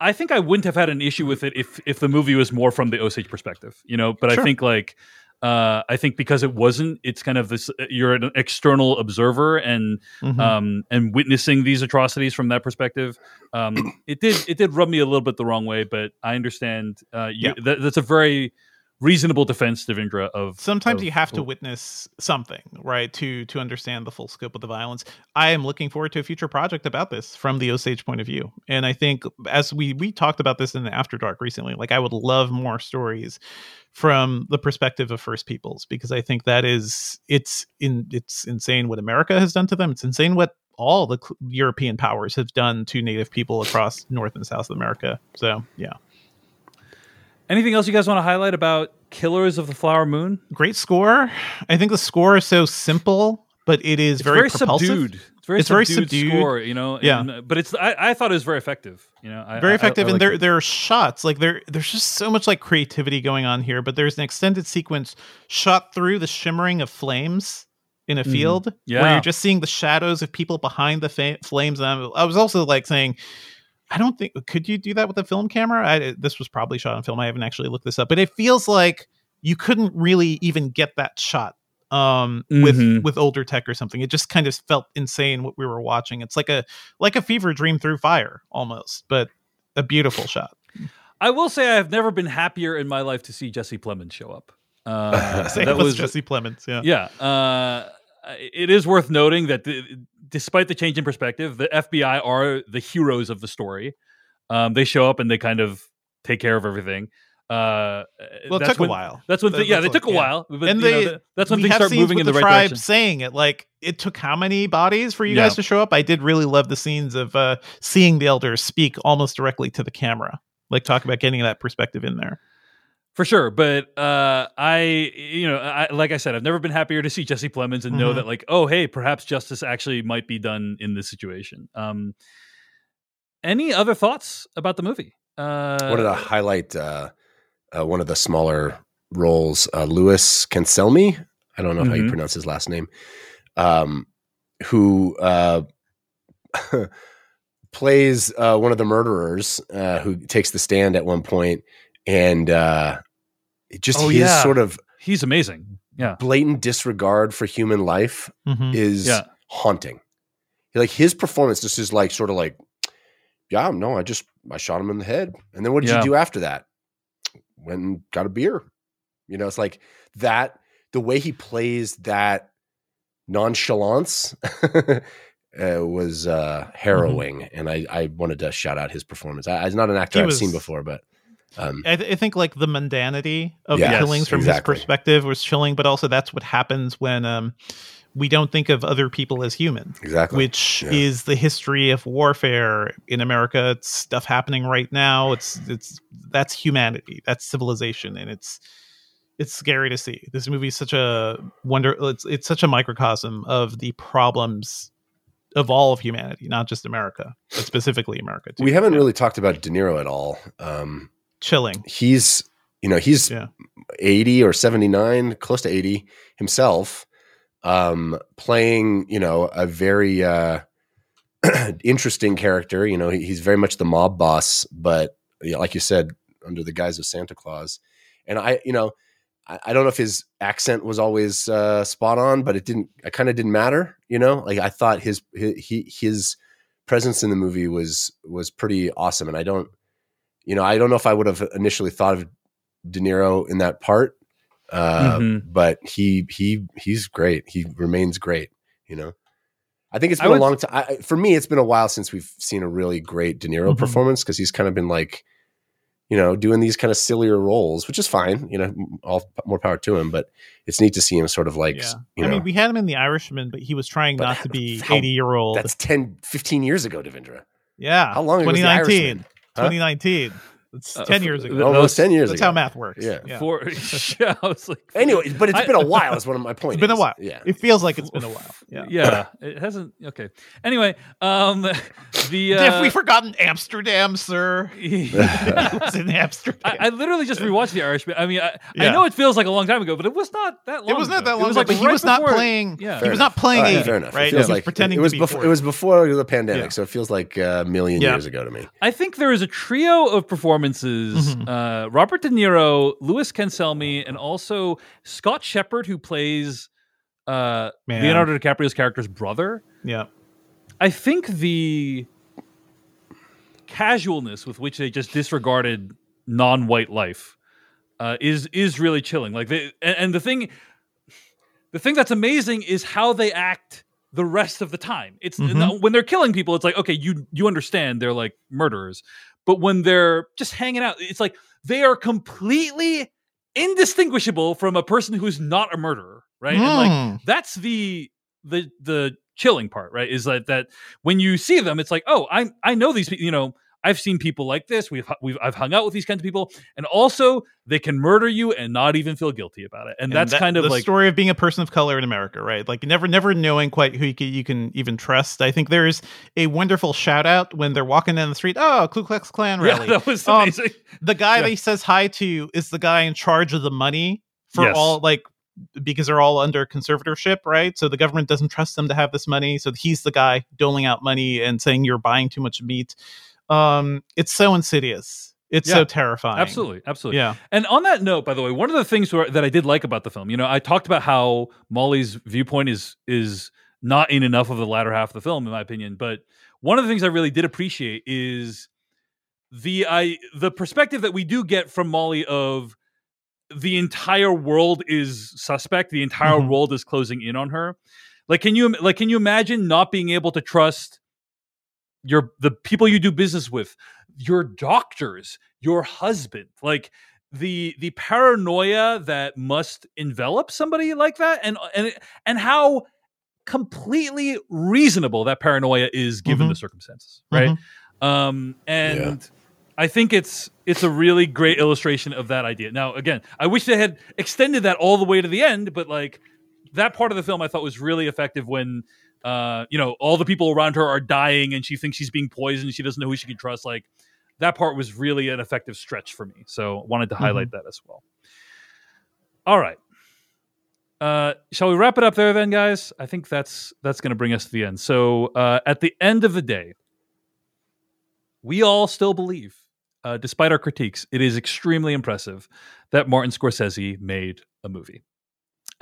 S1: i think i wouldn't have had an issue with it if if the movie was more from the osage perspective you know but
S2: Sure.
S1: i think like uh, I think because it wasn't, it's kind of this. You're an external observer and
S2: Mhm.
S1: um, and witnessing these atrocities from that perspective. Um, it did it did rub me a little bit the wrong way, but I understand. Uh, you,
S2: Yeah.
S1: that, that's a very reasonable defense, Devindra. Of
S2: sometimes
S1: of-
S2: you have to witness something right to to understand the full scope of the violence. I am looking forward to a future project about this from the osage point of view. And i think as we we talked about this in the after dark recently like i would love more stories from the perspective of first peoples because i think that is it's in it's insane what america has done to them. It's insane what all the european powers have done to native people across north and south america. So yeah
S1: Anything else you guys want to highlight about Killers of the Flower Moon?
S2: great score. I think the score is so simple, but it is
S1: It's
S2: very,
S1: very,
S2: propulsive.
S1: subdued. It's very
S2: It's very
S1: subdued,
S2: subdued.
S1: score, you know.
S2: Yeah.
S1: and, but it's I, I thought it was very effective. You know, I,
S2: very
S1: I-
S2: effective, and
S1: liked
S2: there
S1: it.
S2: there are shots like there there's just so much like creativity going on here. But there's an extended sequence shot through the shimmering of flames in a
S1: Mhm.
S2: field where
S1: Yeah.
S2: you're just seeing the shadows of people behind the fa- flames. And I was also like saying. I don't think could you do that with a film camera? I, this was probably shot on film. I haven't actually looked this up, but it feels like you couldn't really even get that shot um with
S1: Mhm.
S2: with older tech or something. It just kind of felt insane what we were watching. It's like a like a fever dream through fire almost, but a beautiful shot.
S1: I will say I have never been happier in my life to see Jesse Plemons show up. Uh,
S2: Same
S1: that was
S2: Jesse Plemons. Yeah.
S1: yeah. Uh, it is worth noting that the, despite the change in perspective, the FBI are the heroes of the story. Um, they show up and they kind of take care of everything. Uh,
S2: Well, it
S1: that's
S2: took
S1: when-
S2: a while.
S1: That's when,
S2: That-
S1: yeah, they took a
S2: yeah.
S1: while, but
S2: and
S1: you know,
S2: they,
S1: that's when things start moving in the,
S2: the
S1: right
S2: tribe
S1: direction.
S2: saying it like it took how many bodies for you
S1: Yeah.
S2: guys to show up? I did really love the scenes of uh, seeing the elders speak almost directly to the camera, like talk about getting that perspective in there.
S1: For sure, but uh, I, you know, I, like I said, I've never been happier to see Jesse Plemons and know
S2: Mhm.
S1: that, like, oh, hey, perhaps justice actually might be done in this situation. Um, any other thoughts about the movie? Uh,
S4: wanted to highlight uh, uh, one of the smaller roles, uh, Louis Cancelmi. I don't know how you
S1: Mhm.
S4: pronounce his last name. Um, who uh, plays uh, one of the murderers uh, who takes the stand at one point, and uh, just
S1: Oh,
S4: his
S1: yeah.
S4: sort of
S1: he's amazing. Yeah,
S4: blatant disregard for human life
S2: Mhm.
S4: is
S1: Yeah.
S4: haunting. Like his performance just is like sort of like, yeah, no, I just I shot him in the head, and then what did
S1: Yeah.
S4: you do after that? Went and got a beer. You know, it's like that. The way he plays that nonchalance uh, was uh, harrowing, and I, I wanted to shout out his performance. I, I'm not an actor
S2: He
S4: I've seen before, but um,
S2: I, th- I think like the mundanity of
S4: Yes,
S2: the killings from
S4: exactly.
S2: his perspective was chilling, but also that's what happens when um, we don't think of other people as human.
S4: Exactly.
S2: Which
S4: Yeah.
S2: is the history of warfare in America. It's stuff happening right now. It's it's that's humanity. That's civilization, and it's it's scary to see. This movie is such a wonder. It's it's such a microcosm of the problems of all of humanity, not just America, but specifically America. Too.
S4: we haven't really talked about De Niro at all. Um,
S2: chilling.
S4: he's you know he's
S2: Yeah.
S4: 80 or 79 close to 80 himself um playing you know a very uh interesting character you know he- he's very much the mob boss but you know, like you said under the guise of santa claus and i you know i, I don't know if his accent was always uh spot on but it didn't it kind of didn't matter you know like i thought his his, he, his presence in the movie was was pretty awesome and i don't you know i don't know if i would have initially thought of De Niro in that part, uh,
S1: Mhm.
S4: but he he he's great. He remains great. You know, I think it's been
S1: would-
S4: a long time. For me, it's been a while since we've seen a really great De Niro
S2: Mhm.
S4: performance because he's kind of been like, you know, doing these kind of sillier roles, which is fine. You know, all more power to him. But it's neat to see him sort of like,
S2: Yeah.
S4: you
S2: I mean, we had him in The Irishman, but he was trying not to be
S4: how-
S2: 80 year old.
S4: that's 10, 15 years ago, Devindra.
S2: Yeah.
S4: How long ago was The
S2: 2019.
S4: Irishman? Huh?
S2: 2019. It's
S1: Uh,
S2: 10
S1: f-
S2: years ago.
S4: Almost ten years
S2: That's
S4: ago.
S2: how math works.
S4: Yeah.
S2: Yeah.
S1: For yeah, I was like,
S4: Anyway, but it's
S1: I-
S4: been a while. Is one of my points.
S2: It's been a while.
S4: Yeah.
S2: It feels like it's been a while. Yeah.
S1: yeah, it hasn't. Okay. Anyway, um, the
S2: Have
S1: uh,
S2: we forgotten Amsterdam, sir? It was in Amsterdam.
S1: I, I literally just rewatched The Irishman. I mean, I, I know it feels like a long time ago, but it was not that long.
S2: it was not that long It
S1: was
S2: ago,
S1: like
S2: but he
S1: right
S2: was not playing.
S1: Yeah.
S2: he was not playing
S4: All right,
S2: 80,
S4: fair enough. It
S2: right?
S4: feels
S2: he was
S4: like
S2: pretending
S4: it was before. It was before the pandemic, so it feels like a million years ago to me.
S1: I think there is a trio of performances:
S2: Mhm.
S1: uh, Robert De Niro, Louis Cancelmi, and also Scott Shepard, who plays uh, Leonardo DiCaprio's character's brother.
S2: yeah.
S1: I think the casualness with which they just disregarded non-white life uh, is is really chilling. Like they and, and the thing, the thing that's amazing is how they act the rest of the time. It's
S2: Mhm.
S1: when they're killing people, it's like okay, you you understand they're like murderers, but when they're just hanging out, it's like they are completely indistinguishable from a person who's not a murderer, right? And like
S2: Mm.
S1: that's the the the chilling part, right? Is that that when you see them, it's like, oh, I I know these people. You know, I've seen people like this. We've we've I've hung out with these kinds of people, and also they can murder you and not even feel guilty about it. And,
S2: And
S1: that's
S2: that-
S1: kind of
S2: the
S1: like
S2: story of being a person of color in America, right? Like never, never knowing quite who you can, you can even trust. I think there's a wonderful shout out when they're walking down the street. Oh, Ku Klux Klan
S1: yeah,
S2: rally.
S1: that was
S2: Um,
S1: amazing.
S2: the guy
S1: Yeah.
S2: that he says hi to is the guy in charge of the money for
S1: Yes.
S2: all like because they're all under conservatorship, right? So the government doesn't trust them to have this money. So he's the guy doling out money and saying you're buying too much meat. Um, it's so insidious. It's
S1: Yeah.
S2: so terrifying.
S1: Absolutely, absolutely.
S2: Yeah.
S1: And on that note, by the way, one of the things where, that I did like about the film, you know, I talked about how Molly's viewpoint is is not in enough of the latter half of the film, in my opinion. But one of the things I really did appreciate is the I the perspective that we do get from Molly of the entire world is suspect, the entire
S2: Mhm.
S1: world is closing in on her. Like, can you like can you imagine not being able to trust your the people you do business with, your doctors, your husband, like the the paranoia that must envelop somebody like that, and and and how completely reasonable that paranoia is given
S2: Mhm.
S1: the circumstances, right? Um, and I think it's it's a really great illustration of that idea. Now, again, I wish they had extended that all the way to the end, but like that part of the film I thought was really effective when uh, you know, all the people around her are dying and she thinks she's being poisoned, she doesn't know who she can trust. Like that part was really an effective stretch for me. So wanted to highlight that as well. All right. Uh, shall we wrap it up there then, guys? I think that's that's going to bring us to the end. So uh, at the end of the day, we all still believe, uh, despite our critiques, it is extremely impressive that Martin Scorsese made a movie,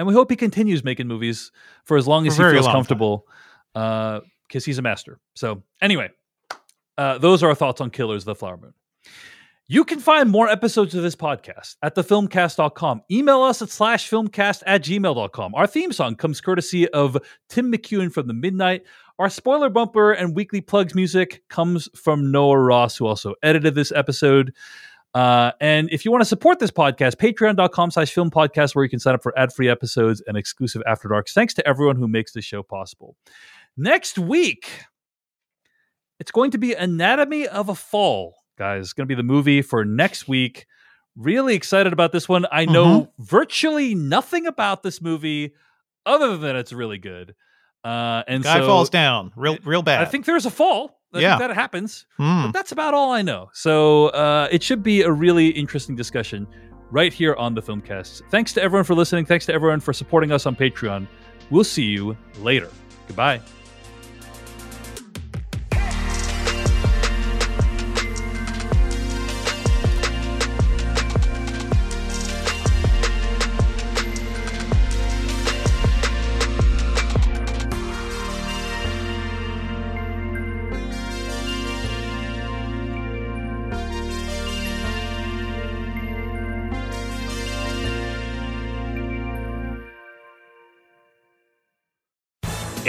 S1: and we hope he continues making movies for as long as
S2: a
S1: he feels comfortable because uh, he's a master. So anyway, uh, those are our thoughts on Killers of the Flower Moon. You can find more episodes of this podcast at thefilmcast.com. Email us at slash filmcast at gmail.com. Our theme song comes courtesy of Tim McEwan from The Midnight. Our spoiler bumper and weekly plugs music comes from Noah Ross, who also edited this episode. Uh, and if you want to support this podcast, patreon.com slash film podcast, where you can sign up for ad free episodes and exclusive After Darks. Thanks to everyone who makes this show possible. Next week, it's going to be Anatomy of a Fall guys. It's going to be the movie for next week. Really excited about this one. I know mm-hmm. virtually nothing about this movie other than it's really good. Uh, and
S2: guy
S1: so,
S2: falls down real, real bad.
S1: I think there's a fall. I
S2: yeah,
S1: that happens.
S2: Mm.
S1: But that's about all I know. So uh, it should be a really interesting discussion right here on the Filmcast. Thanks to everyone for listening. Thanks to everyone for supporting us on Patreon. We'll see you later. Goodbye.